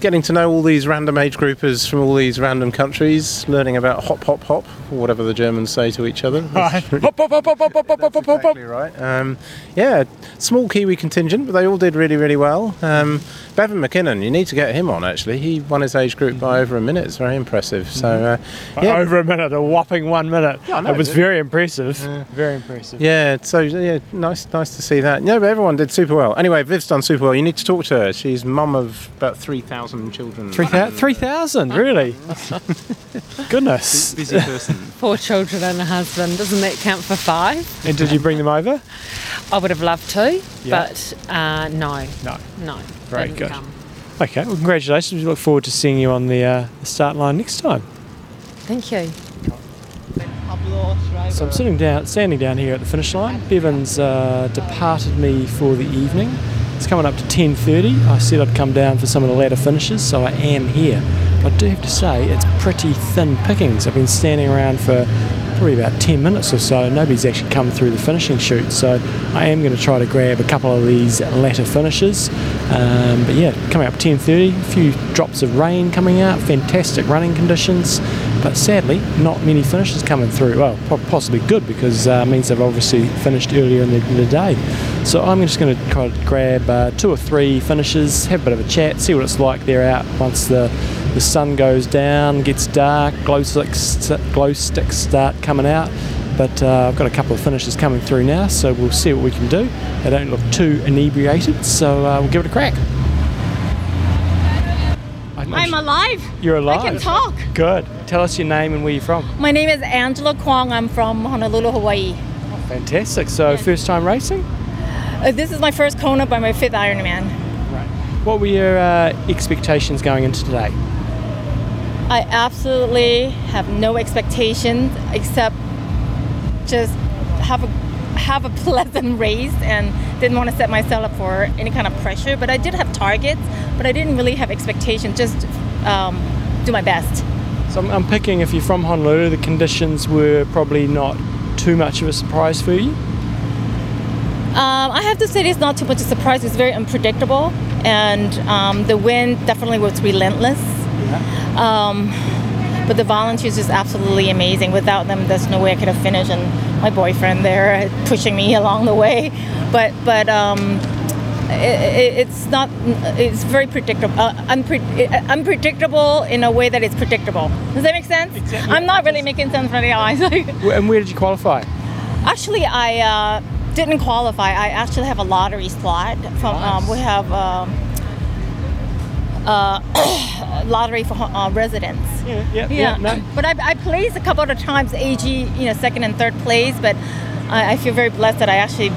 Speaker 18: getting to know all these random age groupers from all these random countries, learning about hop, hop, hop, or whatever the Germans say to each other.
Speaker 2: Right. Hop, hop, hop, hop, hop, hop, hop, hop, hop, hop.
Speaker 18: Exactly right. Um, yeah, small Kiwi contingent, but they all did really, really well. Um, Bevan McKinnon, you need to get him on actually. He won his age group by over a minute. It's very impressive. So, uh, yeah.
Speaker 2: Over a minute, a whopping one minute.
Speaker 18: Yeah, I know,
Speaker 2: it was
Speaker 18: dude.
Speaker 2: very impressive. Very impressive.
Speaker 18: Yeah, so yeah, nice, nice to see that. Yeah, but everyone did super well. Anyway, Viv's done super well. You need to talk to her. She's mum of about three thousand children.
Speaker 2: Three thou- 3,000, really? <laughs> Goodness.
Speaker 18: Busy person.
Speaker 17: Four children and a husband. Doesn't that count for five?
Speaker 2: And did you bring them over?
Speaker 17: I would have loved to,
Speaker 2: Yeah.
Speaker 17: but uh, no.
Speaker 2: No.
Speaker 17: No.
Speaker 2: Very good.
Speaker 17: come.
Speaker 2: Okay, well, congratulations. We look forward to seeing you on the, uh, the start line next time.
Speaker 17: Thank you.
Speaker 2: So I'm sitting down, standing down here at the finish line. Bevan's uh, departed me for the evening. It's coming up to 10:30. I said I'd come down for some of the latter finishes, so I am here. But I do have to say it's pretty thin pickings. I've been standing around for probably about 10 minutes or so. Nobody's actually come through the finishing chute, so I am going to try to grab a couple of these latter finishes. Um, but yeah, coming up 10:30, a few drops of rain coming out, fantastic running conditions, but sadly not many finishes coming through. Well, possibly good because uh, means they've obviously finished earlier in the, in the day. So I'm just going to try to grab uh, two or three finishes, have a bit of a chat, see what it's like there out once the the sun goes down, gets dark, glow sticks, glow sticks start coming out. But uh, I've got a couple of finishes coming through now, so we'll see what we can do. They don't look too inebriated, so uh, we'll give it a crack.
Speaker 19: I'm alive.
Speaker 2: You're alive.
Speaker 19: I can talk.
Speaker 2: Good. Tell us your name and where you're from.
Speaker 19: My name is Angela Kwong. I'm from Honolulu, Hawaii.
Speaker 2: Fantastic. So, first time racing?
Speaker 19: Uh, this is my first Kona by my fifth Ironman. Right.
Speaker 2: What were your uh, expectations going into today?
Speaker 19: I absolutely have no expectations except just have a have a <laughs> pleasant race and didn't want to set myself up for any kind of pressure. But I did have targets, but I didn't really have expectations. Just um, do my best.
Speaker 2: So, I'm, I'm picking if you're from Honolulu, the conditions were probably not too much of a surprise for you.
Speaker 19: Um, I have to say, it's not too much of a surprise. It's very unpredictable, and um, the wind definitely was relentless. Yeah. Um, but the volunteers is absolutely amazing. Without them, there's no way I could have finished. And my boyfriend there pushing me <laughs> along the way. But but um, it, it, it's not. It's very predictable. Uh, unpre- unpredictable in a way that it's predictable. Does that make sense? I'm not really making sense for the eyes.
Speaker 2: And where did you qualify?
Speaker 19: Actually, I uh, didn't qualify. I actually have a lottery slot. From um, we have um, uh, <coughs> lottery for uh, residents.
Speaker 2: Yeah, yeah, yeah, no.
Speaker 19: But I, I placed a couple of times AG, you know, second and third place. But I, I feel very blessed that I actually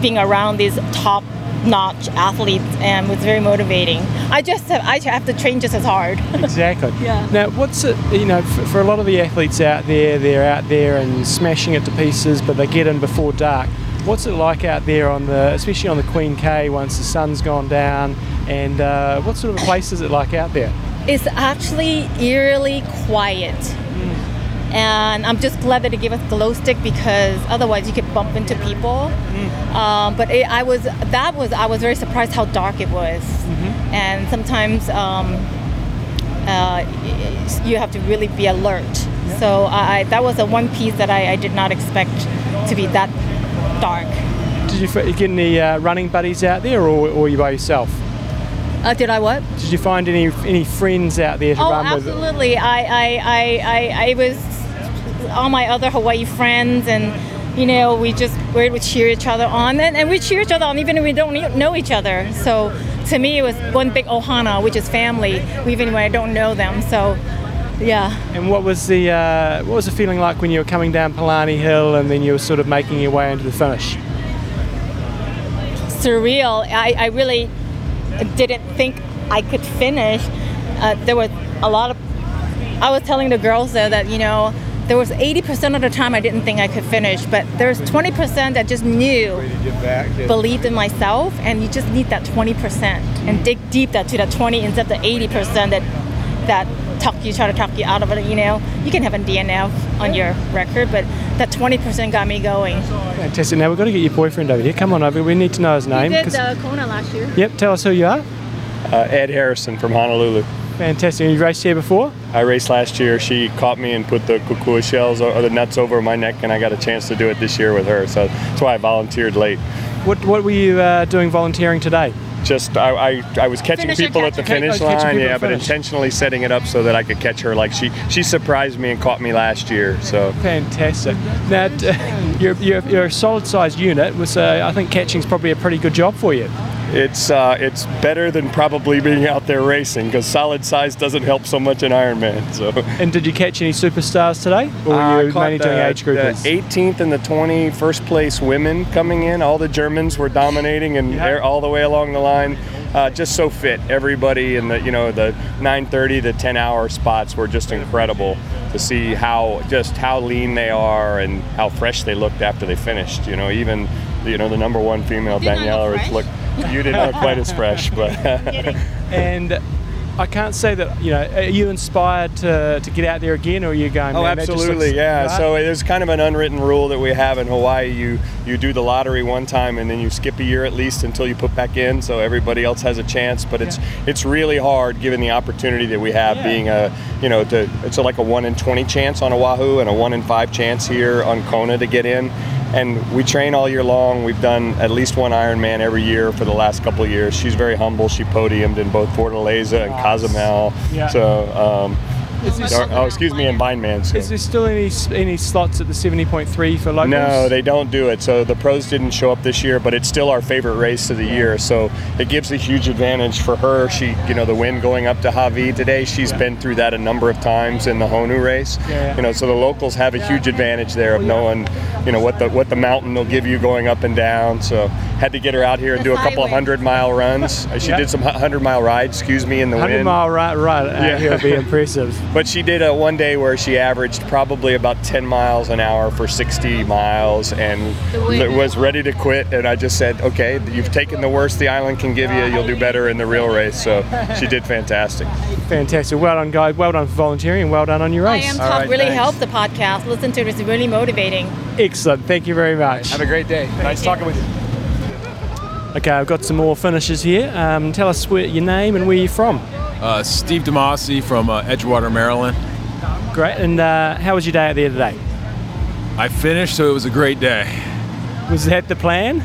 Speaker 19: being around these top notch athletes and was very motivating. I just have, I have to train just as hard. <laughs>
Speaker 2: Exactly.
Speaker 19: Yeah.
Speaker 2: Now, what's it, you know, for, for a lot of the athletes out there, they're out there and smashing it to pieces, but they get in before dark. What's it like out there on the, especially on the Queen K once the sun's gone down? And uh, what sort of a place is it like out there?
Speaker 19: It's actually eerily quiet. And I'm just glad that they gave us glow stick because otherwise you could bump into people. Um, but it, I was that was I was very surprised how dark it was. And sometimes um, uh, you have to really be alert. So I, that was the one piece that I, I did not expect to be that dark.
Speaker 2: Did you get any uh, running buddies out there, or, or you by yourself?
Speaker 19: Uh, did I what?
Speaker 2: Did you find any any friends out there to
Speaker 19: Oh,
Speaker 2: run with?
Speaker 19: absolutely. I, I, I, I, I was all my other Hawaii friends, and you know, we just we would cheer each other on, and, and we cheer each other on even if we don't know each other. So to me, it was one big ohana, which is family, even when I don't know them. So yeah.
Speaker 2: And what was the uh, what was the feeling like when you were coming down Palani Hill and then you were sort of making your way into the finish?
Speaker 19: surreal. I, I really didn't think I could finish. Uh, there was a lot of. I was telling the girls there that you know there was 80% of the time I didn't think I could finish, but there's 20% that just knew, believed in myself, and you just need that 20% and dig deep that to that 20 instead of the 80% that that talk you try to talk you out of it. You know, you can have a DNF on your record, but that 20% got me going.
Speaker 2: Fantastic. Now we've got to get your boyfriend over here. Come on over. We need to know his name.
Speaker 19: We did
Speaker 2: 'cause-
Speaker 19: uh, Kona last year.
Speaker 2: Yep. Tell us who you are.
Speaker 20: Uh, Ed Harrison from Honolulu.
Speaker 2: Fantastic. You raced here before?
Speaker 20: I raced last year. She caught me and put the kukui shells or the nuts over my neck, and I got a chance to do it this year with her. So that's why I volunteered late.
Speaker 2: What What were you uh, doing volunteering today?
Speaker 20: Just I, I, I was catching
Speaker 2: Finisher
Speaker 20: people at the finish line,
Speaker 2: people
Speaker 20: yeah, but
Speaker 2: finish.
Speaker 20: intentionally setting it up so that I could catch her. Like she she surprised me and caught me last year. So
Speaker 2: Fantastic. Now, t- <laughs> you're, you're, you're a solid sized unit, so I think catching's probably a pretty good job for you.
Speaker 20: It's uh, it's better than probably being out there racing because solid size doesn't help so much in Ironman. <laughs> So.
Speaker 2: And did you catch any superstars today? Or were
Speaker 20: Uh,
Speaker 2: you
Speaker 20: I
Speaker 2: mainly doing age groupers?
Speaker 20: The 18th and the 20 first place women coming in. All the Germans were dominating and they're all the way along the line. Uh, just so fit. Everybody in the you know the 9:30 to 10 hour spots were just incredible to see how just how lean they are and how fresh they looked after they finished. You know even you know the number one female Daniela Ryf looked. You didn't look quite as fresh, <laughs> but
Speaker 2: and I can't say that you know. Are you inspired to, to get out there again, or are you going?
Speaker 20: Oh,
Speaker 2: "Man, that just
Speaker 20: absolutely, yeah.
Speaker 2: right"?
Speaker 20: So there's kind of an unwritten rule that we have in Hawaii. You you do the lottery one time and then you skip a year at least until you put back in, so everybody else has a chance. But it's it's really hard given the opportunity that we have, being a you know to it's like a one in twenty chance on Oahu and a one in five chance here on Kona to get in. And we train all year long. We've done at least one Ironman every year for the last couple of years. She's very humble. She podiumed in both Fortaleza and Cozumel.
Speaker 2: Yeah.
Speaker 20: So, um,
Speaker 2: Is this-
Speaker 20: or- oh, excuse me, in Vineman. So.
Speaker 2: Is there still any any slots at the 70.3 for locals?
Speaker 20: No, they don't do it. So the pros didn't show up this year, but it's still our favorite race of the year. So it gives a huge advantage for her. She, you know, the win going up to Hawi today. She's been through that a number of times in the Honu race.
Speaker 2: Yeah.
Speaker 20: You know, so the locals have a huge advantage there of knowing, you know, what the what the mountain will give you going up and down. So had to get her out here and do a couple of hundred mile runs. <laughs> Uh, She
Speaker 2: Yeah.
Speaker 20: did some hundred mile rides. Excuse me, in the
Speaker 2: 100
Speaker 20: wind.
Speaker 2: mile right, right out here would be <laughs> impressive.
Speaker 20: But she did a one day where she averaged probably about 10 miles an hour for 60 miles and was ready to quit. And I just said, okay, you've taken the worst the island can give you. You'll do better in the real race. So she did fantastic.
Speaker 2: Fantastic. Well done, guys. Well done for volunteering and well done on your race
Speaker 19: I
Speaker 2: race.
Speaker 19: am top really helped the podcast. Listen to it, it's really motivating.
Speaker 2: Excellent. Thank you very much.
Speaker 21: Have a great day. Nice talking with you.
Speaker 2: Okay, I've got some more finishes here. Um, tell us where, your name and where you're from.
Speaker 21: Uh, Steve Demasi from uh, Edgewater, Maryland.
Speaker 2: Great. And uh, how was your day out there today?
Speaker 21: I finished, so it was a great day.
Speaker 2: Was that the plan?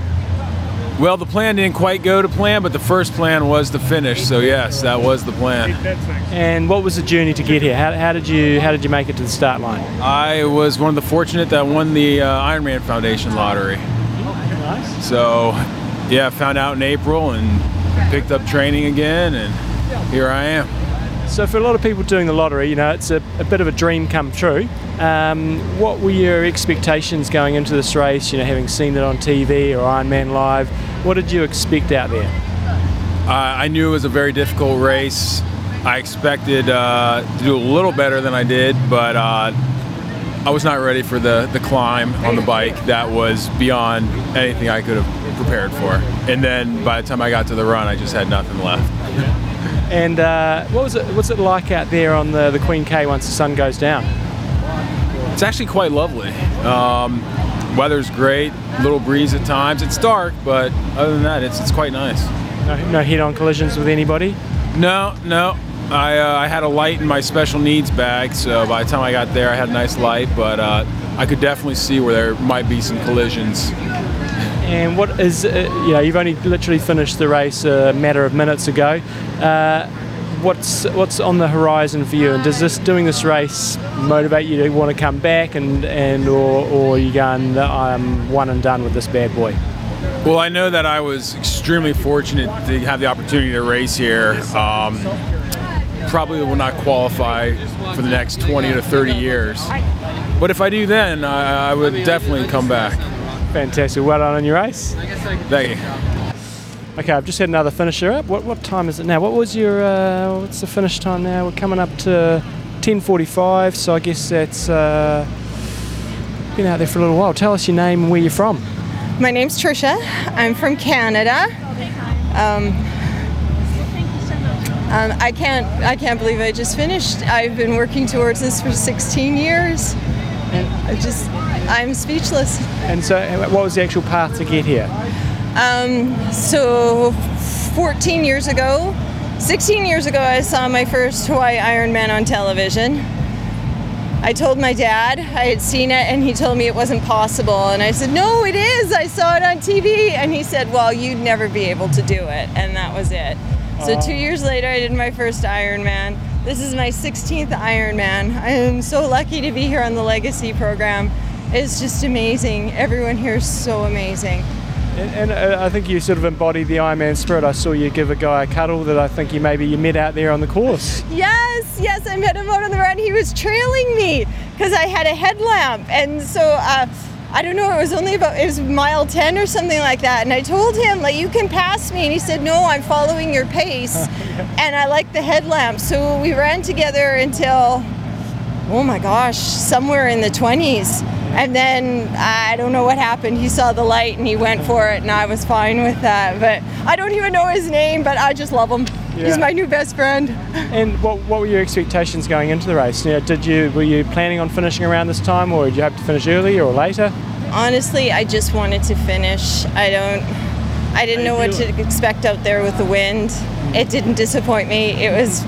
Speaker 21: Well, the plan didn't quite go to plan, but the first plan was to finish. So yes, that was the plan.
Speaker 2: And what was the journey to get here? How, how did you how did you make it to the start line?
Speaker 21: I was one of the fortunate that won the uh, Ironman Foundation lottery.
Speaker 2: Nice.
Speaker 21: So, yeah, found out in April and picked up training again, and here I am.
Speaker 2: So for a lot of people doing the lottery, you know, it's a, a bit of a dream come true. Um, what were your expectations going into this race? You know, having seen it on TV or Ironman Live, what did you expect out there?
Speaker 21: Uh, I knew it was a very difficult race. I expected uh, to do a little better than I did, but uh, I was not ready for the, the climb on the bike. That was beyond anything I could have prepared for. And then by the time I got to the run, I just had nothing left.
Speaker 2: And uh, what was it? What's it like out there on the, the Queen K once the sun goes down?
Speaker 21: It's actually quite lovely. Um, weather's great, little breeze at times. It's dark, but other than that, it's, it's quite nice.
Speaker 2: No, no head-on collisions with anybody?
Speaker 21: No, no. I, uh, I had a light in my special needs bag, so by the time I got there, I had a nice light, but uh, I could definitely see where there might be some collisions.
Speaker 2: And what is, uh, you know, you've only literally finished the race a matter of minutes ago. Uh, what's what's on the horizon for you? And does this doing this race motivate you to want to come back, and and or or are you going, I'm one and done with this bad boy?
Speaker 21: Well, I know that I was extremely fortunate to have the opportunity to race here. Um, probably will not qualify for the next 20 to 30 years. But if I do then, I, I would definitely come back.
Speaker 2: Fantastic. Well done on your race.
Speaker 21: Thank you.
Speaker 2: Okay, I've just had another finisher up. What what time is it now? What was your uh, what's the finish time now? We're coming up to 10:45, so I guess that's uh, been out there for a little while. Tell us your name and where you're from.
Speaker 9: My name's Trisha. I'm from Canada. Um, um, I can't I can't believe I just finished. I've been working towards this for 16 years, and I just I'm speechless.
Speaker 2: And so, what was the actual path to get here?
Speaker 9: Um, so 14 years ago, 16 years ago, I saw my first Hawaii Ironman on television. I told my dad I had seen it, and he told me it wasn't possible. And I said, No, it is. I saw it on TV. And he said, Well, you'd never be able to do it. And that was it. So two years later, I did my first Ironman. This is my 16th Ironman. I am so lucky to be here on the Legacy program. It's just amazing. Everyone here is so amazing.
Speaker 2: And, and uh, I think you sort of embody the Ironman spirit. I saw you give a guy a cuddle that I think you maybe you met out there on the course.
Speaker 9: Yes, yes, I met him out on the run. He was trailing me because I had a headlamp, and so uh, I don't know. It was only about it was mile ten or something like that. And I told him like you can pass me, and he said no, I'm following your pace, <laughs> and I like the headlamp. So we ran together until oh my gosh, somewhere in the twenties. And then I don't know what happened. He saw the light and he went for it, and I was fine with that. But I don't even know his name, but I just love him.
Speaker 2: Yeah.
Speaker 9: He's my new best friend.
Speaker 2: And what, what were your expectations going into the race? You know, did you were you planning on finishing around this time, or did you hope to finish early or later?
Speaker 9: Honestly, I just wanted to finish. I don't. I didn't know what to expect out there with the wind. Mm. It didn't disappoint me. It was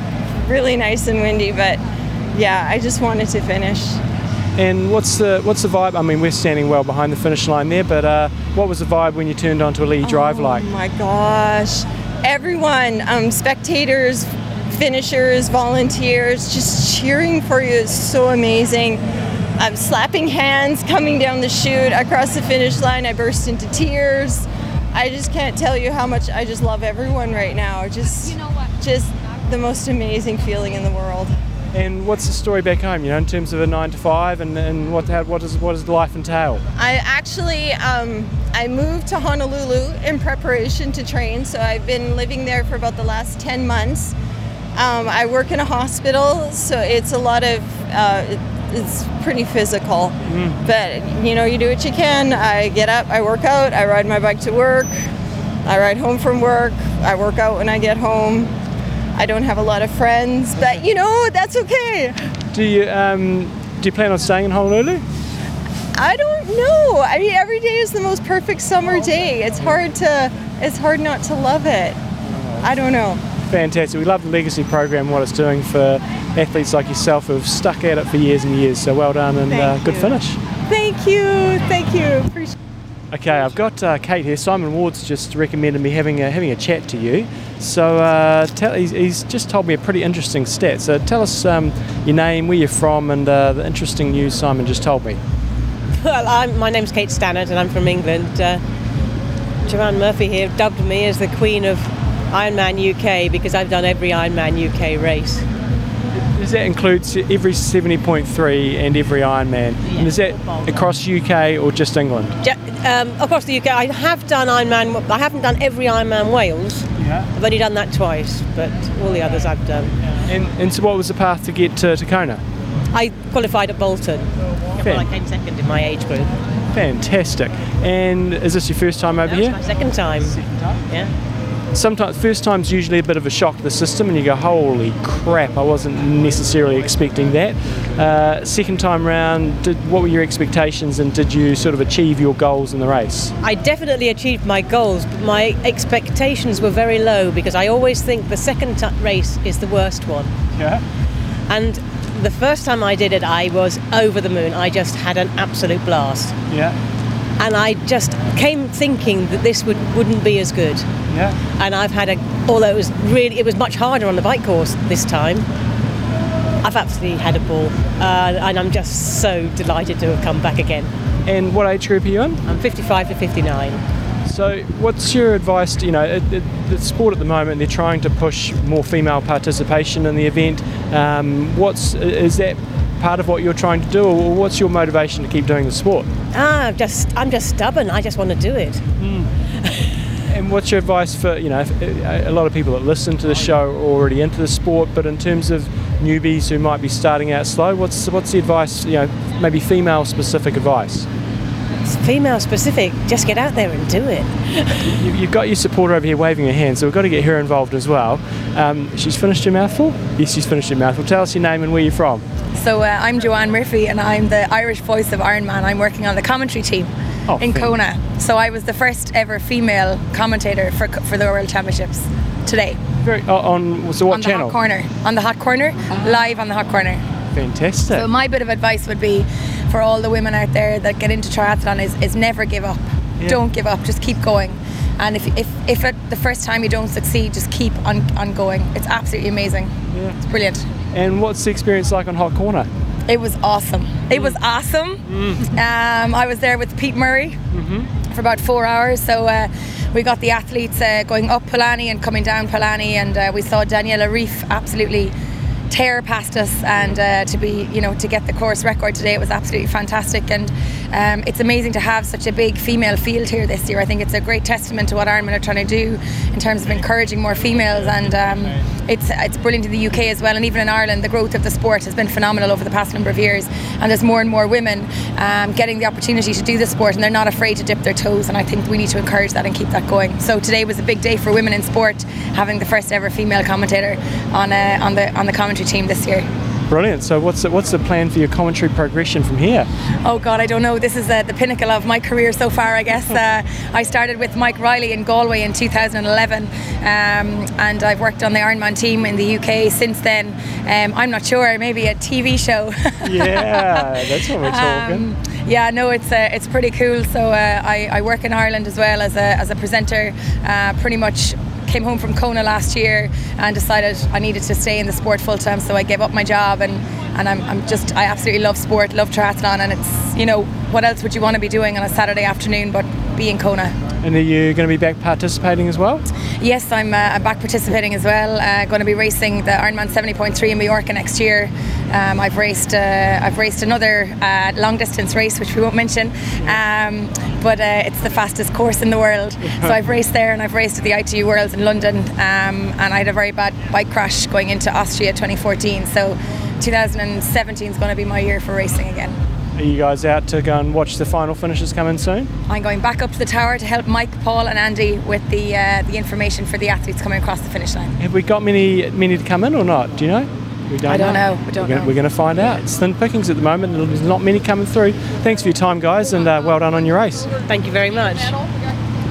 Speaker 9: really nice and windy, but yeah, I just wanted to finish.
Speaker 2: And what's the what's the vibe? I mean, we're standing well behind the finish line there, but uh, what was the vibe when you turned onto Ali'i Drive like?
Speaker 9: Oh my gosh. Everyone, um, spectators, finishers, volunteers, just cheering for you is so amazing. Um, slapping hands, coming down the chute across the finish line. I burst into tears. I just can't tell you how much I just love everyone right now. Just, just the most amazing feeling in the world.
Speaker 2: And what's the story back home? You know, in terms of a nine to five, and, and what how, what does what does life entail?
Speaker 9: I actually um, I moved to Honolulu in preparation to train, so I've been living there for about the last ten months. Um, I work in a hospital, so it's a lot of uh, it- it's pretty physical. But you know, you do what you can. I get up, I work out, I ride my bike to work, I ride home from work, I work out when I get home. I don't have a lot of friends, but you know that's okay.
Speaker 2: Do you um, do you plan on staying in Honolulu?
Speaker 9: I don't know. I mean, every day is the most perfect summer day. It's hard to, it's hard not to love it. I don't know.
Speaker 2: Fantastic. We love the legacy program, what it's doing for athletes like yourself who've stuck at it for years and years. So well done and uh, good finish.
Speaker 9: Thank you, thank you. Appreciate.
Speaker 2: Okay, I've got uh, Kate here. Simon Ward's just recommended me having a, having a chat to you. So uh, tell, he's, he's just told me a pretty interesting stat. So tell us um, your name, where you're from, and uh, the interesting news Simon just told me. <laughs>
Speaker 22: Well, I'm, my name's Kate Stannard and I'm from England. Uh, Joanne Murphy here dubbed me as the Queen of Ironman UK because I've done every Ironman UK race.
Speaker 2: Does that include every 70.3 and every Ironman? And is that across UK or just England?
Speaker 22: Ju- Um, across the UK, I have done Ironman. I haven't done every Ironman Wales.
Speaker 2: Yeah.
Speaker 22: I've only done that twice, but all the others I've done.
Speaker 2: And, and so, what was the path to get to, to Kona?
Speaker 22: I qualified at Bolton. Well, I came second in my age group.
Speaker 2: Fantastic. And is this your first time over
Speaker 22: was
Speaker 2: here?
Speaker 22: my second time. Yeah.
Speaker 2: Sometimes, first time's usually a bit of a shock to the system, and you go, "Holy crap! I wasn't necessarily expecting that." Uh, second time round, did, what were your expectations, and did you sort of achieve your goals in the race?
Speaker 22: I definitely achieved my goals, but my expectations were very low because I always think the second t- race is the worst one.
Speaker 2: Yeah.
Speaker 22: And the first time I did it, I was over the moon. I just had an absolute blast.
Speaker 2: Yeah.
Speaker 22: And I just came thinking that this would, wouldn't be as good.
Speaker 2: Yeah.
Speaker 22: And I've had a, although it was really, it was much harder on the bike course this time. I've absolutely had a ball, uh, and I'm just so delighted to have come back again.
Speaker 2: And what age group are you in?
Speaker 22: I'm 55 to 59.
Speaker 2: So, what's your advice? To, you know, it, it, the sport at the moment they're trying to push more female participation in the event. Um, what's is that part of what you're trying to do, or what's your motivation to keep doing the sport?
Speaker 22: Ah, I'm just, I'm just stubborn. I just want to do it.
Speaker 2: And what's your advice for you know if, a lot of people that listen to the show are already into the sport, but in terms of newbies who might be starting out slow, what's what's the advice? You know, maybe female specific advice.
Speaker 22: It's female specific. Just get out there and do it.
Speaker 2: You, you've got your supporter over here waving her hand, so we've got to get her involved as well. Um, she's finished her mouthful. Yes, she's finished her mouthful. Tell us your name and where you're from.
Speaker 23: So uh, I'm Joanne Murphy and I'm the Irish voice of Ironman. I'm working on the commentary team
Speaker 2: Oh,
Speaker 23: in
Speaker 2: fan-
Speaker 23: Kona. So I was the first ever female commentator for, for the World Championships today.
Speaker 2: Very, oh, on so what
Speaker 23: on
Speaker 2: channel?
Speaker 23: the Hot Corner. On the Hot Corner, live on the Hot Corner.
Speaker 2: Fantastic.
Speaker 23: So my bit of advice would be for all the women out there that get into triathlon is, is never give up.
Speaker 2: Yeah.
Speaker 23: Don't give up. Just keep going. And if, if, if at the first time you don't succeed, just keep on, on going. It's absolutely amazing.
Speaker 2: Yeah.
Speaker 23: It's brilliant.
Speaker 2: and what's the experience like on Hot Corner?
Speaker 23: It was awesome. It was awesome. Um, I was there with Pete Murray for about four hours. So uh, we got the athletes uh, going up Palani and coming down Palani, and uh, we saw Daniela Ryf absolutely tear past us. And uh, to be, you know, to get the course record today, it was absolutely fantastic. And um, it's amazing to have such a big female field here this year. I think it's a great testament to what Ironman are trying to do in terms of encouraging more females. And um, it's it's brilliant in the UK as well, and even in Ireland, the growth of the sport has been phenomenal over the past number of years. And there's more and more women um, getting the opportunity to do the sport, and they're not afraid to dip their toes. And I think we need to encourage that and keep that going. So today was a big day for women in sport, having the first ever female commentator on uh, on the on the commentary team this year.
Speaker 2: Brilliant. So what's the, what's the plan for your commentary progression from here?
Speaker 23: Oh God, I don't know. This is uh, the pinnacle of my career so far, I guess. Uh, I started with Mike Riley in Galway in 2011, um, and I've worked on the Ironman team in the UK since then. Um, I'm not sure, maybe a TV show. <laughs>
Speaker 2: Yeah, that's what we're talking.
Speaker 23: Um, yeah, no, it's uh, it's pretty cool. So uh, I, I work in Ireland as well as a, as a presenter. Uh, pretty much came home from Kona last year and decided I needed to stay in the sport full time. So I gave up my job and and I'm, I'm just I absolutely love sport, love triathlon, and it's you know what else would you want to be doing on a Saturday afternoon but be in Kona.
Speaker 2: And are you going to be back participating as well?
Speaker 23: Yes, I'm, uh, I'm back participating as well. Uh, going to be racing the Ironman 70.3 in Mallorca next year. Um, I've raced uh, I've raced another uh, long distance race, which we won't mention, um, but uh, it's the fastest course in the world. so I've raced there, and I've raced at the ITU Worlds in London, um, and I had a very bad bike crash going into Austria 2014. So 2017 is going to be my year for racing again.
Speaker 2: Are you guys out to go and watch the final finishes come in soon?
Speaker 23: I'm going back up to the tower to help Mike, Paul, and Andy with the uh, the information for the athletes coming across the finish line.
Speaker 2: Have we got many many to come in or not? Do you know? We don't
Speaker 23: I don't know. We don't
Speaker 2: we're
Speaker 23: know.
Speaker 2: Gonna, we're going to find out. It's thin pickings at the moment. There's not many coming through. Thanks for your time, guys, and uh, well done on your race.
Speaker 22: Thank you very much.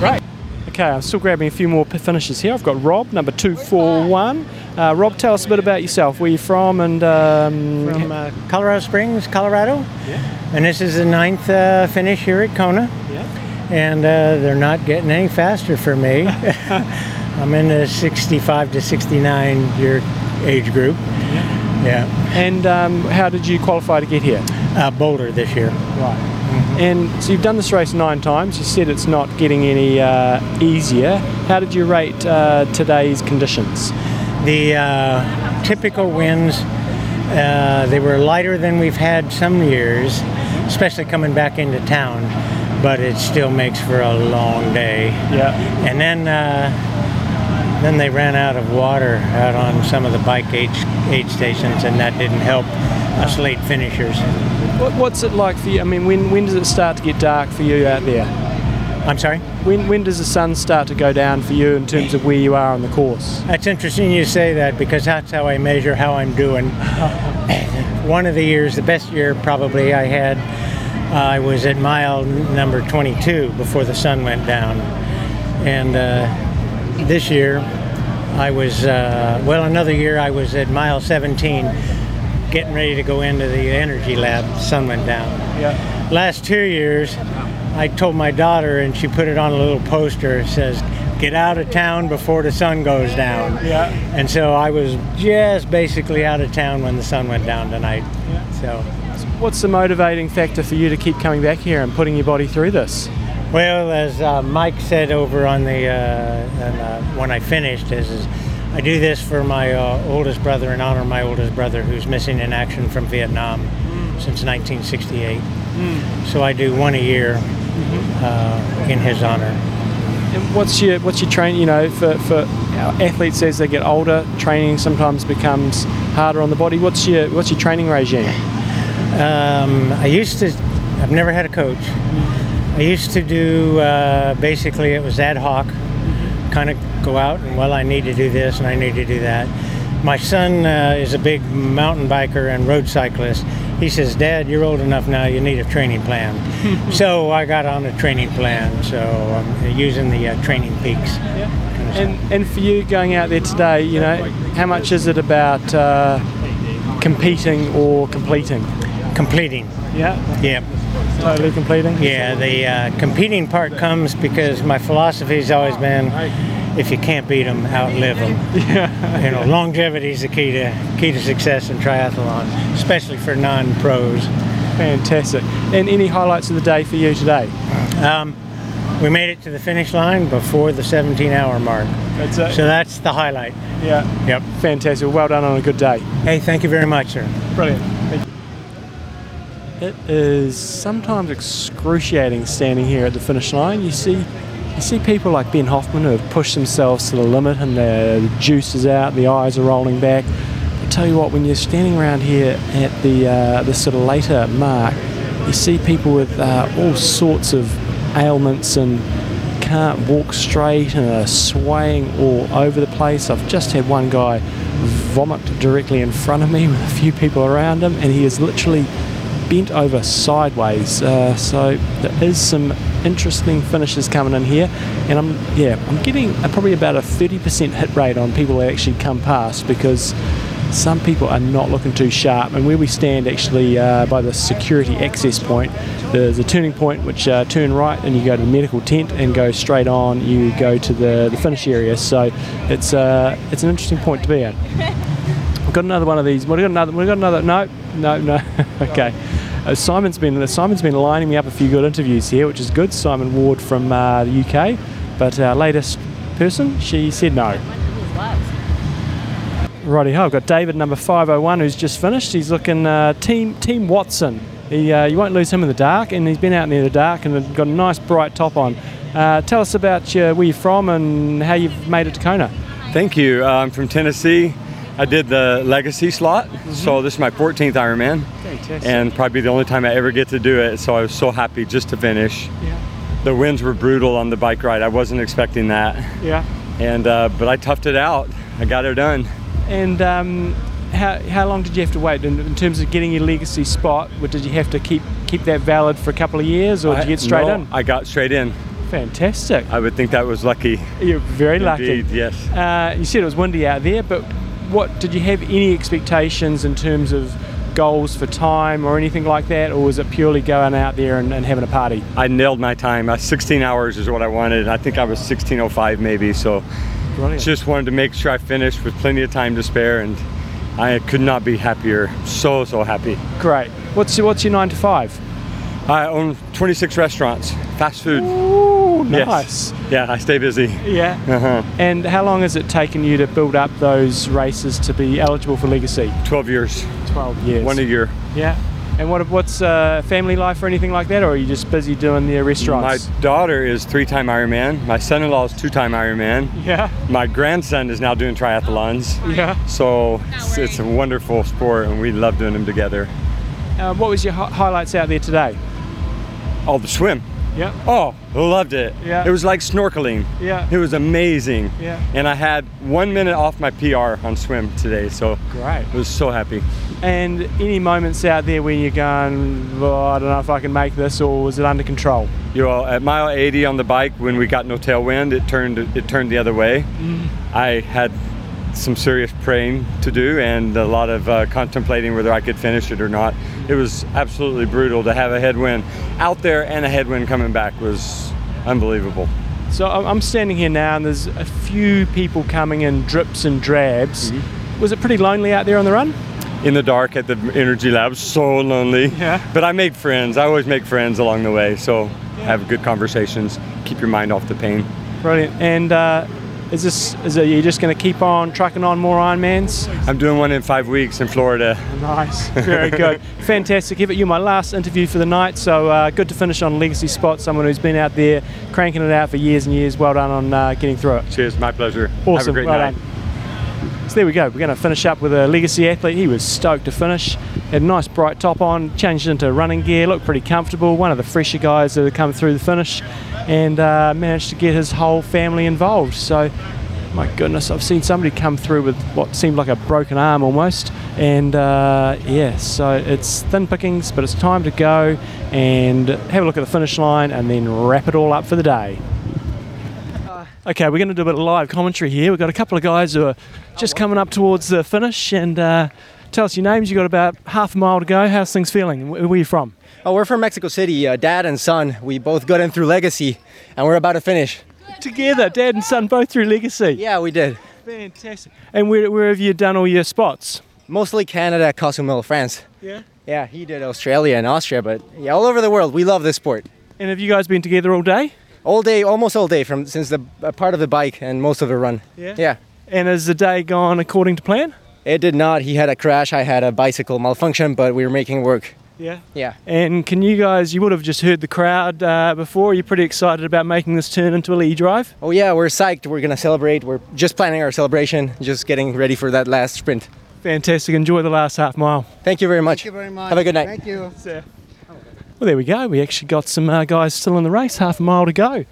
Speaker 2: Great. Okay, I'm still grabbing a few more p- finishes here. I've got Rob, number 241. Uh, Rob, tell us a bit about yourself. Where you're you from? And um,
Speaker 24: From uh, Colorado Springs, Colorado. Yeah. And this is the ninth uh, finish here at Kona.
Speaker 2: Yeah.
Speaker 24: And uh, they're not getting any faster for me. <laughs> I'm in the 65 to 69 year age group. Yeah.
Speaker 2: And um, how did you qualify to get here?
Speaker 24: Uh, Boulder this year.
Speaker 2: Right. And so you've done this race nine times. You said it's not getting any uh, easier. How did you rate uh, today's conditions?
Speaker 24: The uh, typical winds, uh, they were lighter than we've had some years, especially coming back into town, but it still makes for a long day.
Speaker 2: Yeah.
Speaker 24: And then uh, then they ran out of water out on some of the bike aid, aid stations, and that didn't help us late finishers.
Speaker 2: What, what's it like for you? I mean, when, when does it start to get dark for you out there?
Speaker 24: I'm sorry?
Speaker 2: When, when does the sun start to go down for you in terms of where you are on the course?
Speaker 24: That's interesting you say that because that's how I measure how I'm doing. <laughs> One of the years, the best year probably I had, I was at mile number 22 before the sun went down. And uh, this year, I was, uh, well, another year I was at mile 17 getting ready to go into the energy lab. The sun went down.
Speaker 2: Yeah.
Speaker 24: Last two years, I told my daughter, and she put it on a little poster. It says, "Get out of town before the sun goes down."
Speaker 2: Yeah.
Speaker 24: And so I was just basically out of town when the sun went down tonight. Yeah. So.
Speaker 2: What's the motivating factor for you to keep coming back here and putting your body through this?
Speaker 24: Well, as uh, Mike said over on the uh, and, uh, when I finished, is, is I do this for my uh, oldest brother in honor of my oldest brother who's missing in action from Vietnam since 1968. So I do one a year uh, in his honor.
Speaker 2: And what's your what's your training? You know, for for athletes as they get older, training sometimes becomes harder on the body. What's your what's your training regime?
Speaker 24: Um, I used to. I've never had a coach. I used to do uh, basically it was ad hoc, kind of go out and well I need to do this and I need to do that. My son uh, is a big mountain biker and road cyclist. He says, "Dad, you're old enough now. You need a training plan." <laughs> so I got on a training plan. So I'm using the uh, TrainingPeaks. Yeah.
Speaker 2: And and for you going out there today, you know, how much is it about uh, competing or completing?
Speaker 24: Completing.
Speaker 2: Yeah.
Speaker 24: Yeah.
Speaker 2: Totally completing.
Speaker 24: Yeah, the uh, competing part comes because my philosophy has always been, if you can't beat them, outlive them. <laughs>
Speaker 2: Yeah.
Speaker 24: You know, longevity is the key to key to success in triathlon, especially for non-pros.
Speaker 2: Fantastic. And any highlights of the day for you today?
Speaker 24: Um, we made it to the finish line before the 17-hour mark.
Speaker 2: That's it.
Speaker 24: So that's the highlight.
Speaker 2: Yeah.
Speaker 24: Yep.
Speaker 2: Fantastic. Well done on a good day.
Speaker 24: Hey, thank you very much, sir.
Speaker 2: Brilliant. Thank you. It is sometimes excruciating standing here at the finish line. You see you see people like Ben Hoffman who have pushed themselves to the limit and the, juice is out, the eyes are rolling back. I tell you what, when you're standing around here at the uh, the sort of later mark, you see people with uh, all sorts of ailments and can't walk straight and are swaying all over the place. I've just had one guy vomit directly in front of me with a few people around him, and he is literally bent over sideways. Uh, so there is some interesting finishes coming in here, and I'm yeah I'm getting uh, probably about a 30% hit rate on people that actually come past because some people are not looking too sharp. And where we stand actually uh, by the security access point, there's a turning point which uh, turn right and you go to the medical tent and go straight on. You go to the, the finish area. So it's uh, it's an interesting point to be at. We've <laughs> got another one of these. We've got another. We've got another. No, no, no. <laughs> okay. Uh, Simon's been Simon's been lining me up a few good interviews here, which is good. Simon Ward from uh, the UK, but our latest person, she said no. Righty ho, I've got David number 501 who's just finished. He's looking uh, Team Team Watson. He, uh, you won't lose him in the dark, and he's been out near the dark and got a nice bright top on. Uh, tell us about your, where you're from and how you've made it to Kona.
Speaker 25: Thank you. Uh, I'm from Tennessee. I did the legacy slot, so this is my 14th Ironman,
Speaker 2: Fantastic.
Speaker 25: and probably the only time I ever get to do it. So I was so happy just to finish.
Speaker 2: Yeah.
Speaker 25: The winds were brutal on the bike ride. I wasn't expecting that,
Speaker 2: Yeah.
Speaker 25: and uh, but I toughed it out. I got it done.
Speaker 2: And um, how, how long did you have to wait in, in terms of getting your legacy spot? Did you have to keep keep that valid for a couple of years, or did you get straight
Speaker 25: No,
Speaker 2: in?
Speaker 25: I got straight in.
Speaker 2: Fantastic.
Speaker 25: I would think that was lucky.
Speaker 2: You're very lucky.
Speaker 25: Indeed, yes.
Speaker 2: Uh, you said it was windy out there, but what did you have any expectations in terms of goals for time or anything like that, or was it purely going out there and, and having a party?
Speaker 25: I nailed my time. Uh, 16 hours is what I wanted. I think I was 16:05 maybe. So
Speaker 2: Brilliant.
Speaker 25: just wanted to make sure I finished with plenty of time to spare, and I could not be happier. So so happy.
Speaker 2: Great. What's your, what's your nine to five?
Speaker 25: I own 26 restaurants, fast food.
Speaker 2: Ooh,
Speaker 25: Yes.
Speaker 2: nice.
Speaker 25: Yeah, I stay busy.
Speaker 2: Yeah.
Speaker 25: Uh-huh.
Speaker 2: And how long has it taken you to build up those races to be eligible for legacy?
Speaker 25: 12 years.
Speaker 2: 12 years.
Speaker 25: One a year.
Speaker 2: Yeah. And what what's uh, family life or anything like that, or are you just busy doing the restaurants?
Speaker 25: My daughter is three-time Ironman. My son-in-law is two-time Ironman.
Speaker 2: Yeah.
Speaker 25: My grandson is now doing triathlons.
Speaker 2: Yeah.
Speaker 25: So it's, it's a wonderful sport, and we love doing them together.
Speaker 2: Uh, what was your hi- highlights out there today?
Speaker 25: Oh, the swim.
Speaker 2: Yeah.
Speaker 25: Oh, loved it.
Speaker 2: Yeah.
Speaker 25: It was like snorkeling.
Speaker 2: Yeah.
Speaker 25: It was amazing.
Speaker 2: Yeah.
Speaker 25: And I had one minute off my PR on swim today, so
Speaker 2: Great.
Speaker 25: I was so happy.
Speaker 2: And any moments out there when you're going, oh, I don't know if I can make this, or was it under control?
Speaker 25: You know, at mile 80 on the bike, when we got no tailwind, it turned it turned the other way.
Speaker 2: Mm.
Speaker 25: I had some serious praying to do and a lot of uh, contemplating whether I could finish it or not. It was absolutely brutal to have a headwind out there and a headwind coming back was unbelievable.
Speaker 2: So I'm standing here now, and there's a few people coming in drips and drabs.
Speaker 25: Mm-hmm.
Speaker 2: Was it pretty lonely out there on the run?
Speaker 25: In the dark at the energy lab, so lonely.
Speaker 2: Yeah.
Speaker 25: But I made friends. I always make friends along the way, so have good conversations. Keep your mind off the pain.
Speaker 2: Brilliant. And uh, is this is it, you just going to keep on trucking on more Ironmans?
Speaker 25: I'm doing one in five weeks in Florida.
Speaker 2: Nice, very good, <laughs> fantastic. Give it you my last interview for the night. So uh, good to finish on legacy spot. Someone who's been out there cranking it out for years and years. Well done on uh, getting through it.
Speaker 25: Cheers, my pleasure.
Speaker 2: Awesome.
Speaker 25: Have a great
Speaker 2: well
Speaker 25: night.
Speaker 2: done. So there we go. We're going to finish up with a legacy athlete. He was stoked to finish. Had a nice bright top on, changed into running gear, looked pretty comfortable. One of the fresher guys that had come through the finish, and uh, managed to get his whole family involved. So, my goodness, I've seen somebody come through with what seemed like a broken arm almost. And uh, yeah, so it's thin pickings, but it's time to go and have a look at the finish line and then wrap it all up for the day. Okay, we're going to do a bit of live commentary here. We've got a couple of guys who are just coming up towards the finish and uh, tell us your names. You've got about half a mile to go. How's things feeling? Where are you from?
Speaker 26: Oh, we're from Mexico City. Uh, dad and son. We both got in through Legacy, and we're about to finish.
Speaker 2: Together, dad and son both through Legacy.
Speaker 26: Yeah, we did.
Speaker 2: Fantastic. And where, where have you done all your spots?
Speaker 26: Mostly Canada, Cozumel, France.
Speaker 2: Yeah.
Speaker 26: Yeah, he did Australia and Austria, but yeah, all over the world. We love this sport.
Speaker 2: And have you guys been together all day?
Speaker 26: All day, almost all day, from since the uh, part of the bike and most of the run.
Speaker 2: Yeah.
Speaker 26: Yeah.
Speaker 2: And has the day gone according to plan?
Speaker 26: It did not. He had a crash. I had a bicycle malfunction, but we were making work.
Speaker 2: Yeah.
Speaker 26: Yeah.
Speaker 2: And can you guys? You would have just heard the crowd uh, before. Are pretty excited about making this turn into Ali'i Drive?
Speaker 26: Oh yeah, we're psyched. We're gonna celebrate. We're just planning our celebration, just getting ready for that last sprint.
Speaker 2: Fantastic. Enjoy the last half mile.
Speaker 26: Thank you very much.
Speaker 12: Thank you very much.
Speaker 26: Have a good night.
Speaker 12: Thank you.
Speaker 2: Well, there we go. We actually got some uh, guys still in the race, half a mile to go.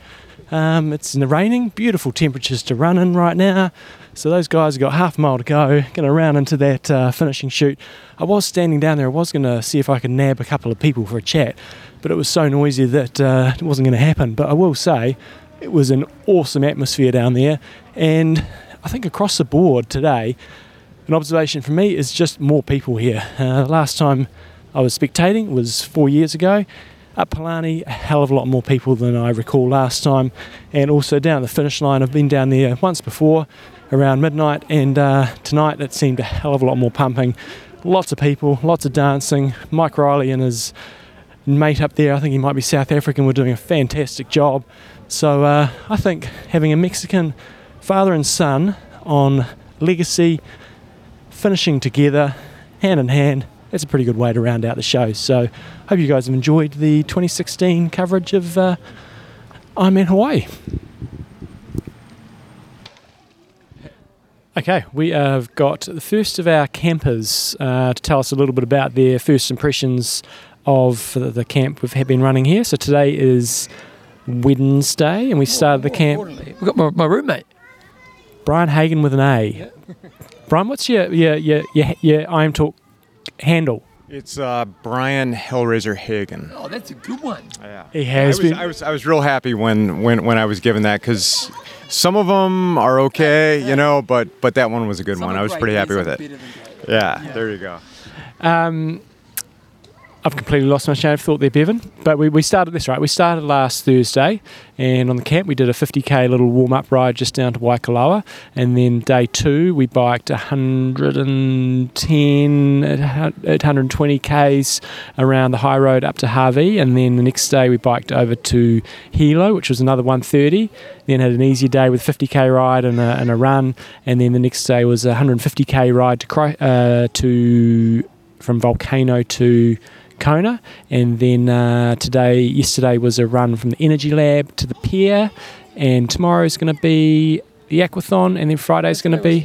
Speaker 2: Um, it's raining, beautiful temperatures to run in right now. So those guys have got half a mile to go, going to round into that uh, finishing chute. I was standing down there, I was going to see if I could nab a couple of people for a chat, but it was so noisy that uh, it wasn't going to happen. But I will say, it was an awesome atmosphere down there, and I think across the board today, an observation for me is just more people here. Uh, last time I was spectating was four years ago. Up Palani, a hell of a lot more people than I recall last time, and also down the finish line. I've been down there once before around midnight, and uh, tonight it seemed a hell of a lot more pumping. Lots of people, lots of dancing. Mike Riley and his mate up there, I think he might be South African, were doing a fantastic job. So uh, I think having a Mexican father and son on legacy finishing together, hand in hand, that's a pretty good way to round out the show. So, I hope you guys have enjoyed the 2016 coverage of uh, in Hawaii. Okay, we have got the first of our campers uh, to tell us a little bit about their first impressions of the, the camp we've been running here. So today is Wednesday, and we started the camp.
Speaker 1: We've got my, my roommate.
Speaker 2: Brian Hagen with an A. Brian, what's your your your your, your Iron Talk handle?
Speaker 27: It's uh, Brian Hellraiser Hagen.
Speaker 1: Oh, that's a good one.
Speaker 27: Yeah.
Speaker 2: He has
Speaker 27: I was,
Speaker 2: been-
Speaker 27: I was I was real happy when when when I was given that because some of them are okay, you know, but but that one was a good one. I was pretty happy with it. Yeah, there you go.
Speaker 2: Um, I've completely lost my train of thought there, Bevan. But we, we started this right. We started last Thursday, and on the camp we did a 50k little warm up ride just down to Waikoloa, and then day two we biked 110, 820 k's around the high road up to Hawi, and then the next day we biked over to Hilo, which was another 130. Then had an easier day with 50k ride and a, and a run, and then the next day was a 150k ride to uh, to from Volcano to Kona, and then uh, today, yesterday was a run from the Energy Lab to the pier, and tomorrow is going to be the Aquathon, and then Friday is going to be.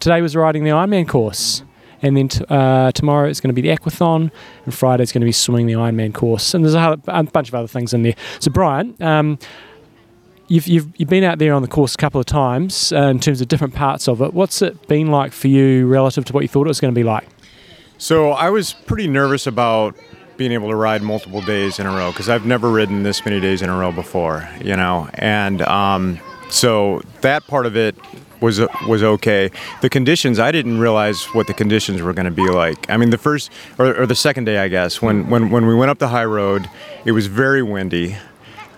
Speaker 2: Today was riding the Ironman course, and then t- uh, tomorrow it's going to be the Aquathon, and Friday's going to be swimming the Ironman course, and there's a, a bunch of other things in there. So Brian. Um, You've, you've, you've been out there on the course a couple of times uh, in terms of different parts of it. What's it been like for you relative to what you thought it was going to be like?
Speaker 27: So I was pretty nervous about being able to ride multiple days in a row because I've never ridden this many days in a row before, you know, and um, so that part of it was was okay. The conditions I didn't realize what the conditions were going to be like. I mean, the first or, or the second day, I guess, when when when we went up the high road, it was very windy,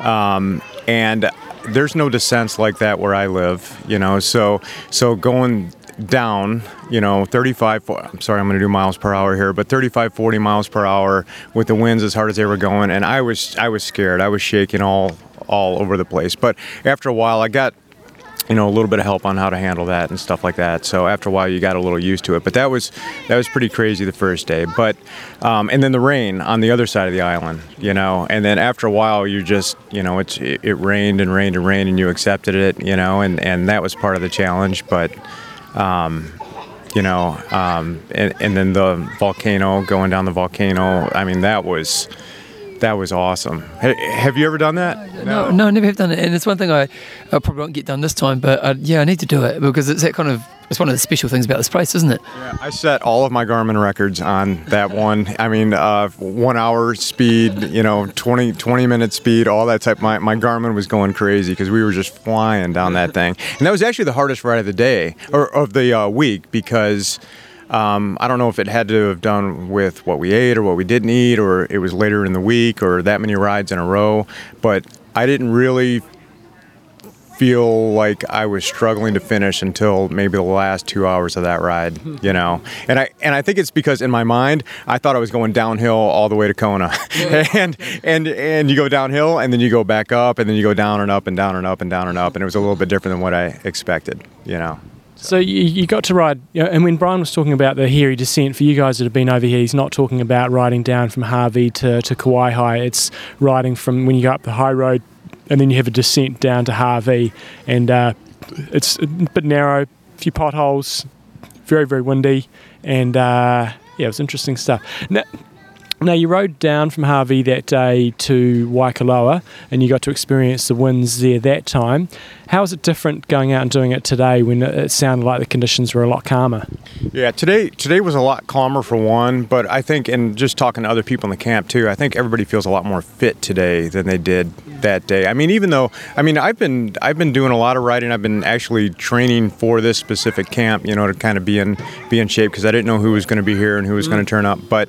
Speaker 27: um, and there's no descents like that where I live, you know. So so going down, you know, 35, fo- I'm sorry, I'm going to do miles per hour here, but 35, 40 miles per hour with the winds as hard as they were going. And I was, I was scared. I was shaking all, all over the place. But after a while, I got, you know, a little bit of help on how to handle that and stuff like that. So after a while, you got a little used to it. But that was, that was pretty crazy the first day. But, um, and then the rain on the other side of the island, you know, and then after a while, you just, you know, it's, it, it rained and rained and rained and you accepted it, you know, and, and that was part of the challenge. But, um, you know, um, and, and then the volcano going down the volcano. I mean, that was that was awesome. Ha- have you ever done that?
Speaker 1: No, no, I never have done it, and it's one thing I, I probably won't get done this time. But uh, yeah, I need to do it because it's that kind of it's one of the special things about this place, isn't it?
Speaker 27: Yeah, I set all of my Garmin records on that <laughs> one. I mean, uh, one hour speed, you know, 20, 20 minute speed, all that type. My, my Garmin was going crazy because we were just flying down that thing. And that was actually the hardest ride of the day or of the uh, week because um, I don't know if it had to have done with what we ate or what we didn't eat or it was later in the week or that many rides in a row. But I didn't really feel like I was struggling to finish until maybe the last two hours of that ride, you know. And I and I think it's because in my mind I thought I was going downhill all the way to Kona, <laughs> and and and you go downhill and then you go back up and then you go down and up and down and up and down and up, and it was a little bit different than what I expected, you know.
Speaker 2: So you, you got to ride, you know, and when Brian was talking about the hairy descent, for you guys that have been over here, he's not talking about riding down from Hawi to, to Kawaihae. It's riding from when you go up the high road and then you have a descent down to Hawi. And uh, it's a bit narrow, a few potholes, very, very windy. And uh, yeah, it was interesting stuff. Now, now, you rode down from Hawi that day to Waikoloa and you got to experience the winds there that time. How is it different going out and doing it today when it sounded like the conditions were a lot calmer?
Speaker 27: Yeah, today today was a lot calmer for one, but I think, and just talking to other people in the camp too, I think everybody feels a lot more fit today than they did that day. I mean, even though, I mean, I've been I've been doing a lot of riding. I've been actually training for this specific camp, you know, to kind of be in be in shape because I didn't know who was going to be here and who was going to mm. turn up, but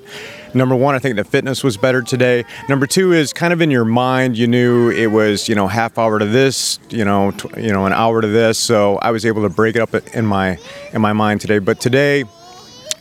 Speaker 27: number one, I think the fitness was better today. Number two is kind of in your mind, you knew it was you know half hour to this, you know, tw- you know an hour to this. So I was able to break it up in my in my mind today. But today,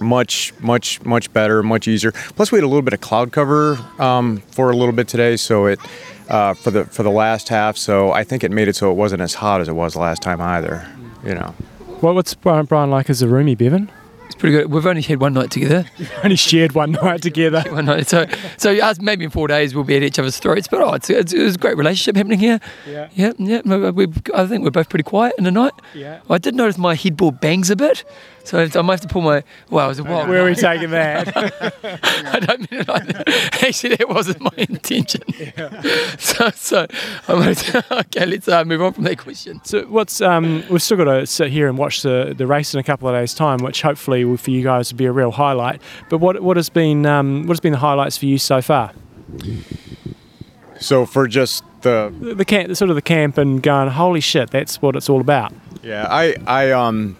Speaker 27: much much much better, much easier. Plus, we had a little bit of cloud cover um, for a little bit today, so it. Uh, for the for the last half, so I think it made it so it wasn't as hot as it was last time either. You know.
Speaker 2: Well, what's Brian, Brian like as a roomie, Bevan?
Speaker 1: It's pretty good. We've only had one night together. <laughs>
Speaker 2: only shared one night together. <laughs>
Speaker 1: one night. So, so us, maybe in four days we'll be at each other's throats. But oh, it's, it's, it's a great relationship happening here.
Speaker 2: Yeah.
Speaker 1: Yeah, yeah. We, I think we're both pretty quiet in the night.
Speaker 2: Yeah.
Speaker 1: I did notice my headboard bangs a bit. So I might have to pull my. Well, it was a while.
Speaker 2: Where are we taking that? <laughs>
Speaker 1: I don't mean it like that. <laughs> Actually, that wasn't my intention. <laughs> So, so I'm going to, okay, let's uh, move on from that question.
Speaker 2: So what's um, we've still got to sit here and watch the, the race in a couple of days' time, which hopefully will, for you guys will be a real highlight. But what what has been um, what has been the highlights for you so far?
Speaker 27: So for just the
Speaker 2: The, the camp, sort of the camp, and going, holy shit, that's what it's all about.
Speaker 27: Yeah, I, I, um,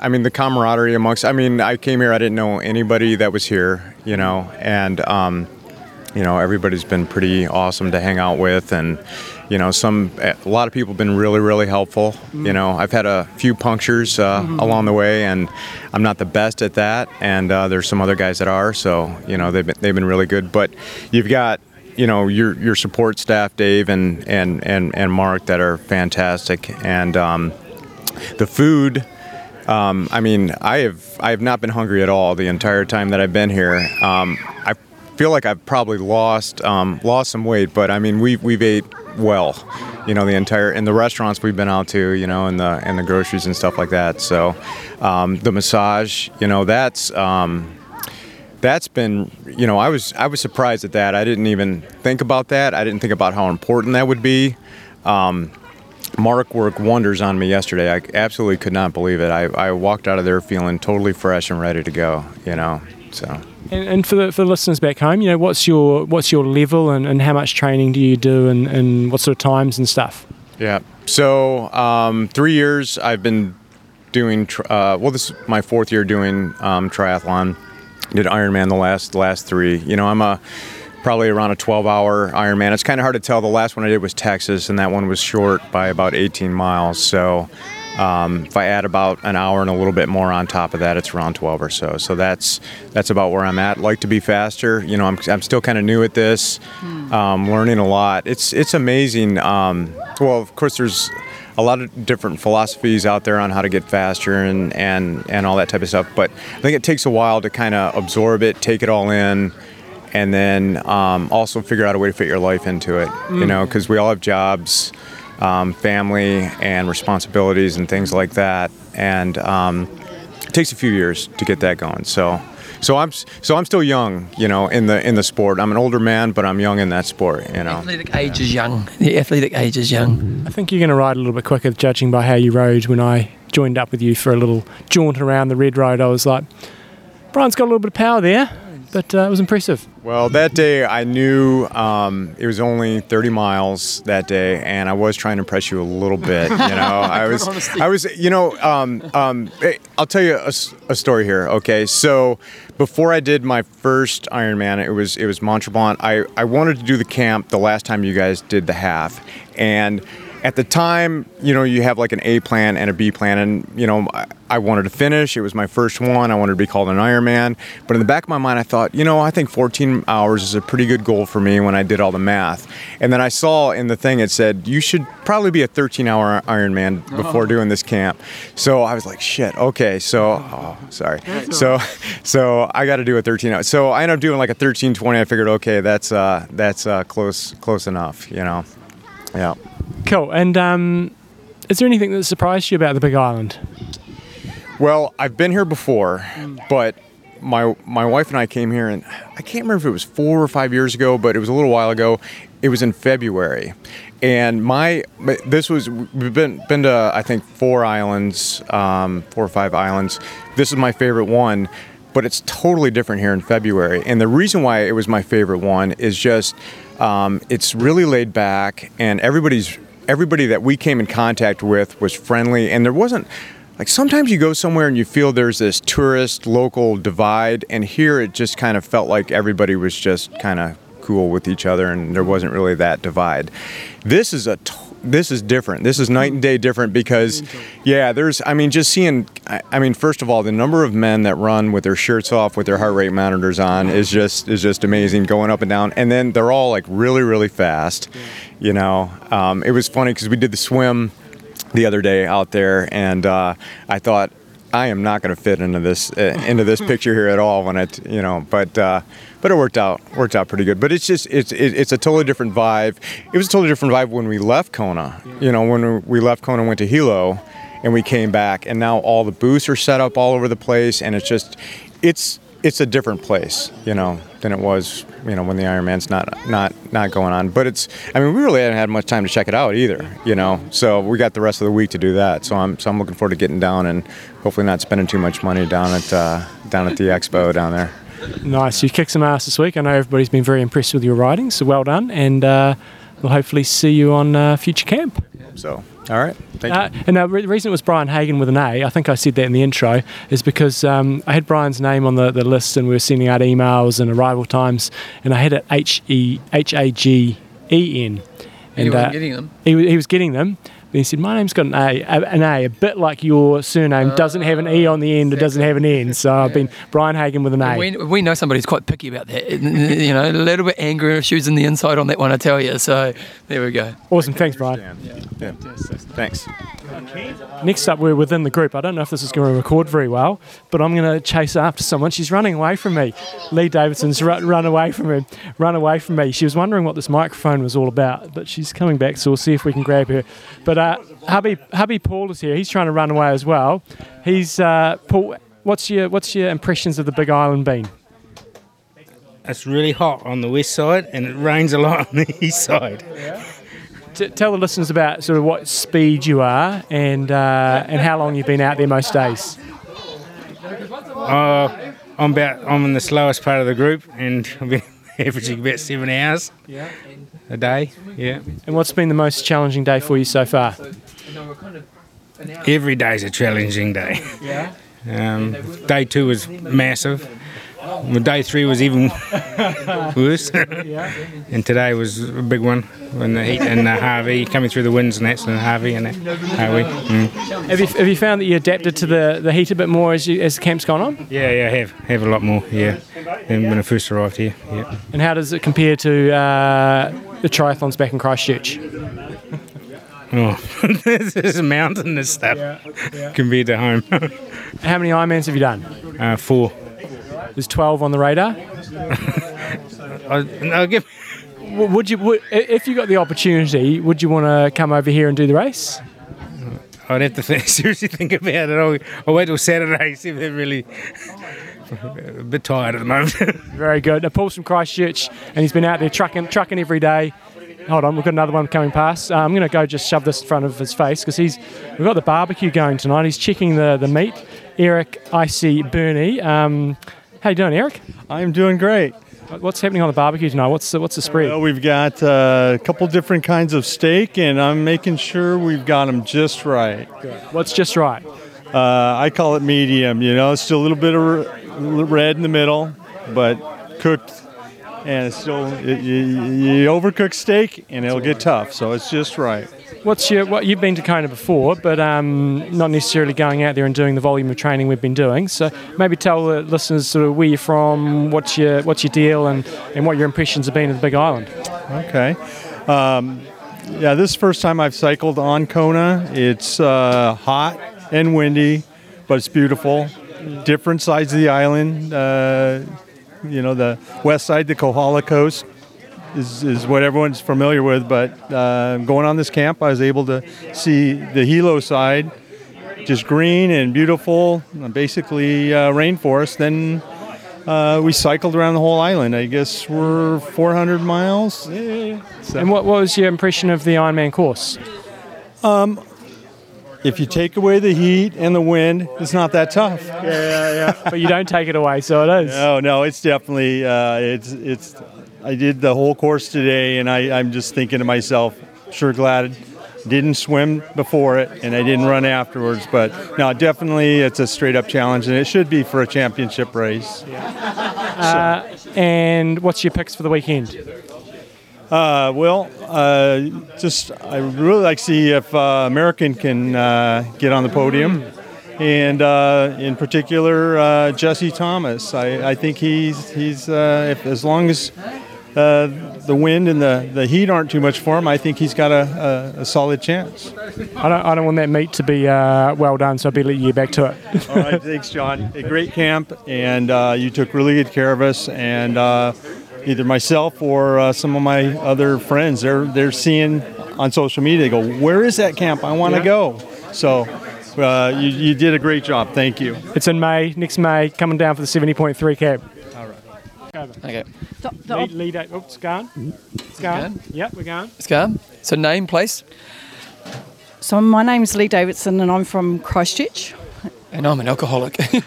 Speaker 27: I mean, the camaraderie amongst. I mean, I came here. I didn't know anybody that was here, you know, and um, you know, everybody's been pretty awesome to hang out with, and you know, some a lot of people have been really, really helpful. You know, I've had a few punctures uh,
Speaker 28: Mhm.
Speaker 27: along the way, and I'm not the best at that, and uh, there's some other guys that are. So you know, they've been, they've been really good. But you've got you know your your support staff, Dave and and and and Mark, that are fantastic, and um, the food. Um, I mean, I have I have not been hungry at all the entire time that I've been here. Um, I feel like I've probably lost um, lost some weight, but I mean we've we've ate well, you know, the entire in the restaurants we've been out to, you know, and the and the groceries and stuff like that. So um, the massage, you know, that's. Um, that's been you know i was i was surprised at that i didn't even think about that i didn't think about how important that would be um, mark worked wonders on me yesterday i absolutely could not believe it I, I walked out of there feeling totally fresh and ready to go you know so
Speaker 2: And, and for the for the listeners back home, you know, what's your what's your level and, and how much training do you do and, and what sort of times and stuff?
Speaker 27: Yeah. So um, three years I've been doing. Uh, well, this is my fourth year doing um, triathlon. Did Ironman the last last three. You know, I'm a probably around a 12 hour Ironman. It's kind of hard to tell. The last one I did was Texas, and that one was short by about 18 miles. So. Um, if I add about an hour and a little bit more on top of that, it's around 12 or so. So that's that's about where I'm at. Like to be faster. You know, I'm, I'm still kind of new at this, um, learning a lot. It's it's amazing. Um, well, of course, there's a lot of different philosophies out there on how to get faster and and and all that type of stuff. But I think it takes a while to kind of absorb it, take it all in. And then um, also figure out a way to fit your life into it, you
Speaker 28: Mm.
Speaker 27: know, because we all have jobs, um, family and responsibilities and things like that. And um, it takes a few years to get that going. So, so I'm so I'm still young, you know, in the in the sport. I'm an older man, but I'm young in that sport, you know.
Speaker 1: Athletic age is young. The athletic age is young.
Speaker 2: I think you're going to ride a little bit quicker, judging by how you rode when I joined up with you for a little jaunt around the red road. I was like, Brian's got a little bit of power there, but uh, it was impressive.
Speaker 27: Well, that day I knew um, it was only 30 miles that day, and I was trying to impress you a little bit. You <laughs> know, I was. I was, you know, um, um, I'll tell you a story here. Okay, so before I did my first Ironman, it was it was Mont Tremblant. I I wanted to do the camp the last time you guys did the half, and at the time, you know, you have like an A plan and a B plan, and you know, I, wanted to finish. It was my first one. I wanted to be called an Ironman. But in the back of my mind, I thought, you know, I think 14 hours is a pretty good goal for me when I did all the math. And then I saw in the thing it said you should probably be a 13-hour Ironman before
Speaker 29: Oh.
Speaker 27: doing this camp. So I was like, shit. Okay, so oh, sorry. So <laughs> so I got to do a 13 hour. So I ended up doing like a 13:20. I figured, okay, that's uh, that's uh, close close enough. You know. Yeah.
Speaker 2: Cool. And um, is there anything that surprised you about the Big Island?
Speaker 27: Well, I've been here before, but my my wife and I came here, and I can't remember if it was four or five years ago, but it was a little while ago. It was in February, and my this was we've been been to I think four islands, um, four or five islands. This is my favorite one. But it's totally different here in February, and the reason why it was my favorite one is just um, it's really laid back, and everybody's everybody that we came in contact with was friendly, and there wasn't like sometimes you go somewhere and you feel there's this tourist local divide and here it just kind of felt like everybody was just kind of cool with each other and there wasn't really that divide. This is a t- this is different this is night and day different because yeah there's i mean just seeing I, I mean first of all the number of men that run with their shirts off with their heart rate monitors on is just is just amazing going up and down and then they're all like really really fast you know um, it was funny because we did the swim the other day out there, and uh, I thought I am not going to fit into this uh, into this picture here at all. When it, you know, but uh, but it worked out worked out pretty good. But it's just it's it's a totally different vibe. It was a totally different vibe when we left Kona. You know, when we left Kona, went to Hilo, and we came back, and now all the booths are set up all over the place, and it's just it's it's a different place, you know, than it was, you know, when the Ironman's not not not going on. But it's, I mean, we really haven't had much time to check it out either, you know. So we got the rest of the week to do that. So I'm so I'm looking forward to getting down and hopefully not spending too much money down at uh, down at the expo down there.
Speaker 2: Nice. You kicked some ass this week. I know everybody's been very impressed with your riding, so well done. And uh, we'll hopefully see you on uh, future camp.
Speaker 27: So, all right. Thank
Speaker 2: uh, And uh, re- the reason it was Brian Hagen with an A, I think I said that in the intro, is because um, I had Brian's name on the, the list and we were sending out emails and arrival times, and I had it H E H A G E N.
Speaker 1: And he wasn't getting them?
Speaker 2: He, wa- he was getting them. But he said, My name's got an A, a- an A, a bit like your surname, doesn't have an E on the end, it doesn't have an N. So I've been Brian Hagen with an A.
Speaker 1: We, we know somebody who's quite picky about that. You know, a little bit anger issues in the inside on that one, I tell you. So there we go.
Speaker 2: Awesome. Thanks, Brian.
Speaker 27: Yeah. Thanks.
Speaker 2: Next up, we're within the group. I don't know if this is going to record very well, but I'm going to chase after someone. She's running away from me. Lee Davidson's run, run away from her. Run away from me. She was wondering what this microphone was all about, but she's coming back, so we'll see if we can grab her. But uh, hubby, hubby Paul is here. He's trying to run away as well. He's uh, Paul. What's your what's your impressions of the Big Island been?
Speaker 29: It's really hot on the west side and it rains a lot on the <laughs> east side.
Speaker 2: T- tell the listeners about sort of what speed you are and uh, and how long you've been out there most days.
Speaker 29: Uh, I'm about I'm in the slowest part of the group and I've been <laughs> averaging about seven hours
Speaker 2: Yeah.
Speaker 29: A day. Yeah.
Speaker 2: And what's been the most challenging day for you so far?
Speaker 29: Every day's a challenging day.
Speaker 2: Yeah.
Speaker 29: Um, day two was massive. Well, day three was even <laughs> worse. and today was a big one when the heat and the Hawi coming through the winds and that's and Hawi and that Hawi. Mm.
Speaker 2: Have you, have you found that you adapted to the, the heat a bit more as you, as the camp's gone on?
Speaker 29: Yeah, yeah, I have have a lot more. Yeah, than when I first arrived here. Yeah.
Speaker 2: And how does it compare to uh, the triathlons back in Christchurch?
Speaker 29: Oh, <laughs> there's a mountain and stuff compared to home. <laughs>
Speaker 2: How many Ironmans have you done?
Speaker 29: Uh, four.
Speaker 2: There's 12 on the radar. <laughs>
Speaker 29: I'll give.
Speaker 2: Would you, would, if you got the opportunity, would you want to come over here and do the race?
Speaker 29: I'd have to think, seriously think about it. I'll, I'll wait till Saturday. See if they're really <laughs> a bit tired at the moment. <laughs>
Speaker 2: Very good. Now, Paul's from Christchurch, and he's been out there trucking, trucking every day. Hold on, we've got another one coming past. Uh, I'm going to go just shove this in front of his face because he's we've got the barbecue going tonight. He's checking the, the meat. Eric, Icy, Bernie. Um, how you doing, Eric?
Speaker 30: I'm doing great.
Speaker 2: What's happening on the barbecue tonight? What's the, what's the spread?
Speaker 30: Well, we've got uh, a couple different kinds of steak, and I'm making sure we've got them just right. Good.
Speaker 2: What's just right?
Speaker 30: Uh, I call it medium. You know, it's still a little bit of r- red in the middle, but cooked
Speaker 31: and it's still it, you, you overcook steak and it'll get tough. So it's just right.
Speaker 2: What's your what you've been to Kona before, but um, not necessarily going out there and doing the volume of training we've been doing. So maybe tell the listeners sort of where you're from, what's your what's your deal, and, and what your impressions have been of the Big Island.
Speaker 31: Okay. Um, yeah, this is the first time I've cycled on Kona. It's uh, hot and windy, but it's beautiful. Different sides of the island. Uh, you know, the west side, the Kohala Coast, is, is what everyone's familiar with. But uh, going on this camp, I was able to see the Hilo side, just green and beautiful, basically uh, rainforest. Then uh, we cycled around the whole island. I guess we're 400 miles.
Speaker 2: And what, what was your impression of the Ironman course?
Speaker 31: Um, if you take away the heat and the wind, it's not that tough.
Speaker 2: Yeah, yeah, yeah. <laughs> but you don't take it away, so it is.
Speaker 31: No, no, it's definitely uh, it's it's. I did the whole course today, and I, I'm just thinking to myself, sure glad didn't swim before it and I didn't run afterwards. But no, definitely it's a straight up challenge, and it should be for a championship race.
Speaker 2: Uh, and what's your picks for the weekend?
Speaker 31: Uh, well, uh, just I really like to see if uh, American can uh, get on the podium, and uh, in particular uh, Jesse Thomas. I, I think he's he's if, as long as the wind and the, the heat aren't too much for him, I think he's got a, a, a solid chance.
Speaker 2: I don't, I don't want that meet to be well done, so I'll be letting you back to it.
Speaker 31: All right, thanks, John. A great camp, and you took really good care of us, and either myself or uh, some of my other friends. They're they're seeing on social media. They go, "Where is that camp? I want to
Speaker 2: Yeah.
Speaker 31: go." So. Uh, you, you did a great job. Thank you.
Speaker 2: It's in May, next May, coming down for the 70.3 cap.
Speaker 31: All right.
Speaker 1: Okay.
Speaker 2: Lead, lead eight. Oh, it's gone. It's gone. Yep, we're going.
Speaker 1: Let's go. So name, place.
Speaker 32: So my name's Lee Davidson and I'm from Christchurch.
Speaker 1: And I'm an alcoholic. <laughs> <laughs>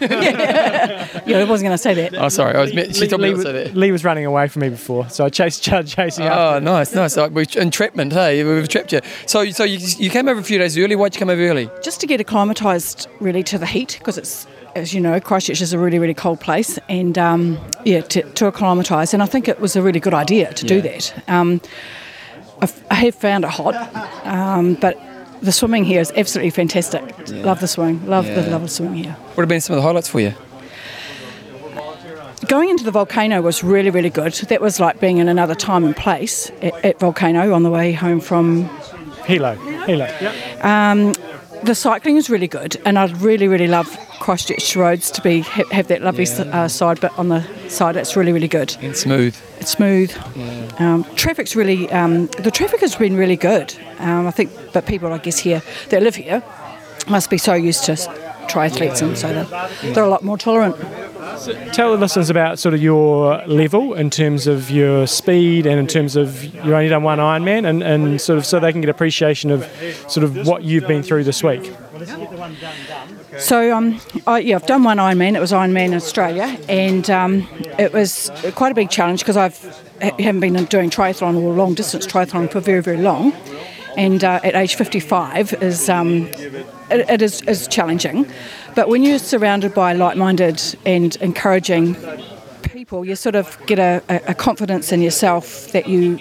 Speaker 32: Yeah, I wasn't going to say that.
Speaker 1: Oh, sorry. I was. meant- She
Speaker 2: Lee,
Speaker 1: me not to say
Speaker 2: was-
Speaker 1: that.
Speaker 2: Lee was running away from me before, so I chased, <laughs> chasing
Speaker 1: Oh,
Speaker 2: after.
Speaker 1: nice, nice. Like, we, entrapment, hey, we've trapped you. So, so you, you came over a few days early. Why'd you come over early?
Speaker 32: Just to get acclimatised really to the heat because it's, as you know, Christchurch is a really, really cold place and um, yeah, to, to acclimatise. And I think it was a really good idea to do that. Um, I've, I have found it hot, um, but the swimming here is absolutely fantastic. Love the swimming. Love the
Speaker 1: Yeah.
Speaker 32: love the swimming here.
Speaker 1: What have been some of the highlights for you?
Speaker 32: Going into the volcano was really, really good. That was like being in another time and place at, at Volcano on the way home from
Speaker 2: Hilo. Hilo. Yep.
Speaker 32: Um, the cycling is really good, and I'd really, really love Christchurch roads to be ha- have that lovely s uh, side, but on the side it's really, really good.
Speaker 1: And smooth.
Speaker 32: It's smooth. Um, traffic's really um, the traffic has been really good. Um, I think, but people I guess here that live here must be so used to triathletes, and so they're, they're a lot more tolerant.
Speaker 2: So tell the listeners about sort of your level in terms of your speed and in terms of you've only done one Ironman and, and sort of so they can get appreciation of sort of what you've been through this week.
Speaker 32: So um, I, yeah, I've done one Ironman. It was Ironman Australia, and um, it was quite a big challenge because I've ha- haven't been doing triathlon or long distance triathlon for very very long, and uh, at age 55 is um, it, it is, is challenging. But when you're surrounded by like-minded and encouraging people, you sort of get a, a, confidence in yourself that you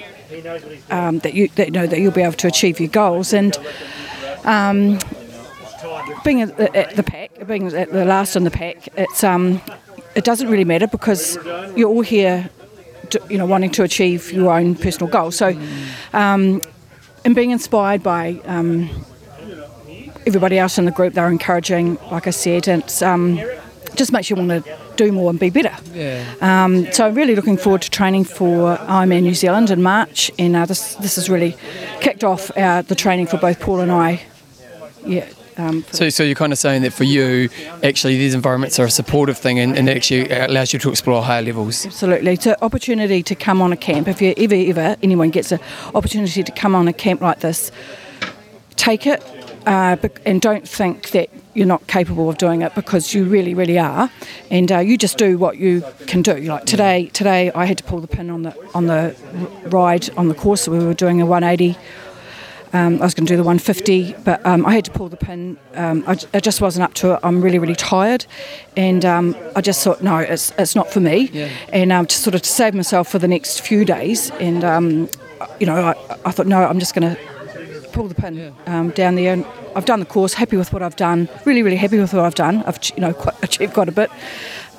Speaker 32: um, that you that you know that you'll be able to achieve your goals and. Um, being at the, at the pack, being at the last in the pack, it's um, it doesn't really matter because you're all here, to, you know, wanting to achieve your own personal goals. So, um, and being inspired by um, everybody else in the group, they're encouraging. Like I said, and it's um, just makes you want to do more and be better.
Speaker 1: Yeah.
Speaker 32: Um, so I'm really looking forward to training for Ironman New Zealand in March, and uh, this this has really kicked off uh, the training for both Paul and I. Yeah. Um,
Speaker 1: So, so you're kind of saying that for you, actually, these environments are a supportive thing and, and actually allows you to explore higher levels.
Speaker 32: Absolutely. It's an opportunity to come on a camp. If you ever, ever, anyone gets an opportunity to come on a camp like this, take it uh, and don't think that you're not capable of doing it because you really, really are. And uh, you just do what you can do. Like today, today I had to pull the pin on the on the ride on the course. We were doing a 180 Um, I was going to do the 150, but um, I had to pull the pin. Um, I, I just wasn't up to it. I'm really, really tired, and um, I just thought, no, it's it's not for me.
Speaker 1: Yeah.
Speaker 32: And um, to sort of to save myself for the next few days, and um, you know, I, I thought, no, I'm just going to pull the pin um, down there. And I've done the course, happy with what I've done, really, really happy with what I've done. I've you know quite, achieved quite a bit.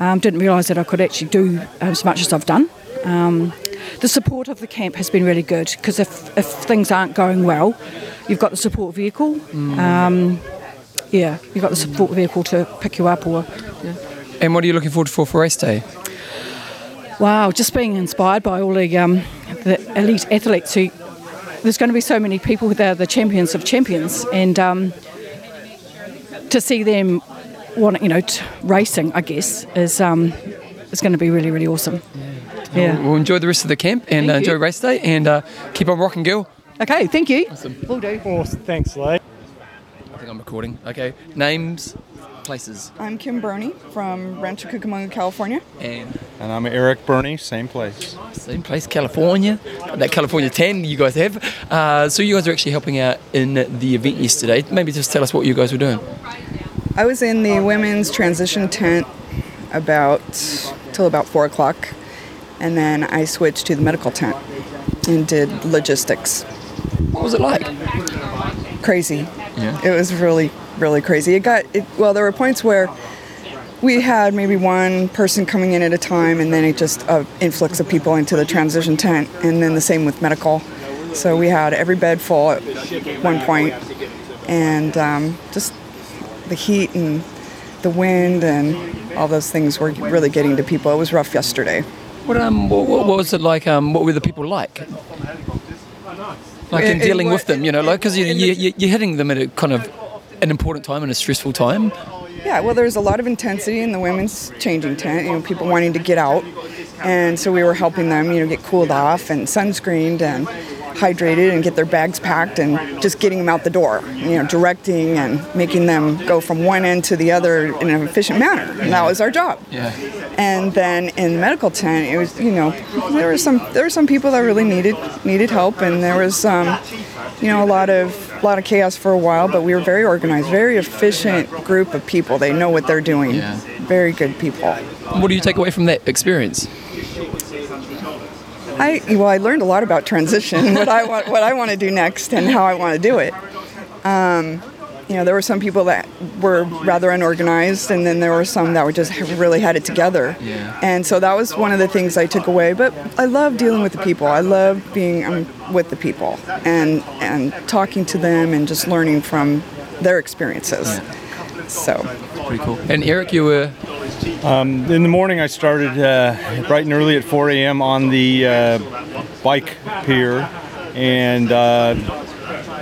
Speaker 32: Um, didn't realise that I could actually do as much as I've done. The support of the camp has been really good because if, if things aren't going well, you've got the support vehicle. Um, yeah, you've got the support vehicle to pick you up or.
Speaker 1: And what are you looking forward for for race day?
Speaker 32: Wow, just being inspired by all the, um, the elite athletes who. There's going to be so many people who are the champions of champions, and um, to see them, want you know, t- racing, I guess, is um, is going to be really, really awesome. Yeah.
Speaker 1: We'll, we'll enjoy the rest of the camp and uh, enjoy race day and uh, keep on rocking, girl.
Speaker 32: Okay, thank you.
Speaker 1: Awesome.
Speaker 32: Will do.
Speaker 11: Awesome. Thanks, Lee.
Speaker 1: I think I'm recording. Okay. Names, places,
Speaker 33: I'm Kim Burney from Rancho Cucamonga, California.
Speaker 1: and
Speaker 34: And I'm Eric Burney, same place.
Speaker 1: same place, California. That California 10 you guys have. Uh, so you guys are actually helping out in the event yesterday. Maybe just tell us what you guys were doing.
Speaker 33: I was in the women's transition tent about till about four o'clock, and then I switched to the medical tent and did logistics.
Speaker 1: What was it like?
Speaker 33: Crazy.
Speaker 1: Yeah.
Speaker 33: It was really, really crazy. It got it, well. There were points where we had maybe one person coming in at a time, and then it just uh, influx of people into the transition tent, and then the same with medical. So we had every bed full at one point, and um, just the heat and the wind and all those things were really getting to people. It was rough yesterday.
Speaker 1: What um what, what was it like? Um, what were the people like? Like in dealing with them, you know, like because you,
Speaker 33: in
Speaker 1: you,
Speaker 33: the-
Speaker 1: you, you're hitting them at a kind of an important time and a stressful time.
Speaker 33: Yeah, well, there's a lot of intensity in the women's changing tent. You know, people wanting to get out, and so we were helping them, you know, get cooled off and sunscreened and hydrated and get their bags packed and just getting them out the door. You know, directing and making them go from one end to the other in an efficient manner. And that was our job.
Speaker 1: Yeah.
Speaker 33: And then in the medical tent, it was you know there were some there were some people that really needed needed help, and there was um, you know a lot of a lot of chaos for a while. But we were very organized, very efficient group of people. They know what they're doing.
Speaker 1: Yeah.
Speaker 33: Very good people.
Speaker 1: What do you take away from that experience?
Speaker 33: I well, I learned a lot about transition, <laughs> what I want what I want to do next, and how I want to do it. Um, you know, there were some people that were rather unorganized, and then there were some that were just really had it together.
Speaker 1: Yeah.
Speaker 33: And so that was one of the things I took away. But I love dealing with the people. I love being um, with the people and and talking to them and just learning from their experiences. So
Speaker 1: Pretty cool. And Eric, you were
Speaker 34: Um, in the morning, I started uh, bright and early at 4 a.m. on the uh, bike pier, and uh,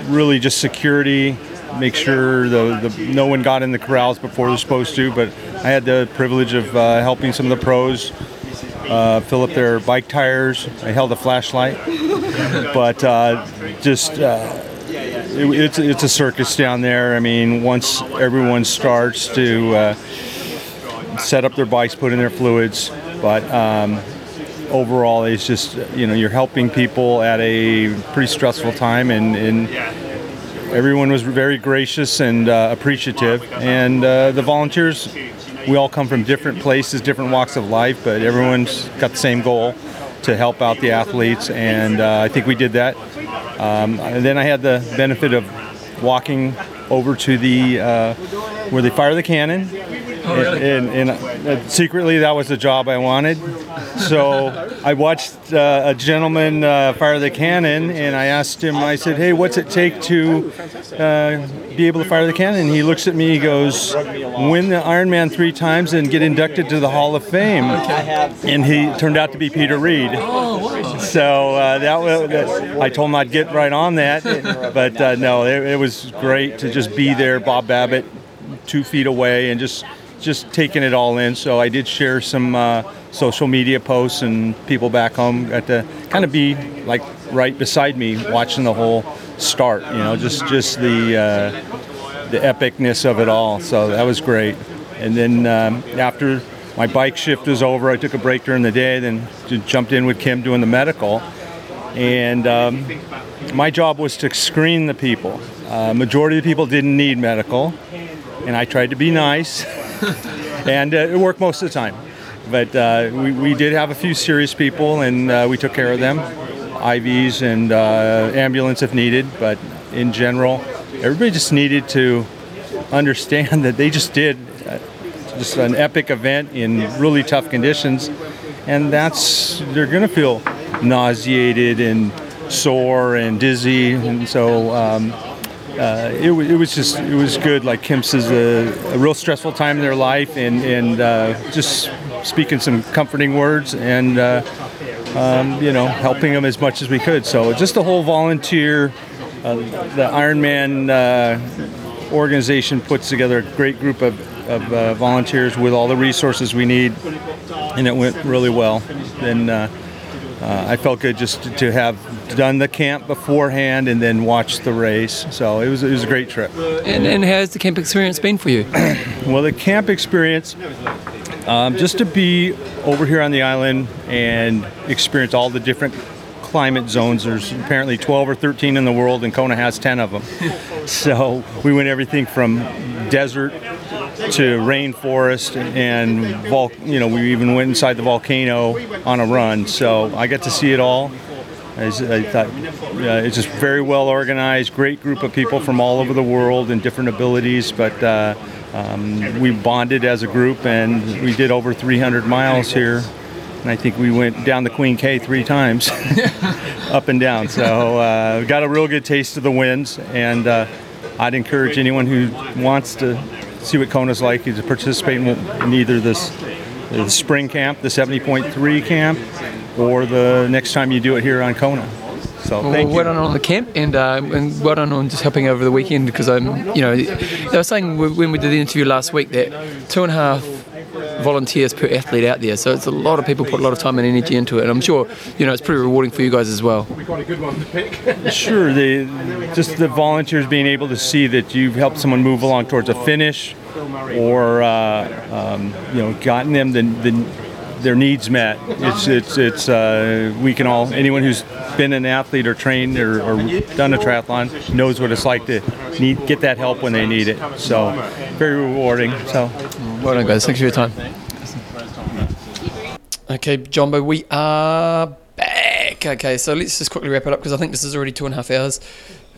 Speaker 34: really just security, make sure the, the no one got in the corrals before they're supposed to. But I had the privilege of uh, helping some of the pros uh, fill up their bike tires. I held a flashlight, <laughs> but uh, just. Uh, it, it's, it's a circus down there. I mean, once everyone starts to uh, set up their bikes, put in their fluids, but um, overall, it's just you know you're helping people at a pretty stressful time, and, and everyone was very gracious and uh, appreciative, and uh, the volunteers. We all come from different places, different walks of life, but everyone's got the same goal to help out the athletes, and uh, I think we did that. Um, and then I had the benefit of walking over to the uh, where they fire the cannon, and, and, and uh, secretly that was the job I wanted. So I watched uh, a gentleman uh, fire the cannon, and I asked him. I said, "Hey, what's it take to uh, be able to fire the cannon?" And he looks at me. He goes, "Win the Ironman three times and get inducted to the Hall of Fame." And he turned out to be Peter Reid. So uh, that was, that, I told him I'd get right on that, but uh, no, it, it was great to just be there. Bob Babbitt, two feet away, and just just taking it all in. So I did share some uh, social media posts, and people back home got to kind of be like right beside me, watching the whole start. You know, just just the uh, the epicness of it all. So that was great. And then um, after my bike shift was over, I took a break during the day, then jumped in with Kim doing the medical. And um, my job was to screen the people. Uh, majority of the people didn't need medical, and I tried to be nice, <laughs> and uh, it worked most of the time. But uh, we, we did have a few serious people, and uh, we took care of them, IVs and uh, ambulance if needed. But in general, everybody just needed to understand <laughs> that they just did just an epic event in really tough conditions, and that's they're going to feel nauseated and sore and dizzy, and so. Um, uh, it, it was just it was good. Like Kim says, a, a real stressful time in their life, and and uh, just speaking some comforting words and uh, um, you know helping them as much as we could. So just the whole volunteer, uh, the Ironman uh, organization puts together a great group of, of uh, volunteers with all the resources we need, and it went really well. And uh, uh, I felt good just to- to have done the camp beforehand and then watched the race. So it was it was a great trip.
Speaker 1: And, and how's the camp experience been for you? <clears throat>
Speaker 34: well, the camp experience, um, just to be over here on the island and experience all the different climate zones. There's apparently 12 or 13 in the world, and Kona has 10 of them. <laughs> so we went everything from desert to rainforest, and vol- you know we even went inside the volcano on a run. So I got to see it all. I, I thought it's just very well organized, great group of people from all over the world and different abilities. But uh, um, we bonded as a group, and we did over 300 miles here. And I think we went down the Queen K three times, <laughs> up and down. So uh, got a real good taste of the winds, and uh, I'd encourage anyone who wants to see what Kona's like to participate in, either this the spring camp, the 70.3 camp, or the next time you do it here on Kona. So
Speaker 1: Well,
Speaker 34: thank you.
Speaker 1: well done on the camp and, uh, and well done on just helping over the weekend because I'm, you know, they were saying when we did the interview last week that two and a half volunteers per athlete out there. So it's a lot of people put a lot of time and energy into it. And I'm sure, you know, it's pretty rewarding for you guys as well.
Speaker 34: We got a good one to pick. <laughs> sure, the just the volunteers being able to see that you've helped someone move along towards a finish, or uh, um, you know, gotten them the, the their needs met. It's it's it's uh, we can all anyone who's been an athlete or trained or, or done a triathlon knows what it's like to need get that help when they need it. So very rewarding. So
Speaker 1: well done, guys. Thanks for your time. Okay, Jumbo, we are back. Okay, so let's just quickly wrap it up because I think this is already two and a half hours.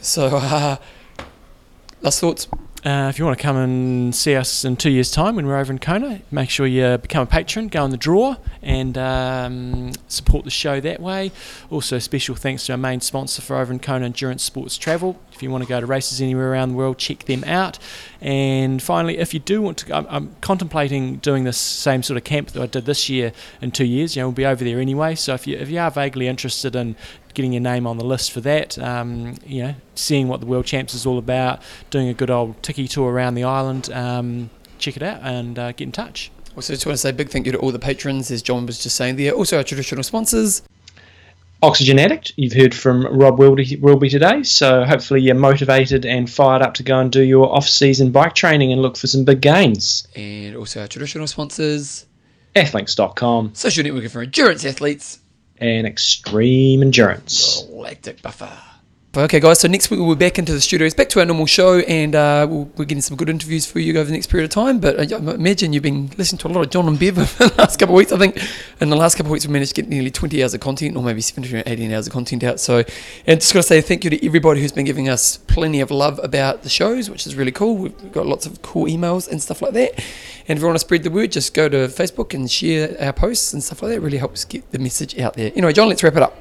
Speaker 1: So, uh, <laughs> last thoughts.
Speaker 2: Uh, if you want to come and see us in two years' time when we're over in Kona, make sure you become a patron, go on the draw, and um, support the show that way. Also, special thanks to our main sponsor for over in Kona, Endurance Sports Travel. If you want to go to races anywhere around the world, check them out. And finally, if you do want to, I'm, I'm contemplating doing this same sort of camp that I did this year in two years. You know, we'll be over there anyway. So if you if you are vaguely interested in getting your name on the list for that, um, you know, seeing what the World Champs is all about, doing a good old tiki tour around the island, um, check it out and uh, get in touch.
Speaker 1: Also, just want to say a big thank you to all the patrons, as John was just saying there. Also, our traditional sponsors.
Speaker 35: Oxygen Addict. You've heard from Rob Wilby, Wilby today, so hopefully you're motivated and fired up to go and do your off-season bike training and look for some big gains.
Speaker 1: And also our traditional sponsors.
Speaker 35: Athlinks.com
Speaker 1: Social networking for endurance athletes.
Speaker 35: and Extreme Endurance.
Speaker 1: Galactic Buffer. Okay, guys, so next week we'll be back into the studios, back to our normal show, and uh, we'll, we're getting some good interviews for you over the next period of time. But uh, I imagine you've been listening to a lot of John and Bev <laughs> over the last couple of weeks. I think in the last couple of weeks we managed to get nearly 20 hours of content, or maybe 17 or 18 hours of content out. So, and just got to say thank you to everybody who's been giving us plenty of love about the shows, which is really cool. We've got lots of cool emails and stuff like that. And if you want to spread the word, just go to Facebook and share our posts and stuff like that. It really helps get the message out there. Anyway, John, let's wrap it up.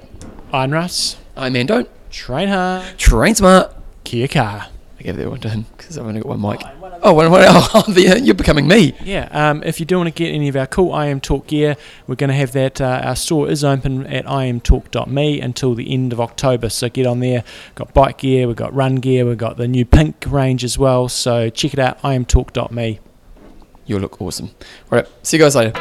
Speaker 2: I'm Russ.
Speaker 1: I'm Man Don't.
Speaker 2: Train hard.
Speaker 1: Train smart.
Speaker 2: Kia kaha.
Speaker 1: I gave that one to him because I've only got one mic. Oh, one, one, oh <laughs> the, you're becoming me.
Speaker 2: Yeah, um, if you do want to get any of our cool IMTalk gear, we're going to have that. Uh, our store is open at imtalk.me until the end of October. So get on there. Got bike gear, we've got run gear, we've got the new pink range as well. So check it out, imtalk.me.
Speaker 1: You'll look awesome. All right, see you guys later.